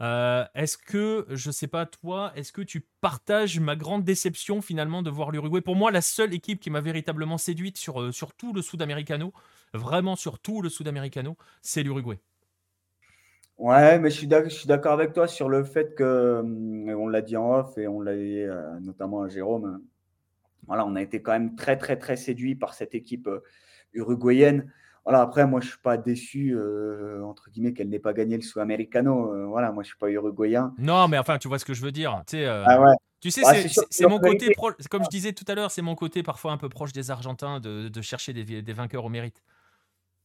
Euh, est-ce que, je sais pas toi, est-ce que tu partages ma grande déception finalement de voir l'Uruguay? Pour moi, la seule équipe qui m'a véritablement séduite sur, euh, sur tout le Sud-Americano, vraiment sur tout le Sud-Americano, c'est l'Uruguay. Ouais, mais je suis d'accord avec toi sur le fait que, hum, on l'a dit en off et on l'a dit euh, notamment à Jérôme, voilà, on a été quand même très très très séduit par cette équipe uruguayenne. Voilà, après, moi, je ne suis pas déçu, euh, entre guillemets, qu'elle n'ait pas gagné le Sud-Americano. Euh, voilà, moi, je ne suis pas uruguayen. Non, mais enfin, tu vois ce que je veux dire. Tu sais, euh, ah tu sais bah, c'est mon côté, comme je disais tout à l'heure, c'est mon côté parfois un peu proche des Argentins de, de chercher des, des vainqueurs au mérite.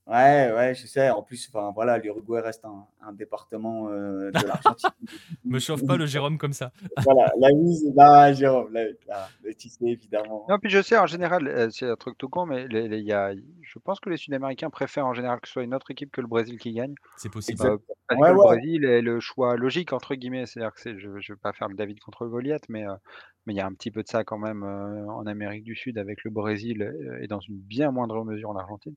Ouais, ouais, je sais. En plus, enfin, voilà, l'Uruguay reste un, département euh, de l'Argentine. *laughs* Me chauffe pas le Jérôme comme ça. *laughs* voilà, la mise, là, Jérôme, là, tu sais, évidemment. Non, puis je sais, en général, c'est un truc tout con, mais les, y a, je pense que les Sud-Américains préfèrent en général que ce soit une autre équipe que le Brésil qui gagne. C'est possible. Euh, que le Brésil est le choix logique, entre guillemets. C'est-à-dire que je ne vais pas faire le David contre Goliath, mais mais il y a un petit peu de ça quand même en Amérique du Sud avec le Brésil et dans une bien moindre mesure en Argentine.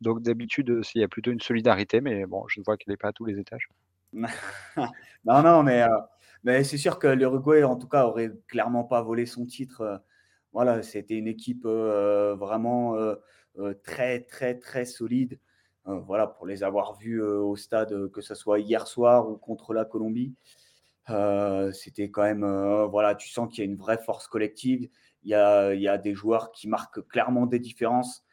Donc d'habitude, euh, il y a plutôt une solidarité, mais bon, je ne vois qu'elle n'est pas à tous les étages. *laughs* non, non, mais, euh, mais c'est sûr que l'Uruguay, en tout cas, aurait clairement pas volé son titre. Euh, voilà, c'était une équipe vraiment très, très, très solides. voilà, pour les avoir vus au stade, que ce soit hier soir ou contre la Colombie. C'était quand même, voilà, tu sens qu'il y a une vraie force collective. Il y a, il y a des joueurs qui marquent clairement des différences.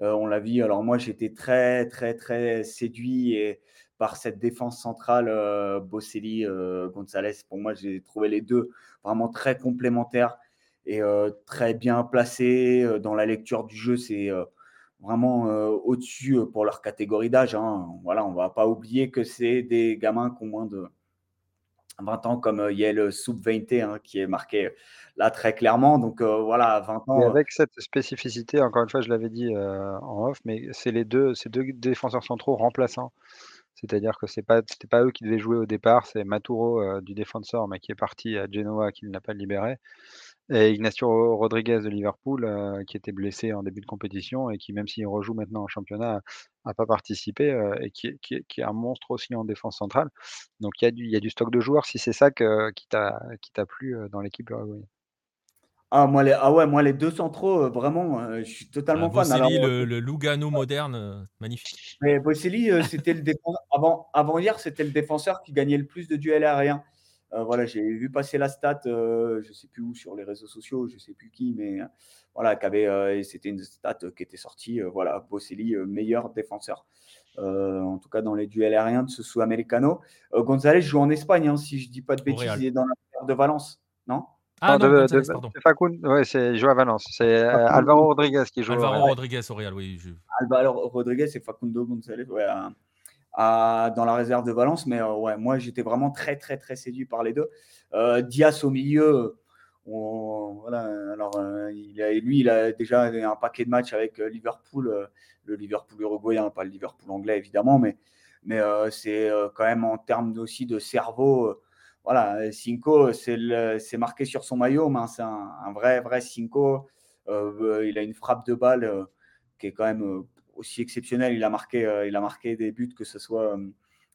on l'a vu. Alors moi, j'étais très, très, très séduit par cette défense centrale euh, euh, Gonzalez. Pour moi, j'ai trouvé les deux vraiment très complémentaires et euh, très bien placés dans la lecture du jeu. C'est vraiment au-dessus pour leur catégorie d'âge. Hein. Voilà, on va pas oublier que c'est des gamins qui ont moins de 20 ans, comme il y a le Sub 20 hein, qui est marqué là très clairement. Donc voilà, 20 ans. avec cette spécificité, encore une fois, je l'avais dit en off, mais c'est les deux, ces deux défenseurs centraux remplaçants c'est-à-dire que c'est pas pas eux qui devaient jouer au départ, c'est Maturo euh, du défenseur, mais qui est parti à Genoa, qui ne l'a pas libéré, et Ignacio Rodriguez de Liverpool, euh, qui était blessé en début de compétition et qui, même s'il rejoue maintenant en championnat, n'a pas participé euh, et qui, est un monstre aussi en défense centrale. Donc il y a du, y a du stock de joueurs. Si c'est ça qui t'a plu dans l'équipe uruguayenne. Ah, moi, les, ah ouais, moi, les deux centraux, euh, vraiment, euh, je suis totalement fan. Alors, le, le Lugano moderne, euh, magnifique. Mais Bocelli, c'était le défenseur. Avant, avant hier, c'était le défenseur qui gagnait le plus de duels aériens. Voilà, j'ai vu passer la stat, je ne sais plus où, sur les réseaux sociaux, je ne sais plus qui, mais voilà, c'était une stat qui était sortie. voilà, Bocelli, meilleur défenseur. en tout cas, dans les duels aériens de ce sous-americano. Gonzalez joue en Espagne, hein, si je ne dis pas de bêtises, il est dans la de Valence, non? Ah non, de, de, pardon. ouais, c'est joue à Valence. C'est euh, Alvaro Rodriguez qui joue. Alvaro Rodriguez au Real, oui. Alvaro Rodriguez et Facundo González ouais, dans la réserve de Valence. Mais euh, ouais, moi, j'étais vraiment très, très, très séduit par les deux. Euh, Diaz au milieu, voilà, alors il a, lui, il a déjà un paquet de matchs avec Liverpool, le Liverpool uruguayen, pas le Liverpool anglais évidemment, mais, mais c'est quand même en termes aussi de cerveau voilà, Cinco, c'est marqué sur son maillot, mais c'est un, vrai, vrai Cinco. Euh, il a une frappe de balle euh, qui est quand même euh, aussi exceptionnelle. Il a marqué, il a marqué des buts, que ce soit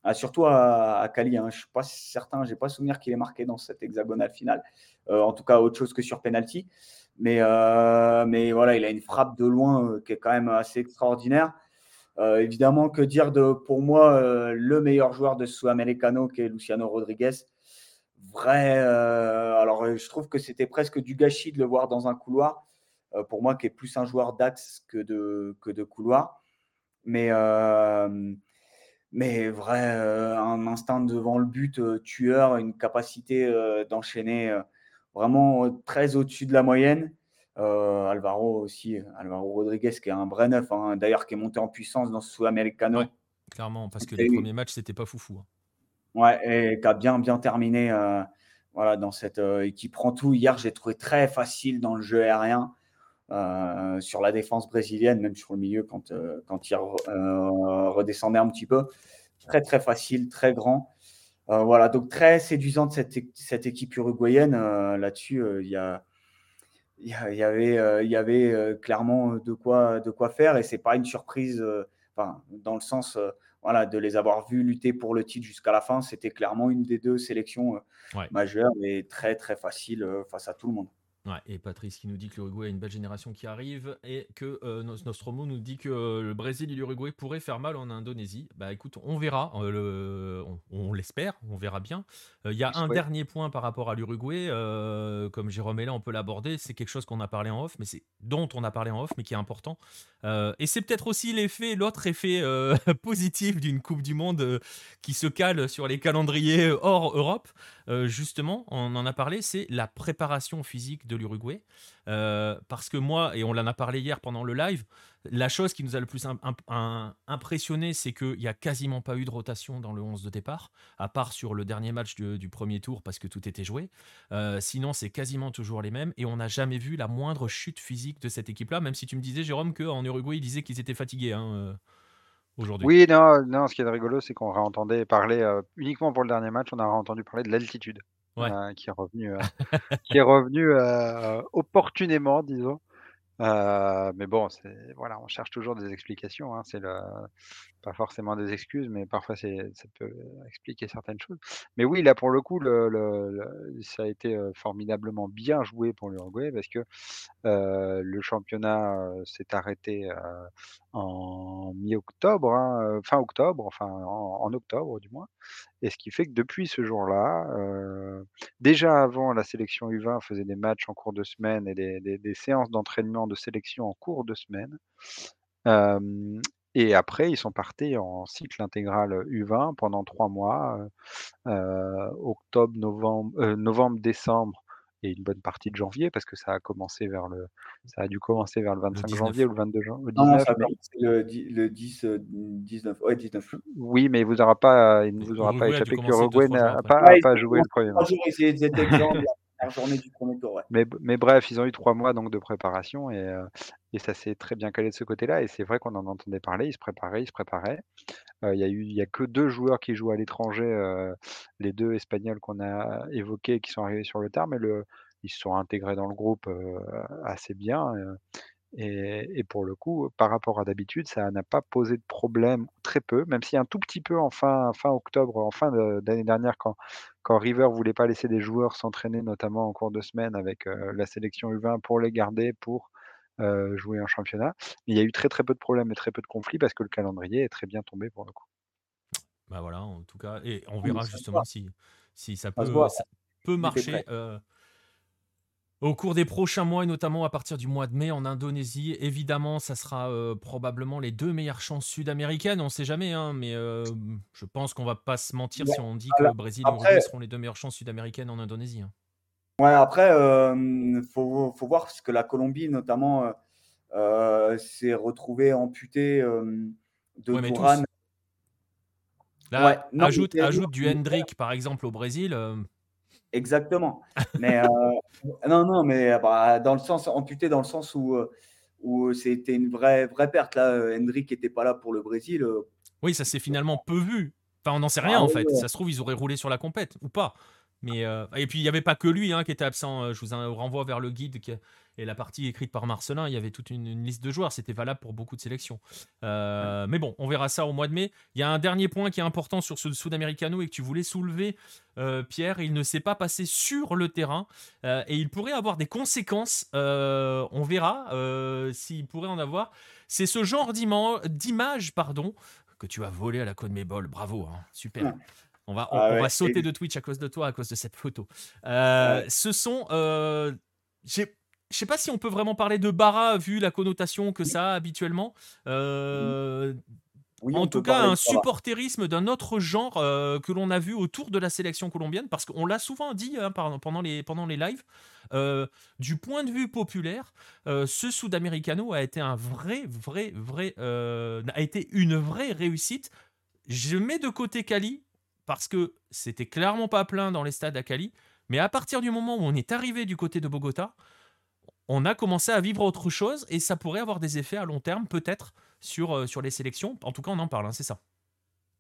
ah, surtout à, Cali. Hein. Je ne suis pas certain, je n'ai pas souvenir qu'il ait marqué dans cette hexagonale finale. en tout cas, autre chose que sur penalty. Mais, mais voilà, il a une frappe de loin qui est quand même assez extraordinaire. évidemment, que dire de, pour moi, le meilleur joueur de Sud-Americano, qui est Luciano Rodriguez vrai. Euh, alors, euh, je trouve que c'était presque du gâchis de le voir dans un couloir. Euh, pour moi, qui est plus un joueur d'axe que de, que de couloir. Mais, mais vrai, un instinct devant le but, tueur, une capacité d'enchaîner vraiment très au-dessus de la moyenne. Alvaro aussi, Alvaro Rodriguez, qui est un vrai neuf, hein, d'ailleurs, qui est monté en puissance dans ce Sud-Americano. clairement, parce que les premiers matchs, c'était pas foufou. Hein. Ouais, et qui a bien, bien terminé euh, voilà, dans cette euh, qui prend tout. Hier, j'ai trouvé très facile dans le jeu aérien, euh, sur la défense brésilienne, même sur le milieu quand, quand il redescendait un petit peu. Très, très facile, très grand. voilà, donc très séduisante cette, cette équipe uruguayenne. Là-dessus, il y a. Il y, avait, il y avait clairement de quoi, de quoi faire et c'est pas une surprise enfin, dans le sens voilà, de les avoir vus lutter pour le titre jusqu'à la fin, c'était clairement une des deux sélections euh, majeures et très très facile euh, face à tout le monde et Patrice qui nous dit que l'Uruguay a une belle génération qui arrive et que euh, Nostromo nous dit que euh, le Brésil et l'Uruguay pourraient faire mal en Indonésie. Bah écoute, on verra, euh, on, l'espère, on verra bien. Il y a un dernier point par rapport à l'Uruguay, comme Jérôme est là, on peut l'aborder. C'est quelque chose qu'on a parlé en off, mais c'est dont on a parlé en off, mais qui est important. et c'est peut-être aussi l'effet, l'autre effet *laughs* positif d'une Coupe du Monde qui se cale sur les calendriers hors Europe. justement, on en a parlé, c'est la préparation physique de l'Uruguay. Euh, parce que moi, et on en a parlé hier pendant le live, la chose qui nous a le plus impressionné, c'est qu'il n'y a quasiment pas eu de rotation dans le 11 de départ, à part sur le dernier match du, premier tour parce que tout était joué. Euh, sinon, c'est quasiment toujours les mêmes et on n'a jamais vu la moindre chute physique de cette équipe-là, même si tu me disais, Jérôme, qu'en Uruguay, ils disaient qu'ils étaient fatigués. Hein, euh, aujourd'hui. Oui, non, non, ce qui est rigolo, c'est qu'on réentendait parler uniquement pour le dernier match, on a entendu parler de l'altitude. Euh, qui est revenu, euh, *laughs* qui est revenu euh, opportunément, disons. mais bon, c'est voilà, on cherche toujours des explications. Hein, c'est le pas forcément des excuses, mais parfois ça peut expliquer certaines choses. Mais oui, là pour le coup, ça a été, heu, formidablement bien joué pour l'Uruguay parce que, heu, le championnat, s'est arrêté, en mi-octobre, hein, fin octobre, enfin en octobre du moins et ce qui fait que depuis ce jour-là, déjà avant la sélection U20 faisait des matchs en cours de semaine et des séances d'entraînement de sélection en cours de semaine. Et après ils sont partis en cycle intégral, U20 pendant 3 mois, heu, octobre, novembre, heu, novembre-décembre et une bonne partie de janvier parce que ça a commencé vers le ça a dû commencer vers le Le 25 19. janvier ou le 22 jan le Non, non, 19 ça mais le le 10, heu, 19 ouais 19. oui, mais il vous aura pas il ne vous aura pas Uruguay échappé que commencer l'Uruguay 2-3 jours n'a pas Ouais, pas joué le commencé 1er 3 match. jours, ils ils étaient exempts de *laughs* la première journée du 1er tour, ouais. Mais mais bref, ils ont eu 3 mois donc de préparation et et ça s'est très bien calé de ce côté-là et c'est vrai qu'on en entendait parler, ils se préparaient, ils se préparaient. Il y a a que 2 joueurs qui jouent à l'étranger, les 2 espagnols qu'on a évoqués qui sont arrivés sur le tard, mais ils se sont intégrés dans le groupe, assez bien, et pour le coup, par rapport à d'habitude, ça n'a pas posé de problème, très peu, même si un tout petit peu en fin octobre, en fin d'année dernière quand quand River voulait pas laisser des joueurs s'entraîner, notamment en cours de semaine avec, la sélection U20 pour les garder, pour, jouer en championnat. Il y a eu très, très peu de problèmes et très peu de conflits parce que le calendrier est très bien tombé pour le coup. Bah, voilà, en tout cas et on verra justement si si ça peut ça marcher, au cours des prochains mois et notamment à partir du mois de mai en Indonésie. Évidemment, ça sera, probablement les 2 meilleures chances sud-américaines, on sait jamais, hein, mais je pense qu'on va pas se mentir Ouais, si on dit voilà. que Brésil et Uruguay seront les 2 meilleures chances sud-américaines en Indonésie, hein. Ouais, après, hem, faut faut voir parce que la Colombie notamment, heu heu, s'est retrouvée amputée, de Ouais, non, ajoute du Endrick, par exemple, au Brésil, Exactement, *laughs* mais non, non, mais bah, dans le sens amputé dans le sens où, c'était une vraie vraie perte là, heu, Endrick était pas là pour le Brésil, Oui, ça s'est finalement peu vu. Enfin, on n'en sait rien Ah en fait. ouais. Ça se trouve, ils auraient roulé sur la compète ou pas. Heu et puis il y avait pas que lui, hein, qui était absent, heu, je vous en renvoie vers le guide et la partie écrite par Marcelin. Il y avait toute une liste de joueurs. C'était valable pour beaucoup de sélections. Heu, mais bon, on verra ça au mois de mai. Il y a un dernier point qui est important sur ce Sudamericano et que tu voulais soulever, Pierre. Il ne s'est pas passé sur le terrain, et il pourrait avoir des conséquences, on verra, s'il pourrait en avoir. C'est ce genre d'image, pardon, que tu as volé à la CONMEBOL. Bravo, hein, super. On va on Ah on va sauter et de Twitch à cause de toi, à cause de cette photo. Ouais. ce sont, heu, j'ai je sais pas si on peut vraiment parler de bara vu la connotation que ça a habituellement. Oui, en tout cas, un supportérisme d'un autre genre, heu, que l'on a vu autour de la sélection colombienne parce qu'on l'a souvent dit, hein, pendant les pendant les lives. Du point de vue populaire, ce Sudamericano a été un vrai, vrai, vrai, a été une vraie réussite. Je mets de côté Cali parce que c'était clairement pas plein dans les stades à Cali, mais à partir du moment où on est arrivé du côté de Bogota, on a commencé à vivre autre chose et ça pourrait avoir des effets à long terme peut-être sur, heu, sur les sélections. En tout cas, on en parle, hein, c'est ça.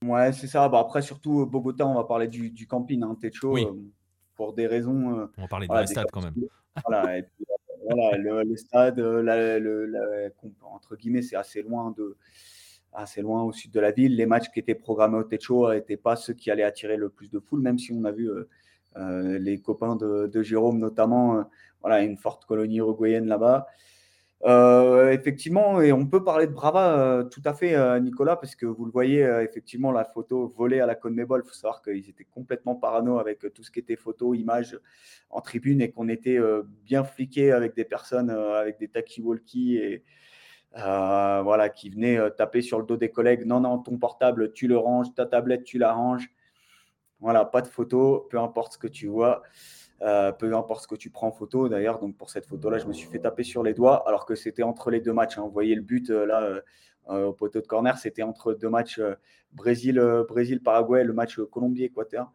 Ouais, c'est ça. Bah, après surtout, heu, Bogota, on va parler du du camping, hein, Techo, Oui. hem, pour des raisons, On va parler de voilà, des stade quand même. *laughs* voilà et puis, voilà, le le stade, la le la entre guillemets, «c'est assez loin de assez loin au sud de la ville». Les matchs qui étaient programmés au Techo étaient pas ceux qui allaient attirer le plus de foule, même si on a vu, heu heu, les copains de Jérôme notamment, heu, voilà, une forte colonie uruguayenne là-bas. Effectivement et on peut parler de Brava, tout à fait, Nicolas, parce que vous le voyez, effectivement, la photo volée à la CONMEBOL. Il faut savoir qu'ils étaient complètement parano avec, tout ce qui était photos, images en tribune et qu'on était, bien fliqués avec des personnes, avec des talkie-walkie et heu, voilà, qui venaient, heu, taper sur le dos des collègues: «Non, non, ton portable, tu le ranges, ta tablette, tu la ranges». Voilà, pas de photos, peu importe ce que tu vois, heu, peu importe ce que tu prends en photo d'ailleurs. Donc pour cette photo-là, je me suis fait taper sur les doigts alors que c'était entre les 2 matchs, hein. Vous voyez le but, là, au poteau de corner, c'était entre 2 matchs, Brésil, heu, Brésil-Paraguay, le match, Colombie-Équateur.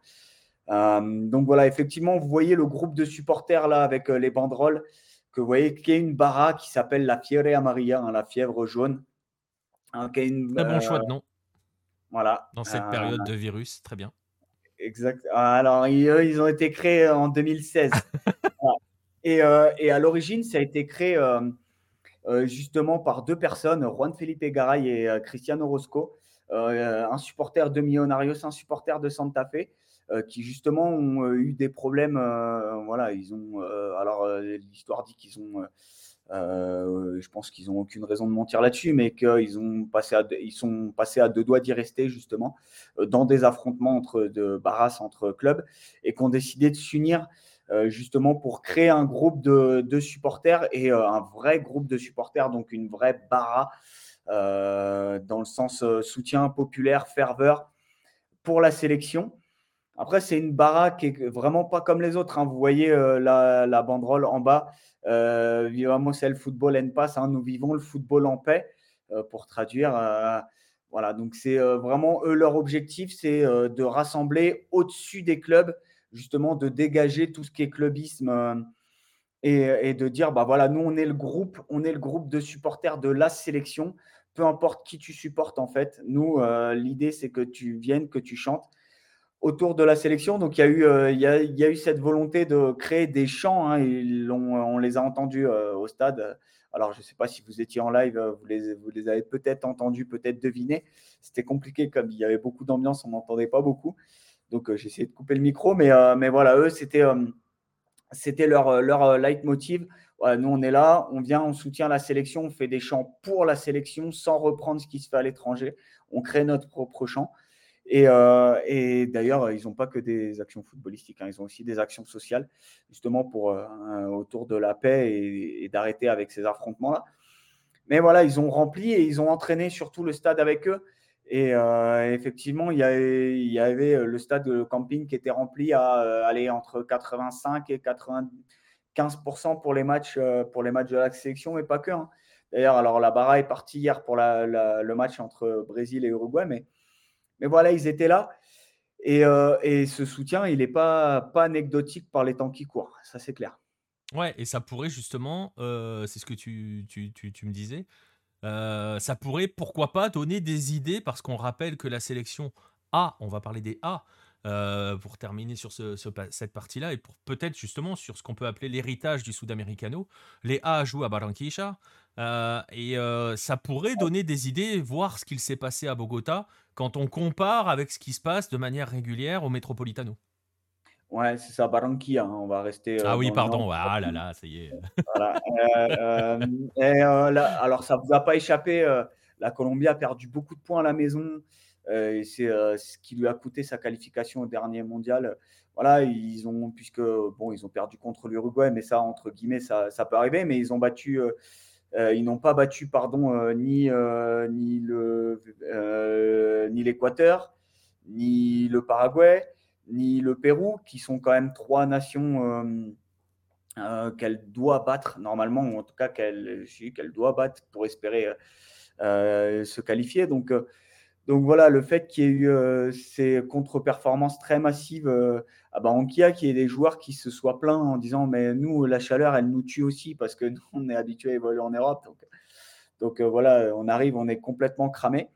Donc voilà, effectivement, vous voyez le groupe de supporters là avec, les banderoles que vous voyez, qui est une bara qui s'appelle la Fiebre Amarilla, hein, la fièvre jaune, hein, qui est une, Très bon heu, choix de nom voilà, dans cette période heu de virus, très bien. Exact. Alors, ils, ils ont été créés en 2016. *laughs* Voilà et à l'origine, ça a été créé, justement par 2 personnes, Juan Felipe Garay et Cristiano Rosco, un supporter de Millonarios, un supporter de Santa Fe, qui justement ont eu des problèmes. voilà, ils ont. alors, l'histoire dit qu'ils ont. je pense qu'ils n'ont aucune raison de mentir là-dessus, mais qu'ils ont passé ils sont passés à deux doigts d'y rester justement dans des affrontements entre de Barras entre clubs et qui ont décidé de s'unir justement pour créer un groupe de, supporters et un vrai groupe de supporters, donc une vraie barra dans le sens soutien populaire, ferveur pour la sélection. Après, c'est une baraque qui vraiment pas comme les autres. Hein. Vous voyez euh, la, banderole en bas. Euh, Vivamos el football en paz. Hein. Nous vivons le football en paix, euh, pour traduire. voilà, donc c'est vraiment eux leur objectif, c'est de rassembler au-dessus des clubs, justement de dégager tout ce qui est clubisme et, et, de dire bah voilà, nous on est le groupe, on est le groupe de supporters de la sélection. Peu importe qui tu supportes en fait. Nous, l'idée c'est que tu viennes, que tu chantes autour de la sélection. Donc, il y a eu, euh, il, y a, il y a eu cette volonté de créer des chants. Hein, ils on les a entendus euh, au stade. Alors, je ne sais pas si vous étiez en live, euh, vous les, vous les avez peut-être entendus, peut-être devinés. C'était compliqué comme il y avait beaucoup d'ambiance, on n'entendait pas beaucoup. Donc, j'ai essayé de couper le micro. Mais, mais voilà, eux, c'était c'était leur, leur leitmotiv. nous, on est là, on vient, on soutient la sélection, on fait des chants pour la sélection sans reprendre ce qui se fait à l'étranger. On crée notre propre chant. Euh, et, d'ailleurs, ils n'ont pas que des actions footballistiques, hein. ils ont aussi des actions sociales, justement pour euh, autour de la paix et, d'arrêter avec ces affrontements-là. Mais voilà, ils ont rempli et ils ont entraîné surtout le stade avec eux. Et euh, effectivement, il y, avait, le stade de camping qui était rempli à aller entre 85 et 95% pour les matchs, pour les matchs de la sélection, mais pas que. Hein. D'ailleurs, alors la Barra est partie hier pour le match entre Brésil et Uruguay, mais mais voilà, ils étaient là. Et, euh, ce soutien, il n'est pas, anecdotique par les temps qui courent. Ça, c'est clair. Ouais, et ça pourrait justement, euh, c'est ce que tu, me disais, euh, ça pourrait, pourquoi pas, donner des idées, parce qu'on rappelle que la sélection A, on va parler des A, pour terminer sur ce, cette partie-là, et pour peut-être justement sur ce qu'on peut appeler l'héritage du Sud-Americano, les A jouent à Barranquilla, et ça pourrait donner des idées, voir ce qu'il s'est passé à Bogota, quand on compare avec ce qui se passe de manière régulière au Metropolitano. Ouais, c'est ça, Barranquilla, hein, on va rester. Euh, ah oui, pardon, ah là là, ça y est. Euh, euh, alors, ça ne vous a pas échappé, la Colombie a perdu beaucoup de points à la maison. et c'est ce qui lui a coûté sa qualification au dernier mondial. Voilà, ils ont, puisque bon, ils ont perdu contre l'Uruguay, mais ça, entre guillemets, ça, ça, peut arriver, mais ils ont battu euh, ils n'ont pas battu pardon, euh, ni, euh, ni, le, ni l'Équateur, ni le Paraguay, ni le Pérou, qui sont quand même trois nations qu'elle doit battre normalement, ou en tout cas qu'elle, qu'elle doit battre pour espérer se qualifier. Donc, donc voilà, le fait qu'il y ait eu ces contre-performances très massives à Barranquilla, qu'il y ait des joueurs qui se soient plaints en disant Mais nous, la chaleur, elle nous tue aussi parce que *laughs* nous, on est habitué à évoluer en Europe. Donc, donc voilà, on arrive, on est complètement cramé.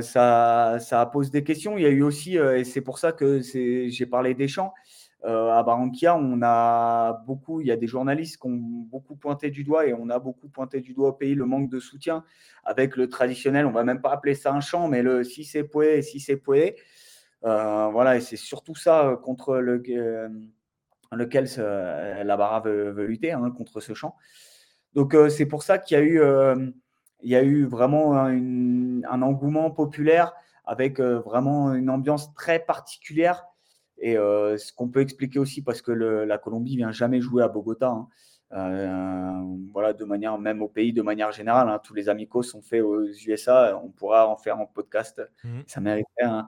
ça, ça pose des questions. Il y a eu aussi, et c'est pour ça que j'ai parlé des champs, euh, à Barranquilla, on a beaucoup, il y a des journalistes qui ont beaucoup pointé du doigt et on a beaucoup pointé du doigt au pays le manque de soutien avec le traditionnel, on va même pas appeler ça un chant, mais le si c'est poué, si c'est poué. Euh, voilà, et c'est surtout ça euh, contre le, lequel la Barra veut, lutter, hein, contre ce chant. Donc c'est pour ça qu'il y a eu, y a eu vraiment un engouement populaire avec vraiment une ambiance très particulière et euh, ce qu'on peut expliquer aussi, parce que la Colombie vient jamais jouer à Bogota. Hein. Euh, voilà, de manière, même au pays, de manière générale, hein. tous les amicaux sont faits aux USA. On pourra en faire un podcast. Mmh. Ça mériterait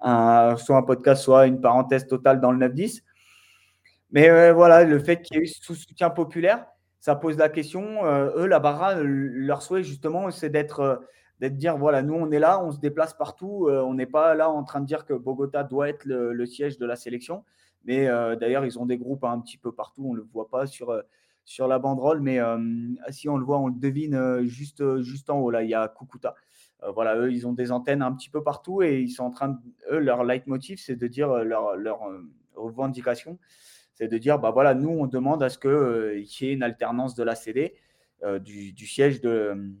un, soit un podcast, soit une parenthèse totale dans le 9-10. Mais euh, voilà, le fait qu'il y ait eu ce soutien populaire, ça pose la question. eux, la Barra, leur souhait justement, c'est d'être d'être dire voilà, nous on est là, on se déplace partout, euh, on n'est pas là en train de dire que Bogota doit être le, siège de la sélection. Mais euh, d'ailleurs, ils ont des groupes un petit peu partout, on ne le voit pas sur, euh, sur la banderole, mais si on le voit, on le devine juste, juste en haut. Là, il y a Kukuta. voilà, eux, ils ont des antennes un petit peu partout et ils sont en train de. Eux, leur leitmotiv, c'est de dire leur, leur revendication, c'est de dire bah voilà, nous, on demande à ce qu'il y ait une alternance de la CD, du, du siège de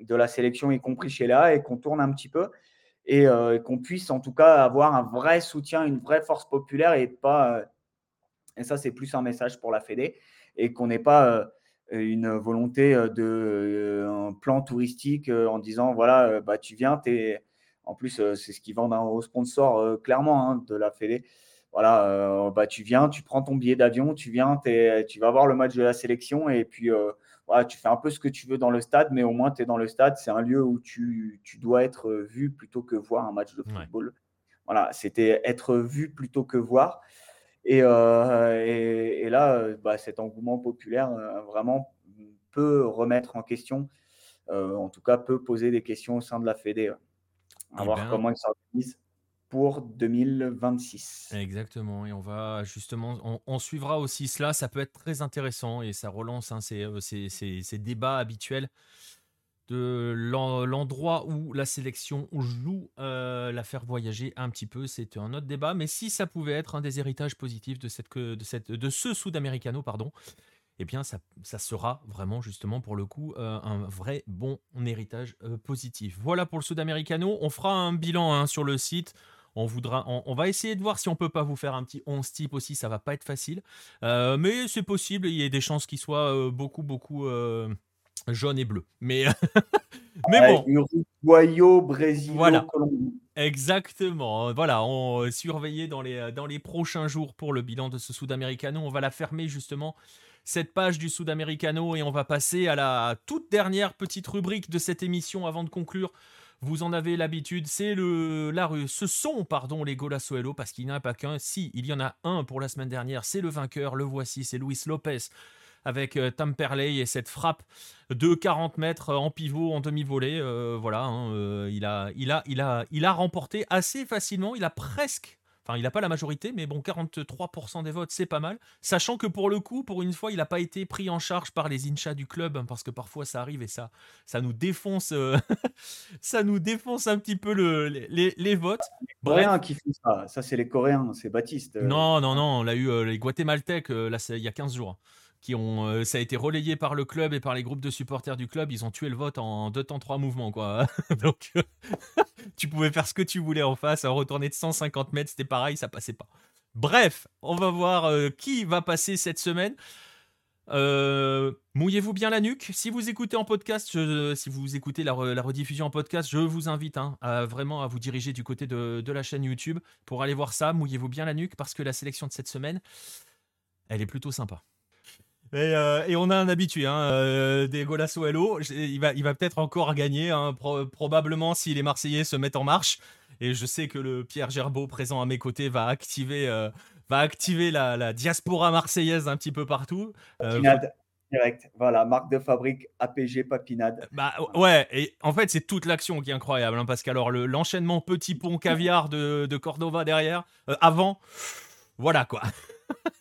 de la sélection, y compris chez là, et qu'on tourne un petit peu. et qu'on puisse en tout cas avoir un vrai soutien, une vraie force populaire et pas. et ça, c'est plus un message pour la Fédé et qu'on n'ait pas une volonté de un plan touristique en disant voilà, bah, tu viens, es... en plus, c'est ce qu'ils vendent aux sponsors clairement hein, de la Fédé. Voilà, bah, tu viens, tu prends ton billet d'avion, tu viens, tu vas voir le match de la sélection et puis voilà, tu fais un peu ce que tu veux dans le stade, mais au moins tu es dans le stade. C'est un lieu où tu, tu, dois être vu plutôt que voir un match de football. Voilà, c'était être vu plutôt que voir. Et, et, là, bah, cet engouement populaire vraiment peut remettre en question, en tout cas peut poser des questions au sein de la Fédé. À eh voir ben comment ils s'organisent pour 2026. Exactement, et on va justement, on, suivra aussi cela, ça peut être très intéressant et ça relance hein, ces, ces, débats habituels de l'endroit où la sélection joue euh, la faire voyager un petit peu, c'est un autre débat, mais si ça pouvait être un des héritages positifs de, cette, de, cette, de ce Sud-Americano, pardon, eh bien ça, ça, sera vraiment justement pour le coup euh, un vrai bon héritage euh, positif. Voilà pour le Sud-Americano, on fera un bilan hein, sur le site. On, voudra, on, va essayer de voir si on peut pas vous faire un petit 11 type aussi, ça va pas être facile. mais c'est possible, il y a des chances qu'il soit beaucoup, beaucoup jaune et bleu. Mais, *laughs* mais bon. Uruguayo, Brésil, voilà. Exactement. Voilà, on surveiller dans les, dans les prochains jours pour le bilan de ce Sud-Americano. On va la fermer justement cette page du Sud-Americano et on va passer à la toute dernière petite rubrique de cette émission avant de conclure. Vous en avez l'habitude, c'est le la rue. Ce sont pardon les Golasuelo parce qu'il n'y en a pas qu'un. Si, il y en a un pour la semaine dernière, c'est le vainqueur, le voici, c'est Luis Lopez avec euh, Tamperley et cette frappe de 40 mètres en pivot en demi-volée. Euh, voilà, hein, euh, il a remporté assez facilement. Il a presque Enfin, il n'a pas la majorité, mais bon, 43% des votes, c'est pas mal. Sachant que pour le coup, pour une fois, il n'a pas été pris en charge par les inchas du club, hein, parce que parfois ça arrive et ça, ça nous défonce, *laughs* ça nous défonce un petit peu le, les, les, votes. Les Coréens qui font ça, ça c'est les Coréens, c'est Baptiste. Non, non, non, on l'a eu les Guatémaltèques, là, il y a 15 jours qui ont, euh, ça a été relayé par le club et par les groupes de supporters du club. Ils ont tué le vote en deux temps, trois mouvements, quoi. *laughs* Donc, *laughs* tu pouvais faire ce que tu voulais en face, retourner de 150 mètres, c'était pareil, ça passait pas. Bref, on va voir euh, qui va passer cette semaine. Euh, mouillez-vous bien la nuque. Si vous écoutez en podcast, si vous écoutez la, rediffusion en podcast, je vous invite hein, à vraiment à vous diriger du côté de, de la chaîne YouTube pour aller voir ça. Mouillez-vous bien la nuque parce que la sélection de cette semaine, elle est plutôt sympa. Euh, et, on a un habitué, hein, euh, des Hello. Il va, il va peut-être encore gagner, hein, probablement si les Marseillais se mettent en marche. Et je sais que le Pierre Gerbeau présent à mes côtés va activer, euh, va activer la, diaspora marseillaise un petit peu partout. Papinade, direct. Voilà, marque de fabrique APG Papinade. Bah ouais, et en fait, c'est toute l'action qui est incroyable. Hein, parce qu'alors, l'enchaînement petit pont caviar de, de Cordova derrière, avant, voilà quoi. *laughs*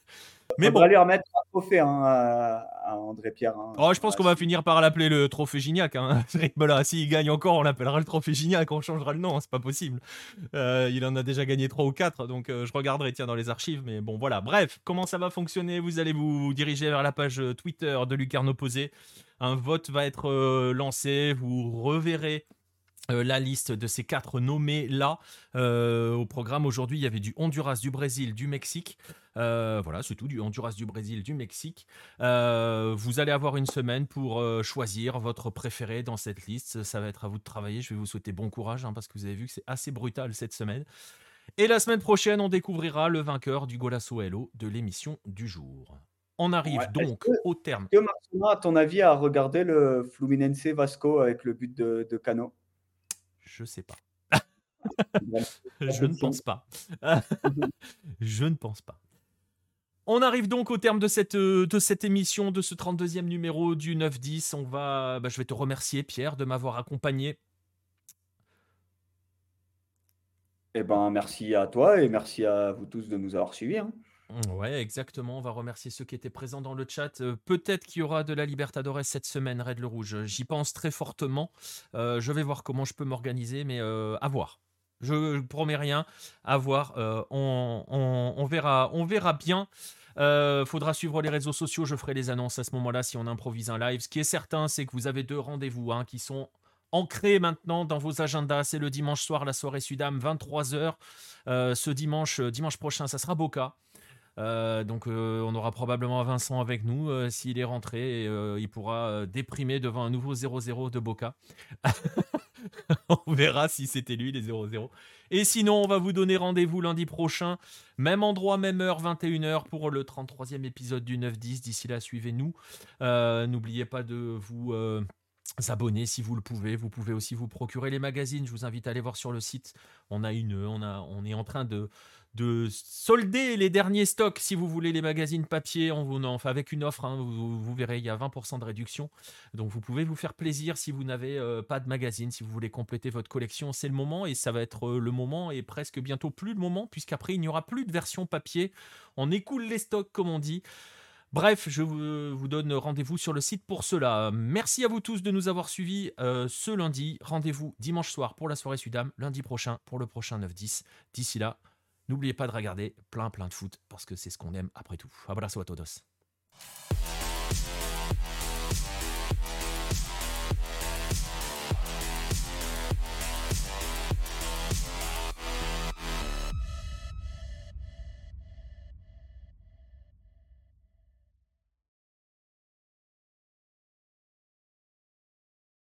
Mais bon. On va lui remettre un trophée hein, à, André Pierre. Hein. Oh, je pense qu'on va finir par l'appeler le trophée Gignac. Hein. *laughs* S'il gagne encore, on l'appellera le trophée Gignac. On changera le nom, hein, c'est pas possible. Euh, il en a déjà gagné 3 ou 4, donc euh, je regarderai tiens dans les archives. Mais bon, voilà. Bref, comment ça va fonctionner? Vous allez vous diriger vers la page Twitter de Lucarno Posé. Un vote va être euh, lancé. Vous reverrez euh, la liste de ces quatre nommés là euh, au programme aujourd'hui il y avait du Honduras du Brésil du Mexique. Euh, voilà c'est tout du Honduras du Brésil du Mexique. Vous allez avoir une semaine pour choisir votre préféré dans cette liste. Ça va être à vous de travailler. Je vais vous souhaiter bon courage hein, parce que vous avez vu que c'est assez brutal cette semaine. Et la semaine prochaine on découvrira le vainqueur du Golasso Hello de l'émission du jour. On arrive donc au terme. Que à ton avis, a regardé le Fluminense Vasco avec le but de, de Cano? Je sais pas. je ne pense pas. *laughs* je ne pense pas. On arrive donc au terme de cette, euh, de cette émission, de ce 32e numéro du 9-10. On va, bah, je vais te remercier, Pierre, de m'avoir accompagné. Eh ben, merci à toi et merci à vous tous de nous avoir suivis. Hein. Ouais, exactement. On va remercier ceux qui étaient présents dans le chat. Euh, peut-être qu'il y aura de la Libertadores cette semaine, Red le Rouge. J'y pense très fortement. Euh, je vais voir comment je peux m'organiser, mais euh, à voir. Je ne promets rien. À voir. On, verra, on verra bien. faudra suivre les réseaux sociaux. Je ferai les annonces à ce moment-là si on improvise un live. Ce qui est certain, c'est que vous avez deux rendez-vous hein, qui sont ancré maintenant dans vos agendas. C'est le dimanche soir, la soirée Sudam, 23h. ce dimanche, dimanche prochain, ça sera Boca. Euh, donc euh, on aura probablement Vincent avec nous euh, s'il est rentré il pourra déprimer devant un nouveau 0-0 de Boca. *laughs* on verra si c'était lui les 0-0. Et sinon on va vous donner rendez-vous lundi prochain, même endroit, même heure, 21h pour le 33e épisode du 9-10. D'ici là suivez-nous. N'oubliez pas de vous abonner si vous le pouvez. Vous pouvez aussi vous procurer les magazines. Je vous invite à aller voir sur le site. On a une, on est en train de, de solder les derniers stocks si vous voulez les magazines papier. On vous, enfin avec une offre, hein, vous, verrez, il y a 20% de réduction. Donc vous pouvez vous faire plaisir si vous n'avez euh, pas de magazine, si vous voulez compléter votre collection. C'est le moment et ça va être euh, le moment et presque bientôt plus le moment puisqu'après il n'y aura plus de version papier. On écoule les stocks comme on dit. Bref, je vous, donne rendez-vous sur le site pour cela. Merci à vous tous de nous avoir suivis euh, ce lundi. Rendez-vous dimanche soir pour la soirée Sudam, lundi prochain pour le prochain 9-10. D'ici là, n'oubliez pas de regarder plein plein de foot parce que c'est ce qu'on aime après tout. Abrazo a todos.